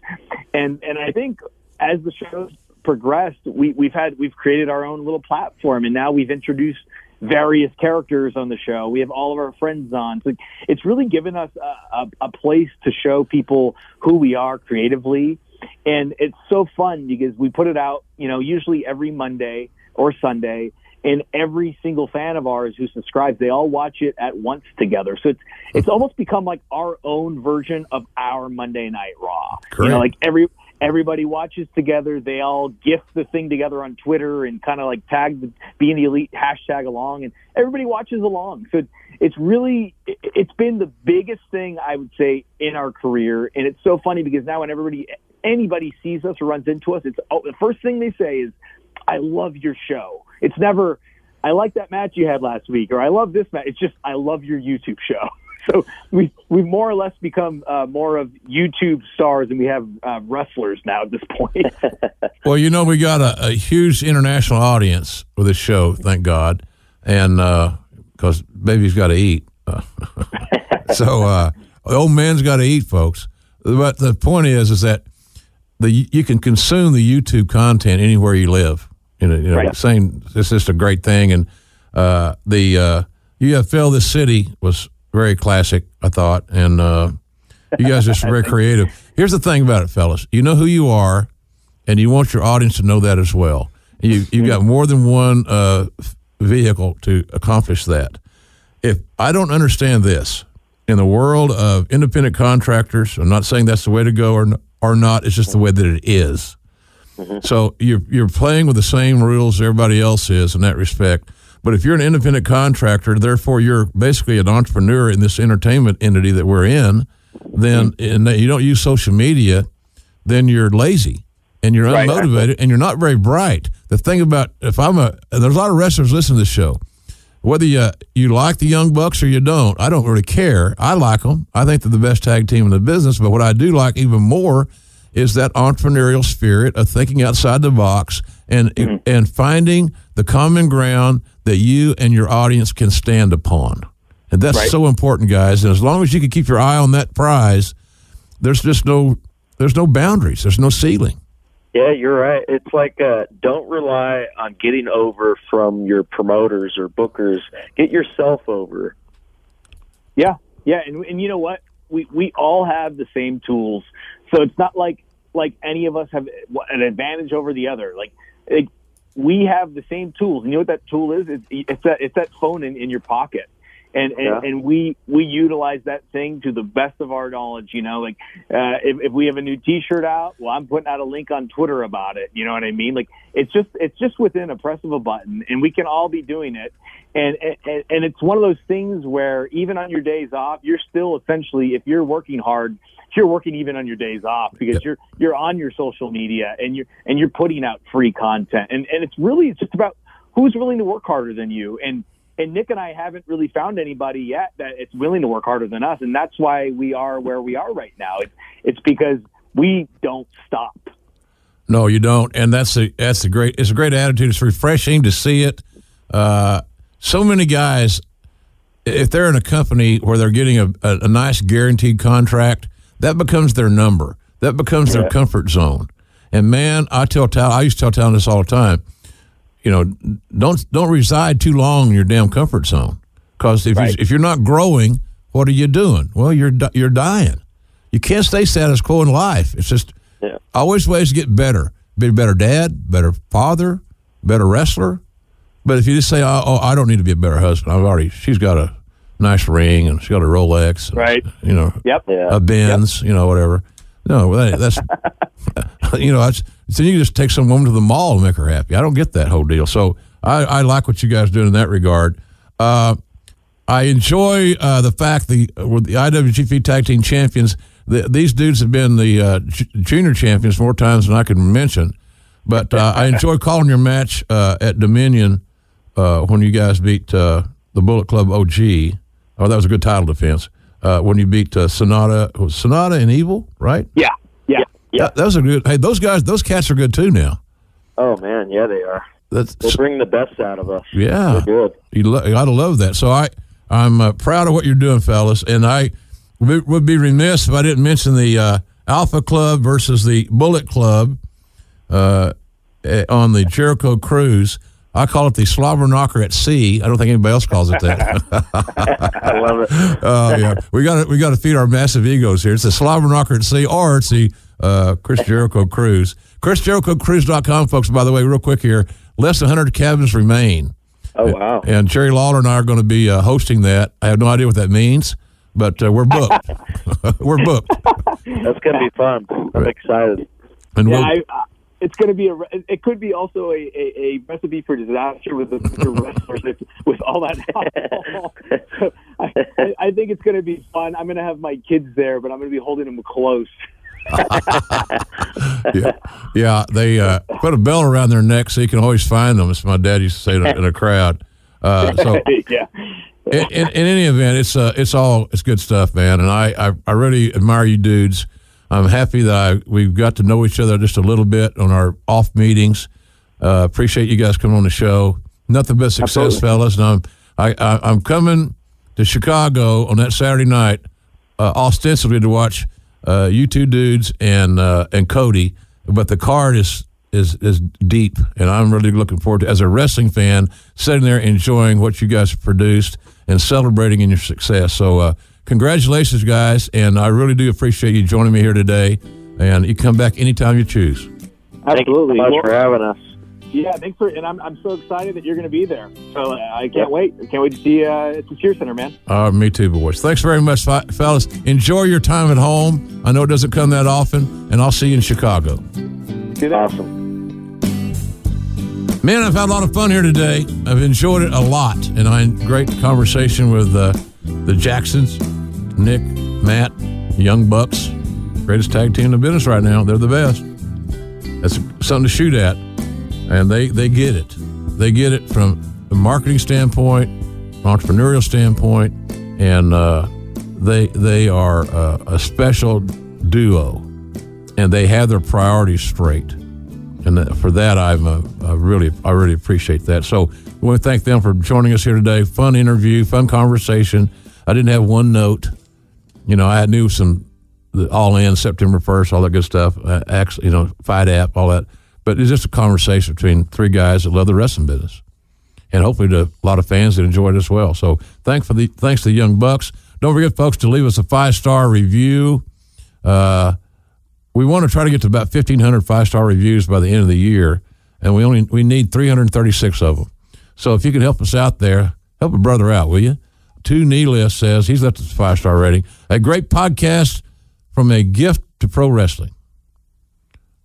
And, and I think as the show's progressed, we, we've had, we've created our own little platform and now we've introduced various characters on the show. We have all of our friends on. So it's really given us a, a, a place to show people who we are creatively. And it's so fun because we put it out, you know, usually every Monday or Sunday and every single fan of ours who subscribes, they all watch it at once together. So it's it's almost become like our own version of our Monday Night Raw. You know, Correct. like every everybody watches together. They all gift the thing together on Twitter and kind of like tag the being the elite hashtag along, and everybody watches along. So it's really it- it's been the biggest thing I would say in our career, and it's so funny because now when everybody anybody sees us or runs into us, it's oh, the first thing they say is, "I love your show." It's never, "I like that match you had last week," or "I love this match." It's just, "I love your YouTube show." So we we more or less become uh, more of YouTube stars than we have uh, wrestlers now at this point. Well, you know, we got a, a huge international audience with this show, thank God, and because baby's got to eat. Uh, so uh, old man's got to eat, folks. But the point is, is that the you can consume the YouTube content anywhere you live. You know, you know Right. saying this is a great thing, and uh, the uh, UFL this city was very classic, I thought, and uh, you guys are just very creative. Here's the thing about it, fellas. You know who you are, and you want your audience to know that as well. You you've got more than one uh, vehicle to accomplish that. If I don't understand this in the world of independent contractors, I'm not saying that's the way to go or or not. It's just the way that it is. Mm-hmm. So you're you're playing with the same rules everybody else is in that respect. But if you're an independent contractor, therefore you're basically an entrepreneur in this entertainment entity that we're in, then mm-hmm. and you don't use social media, then you're lazy and you're Right. unmotivated and you're not very bright. The thing about if I'm a there's a lot of wrestlers listening to this show. Whether you you like the Young Bucks or you don't, I don't really care. I like them. I think they're the best tag team in the business. But what I do like even more is that entrepreneurial spirit of thinking outside the box and and finding the common ground that you and your audience can stand upon. And that's Right. so important, guys. And as long as you can keep your eye on that prize, there's just no there's no boundaries. There's no ceiling. Yeah, you're right. It's like uh, don't rely on getting over from your promoters or bookers. Get yourself over. Yeah, yeah, and and you know what? We we all have the same tools, so it's not like like any of us have an advantage over the other. Like, like we have the same tools, you know what that tool is? It's it's that it's that phone in, in your pocket. And, and, Yeah. and we, we utilize that thing to the best of our knowledge, you know, like, uh, if, if we have a new t-shirt out, well, I'm putting out a link on Twitter about it. You know what I mean? Like, it's just, it's just within a press of a button and we can all be doing it. And, and, and it's one of those things where even on your days off, you're still essentially, if you're working hard, you're working even on your days off because you're, you're on your social media and you're, and you're putting out free content. And, and it's really, it's just about who's willing to work harder than you. And, and Nick and I haven't really found anybody yet that is willing to work harder than us, and that's why we are where we are right now. It's it's because we don't stop. No, you don't, and that's a that's a great. It's a great attitude. It's refreshing to see it. Uh, so many guys, if they're in a company where they're getting a, a, a nice guaranteed contract, that becomes their number. That becomes their comfort zone. And man, I tell Tal, I used to tell Tal this all the time. You know, don't don't reside too long in your damn comfort zone. Because if Right. you, if you're not growing, what are you doing? Well, you're you're dying. You can't stay status quo in life. It's just Yeah. always ways to get better. Be a better dad, better father, better wrestler. But if you just say, "Oh, oh I don't need to be a better husband," I've already. She's got a nice ring and she's got a Rolex, and, Right. You know, Yep. Yeah. a Benz, you know, whatever. No, that, that's you know, that's, then you just take some woman to the mall and make her happy. I don't get that whole deal. So I, I like what you guys do in that regard. Uh, I enjoy uh, the fact the with the IWGP Tag Team Champions. The, these dudes have been the uh, j- junior champions more times than I can mention. But uh, I enjoy calling your match uh, at Dominion uh, when you guys beat uh, the Bullet Club OG. Oh, that was a good title defense. Uh, when you beat uh, SANADA, was SANADA and Evil, right? Yeah, yeah. Yeah. That, that was a good. Hey, those guys, those cats are good too now. Oh man, yeah, they are. That's They bring the best out of us. Yeah, They're good. You, lo- you gotta love that. So I, I'm uh, proud of what you're doing, fellas, and I would would be remiss if I didn't mention the uh, Alpha Club versus the Bullet Club uh, eh, on the Jericho Cruise. I call it the slobber knocker at sea. I don't think anybody else calls it that. I love it. Oh yeah, we got to we got to feed our massive egos here. It's the slobber knocker at sea, or it's the uh, Chris Jericho Cruise. ChrisJerichoCruise.com, folks. By the way, real quick here, less than 100 cabins remain. Oh wow. And Jerry Lawler and I are going to be uh, hosting that. I have no idea what that means, but uh, we're booked. we're booked. That's gonna be fun. I'm excited. And Yeah, we'll, I, uh, it's going to be a. It could be also a, a, a recipe for disaster with the, the wrestlers with, with all that alcohol. I, I- I think it's going to be fun. I'm going to have my kids there, but I'm going to be holding them close. yeah, yeah, they uh, put a bell around their neck so you can always find them. As my dad used to say in a, in a crowd. Uh, so yeah. in, in, in any event, it's uh, it's all it's good stuff, man. And I, I, I really admire you dudes. I'm happy that I we've got to know each other just a little bit on our off meetings. Uh, appreciate you guys coming on the show. Nothing but success, Absolutely. fellas. And I'm I, I, I'm coming to Chicago on that Saturday night, uh, ostensibly to watch uh, you two dudes and uh, and Cody. But the card is is is deep, and I'm really looking forward to as a wrestling fan sitting there enjoying what you guys have produced and celebrating in your success. So, uh, congratulations, guys, and I really do appreciate you joining me here today. And you come back anytime you choose. Thank you so Absolutely. much for having us. yeah, thanks for, and I'm, I'm so excited that you're going to be there. So I can't wait. I can't wait to see you uh, at the Sears Centre, man. Uh, me too, boys. Thanks very much, fellas. Enjoy your time at home. I know it doesn't come that often, and I'll see you in Chicago. Do that. Awesome. Man, I've had a lot of fun here today. I've enjoyed it a lot, and I had great conversation with uh, the Jacksons, Nick, Matt, Young Bucks, greatest tag team in the business right now. They're the best. That's something to shoot at, and they they get it. They get it from a marketing standpoint, entrepreneurial standpoint, and uh, they they are uh, a special duo, and they have their priorities straight and for that I'm uh, I really I really appreciate that. So we want to thank them for joining us here today. Fun interview, fun conversation. I didn't have one note. You know, I knew some all in September first, all that good stuff. Uh, you know, FITE app, all that. But it's just a conversation between three guys that love the wrestling business, and hopefully to a lot of fans that enjoy it as well. So thanks for the thanks to the young bucks. Don't forget, folks, to leave us a five star review. Uh, we want to try to get to about 1500 five star reviews by the end of the year and we only we need 336 of them so if you can help us out there help a brother out will you two knee list says he's left us five star rating a great podcast from a gift to pro wrestling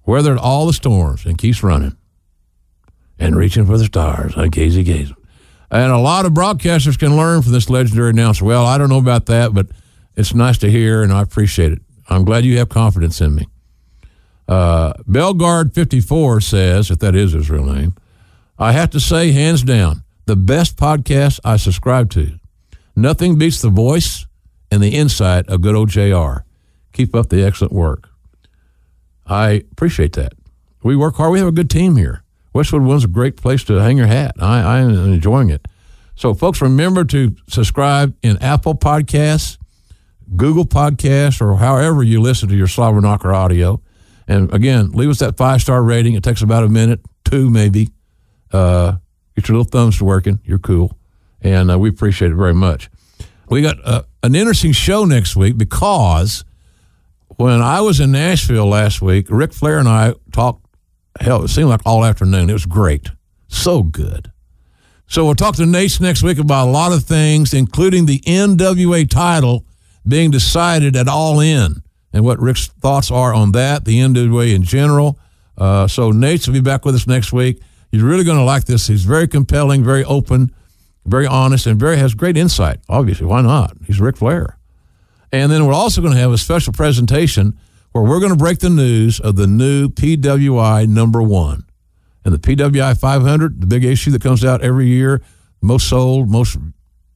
weathered all the storms and keeps running and reaching for the stars on Casey Kasem. And a lot of broadcasters can learn from this legendary announcer. Well, I don't know about that, but it's nice to hear, and I appreciate it. I'm glad you have confidence in me. Uh, Belgard54 says, if that is his real name, I have to say, hands down, the best podcast I subscribe to. Nothing beats the voice and the insight of good old JR. Keep up the excellent work. I appreciate that. We work hard. We have a good team here. Westwood One's a great place to hang your hat. I, I am enjoying it. So, folks, remember to subscribe in Apple Podcasts, Google Podcasts, or however you listen to your Slobber Knocker audio. And again, leave us that five star rating. It takes about a minute, two maybe. Uh, get your little thumbs to working. You're cool. And uh, we appreciate it very much. We got uh, an interesting show next week because when I was in Nashville last week, Ric Flair and I talked, hell, it seemed like all afternoon. It was great. So good. So we'll talk to Naitch next week about a lot of things, including the NWA title being decided at All In. and what Rick's thoughts are on that, the NWA in general. Uh, so Nate's will be back with us next week. You're really going to like this. He's very compelling, very open, very honest, and very has great insight. Obviously, why not? He's Ric Flair. And then we're also going to have a special presentation where we're going to break the news of the new PWI number one. And the PWI 500, the big issue that comes out every year, most sold, most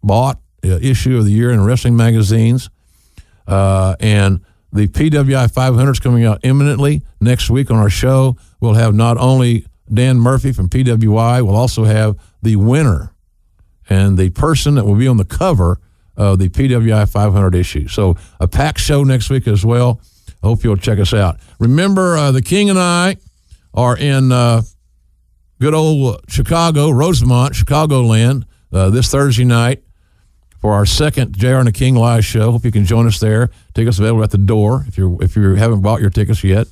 bought uh, issue of the year in wrestling magazines. Uh, and the PWI 500 is coming out imminently next week on our show. We'll have not only Dan Murphy from PWI, we'll also have the winner and the person that will be on the cover of the PWI 500 issue. So a packed show next week as well. I hope you'll check us out. Remember, uh, the King and I are in uh, good old Chicago, Rosemont, Chicagoland, uh, this Thursday night for our second JR and the King live show. Hope you can join us there. Tickets available at the door. If you if you haven't bought your tickets yet,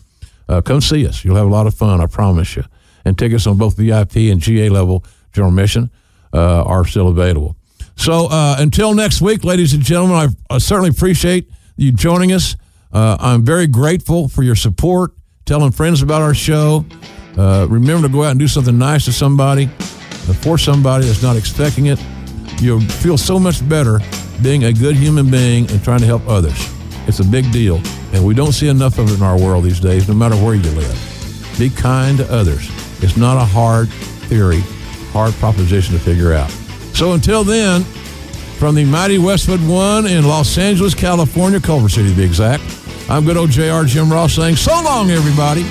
uh, come see us. You'll have a lot of fun. I promise you. And tickets on both VIP and GA level general admission uh, are still available. So uh, until next week, ladies and gentlemen, I, I certainly appreciate you joining us. Uh, I'm very grateful for your support, telling friends about our show. Uh, remember to go out and do something nice to somebody, uh, for somebody that's not expecting it. You'll feel so much better being a good human being and trying to help others. It's a big deal, and we don't see enough of it in our world these days, no matter where you live. Be kind to others. It's not a hard theory, hard proposition to figure out. So until then, from the mighty Westwood One in Los Angeles, California, Culver City to be exact, I'm good old JR Jim Ross saying so long, everybody.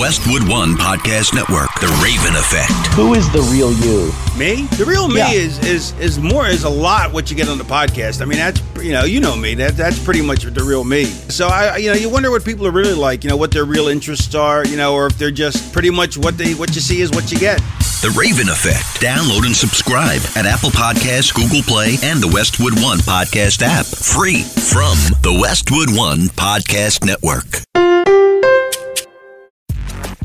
The Westwood One Podcast Network, The Raven Effect. Who is the real you? Me? The real me Yeah. is is is more is a lot what you get on the podcast. I mean, that's you know, you know me. That that's pretty much the real me. So I you know, you wonder what people are really like, you know, what their real interests are, you know, or if they're just pretty much what they what you see is what you get. The Raven Effect. Download and subscribe at Apple Podcasts, Google Play, and the Westwood One Podcast app. Free from the Westwood One Podcast Network.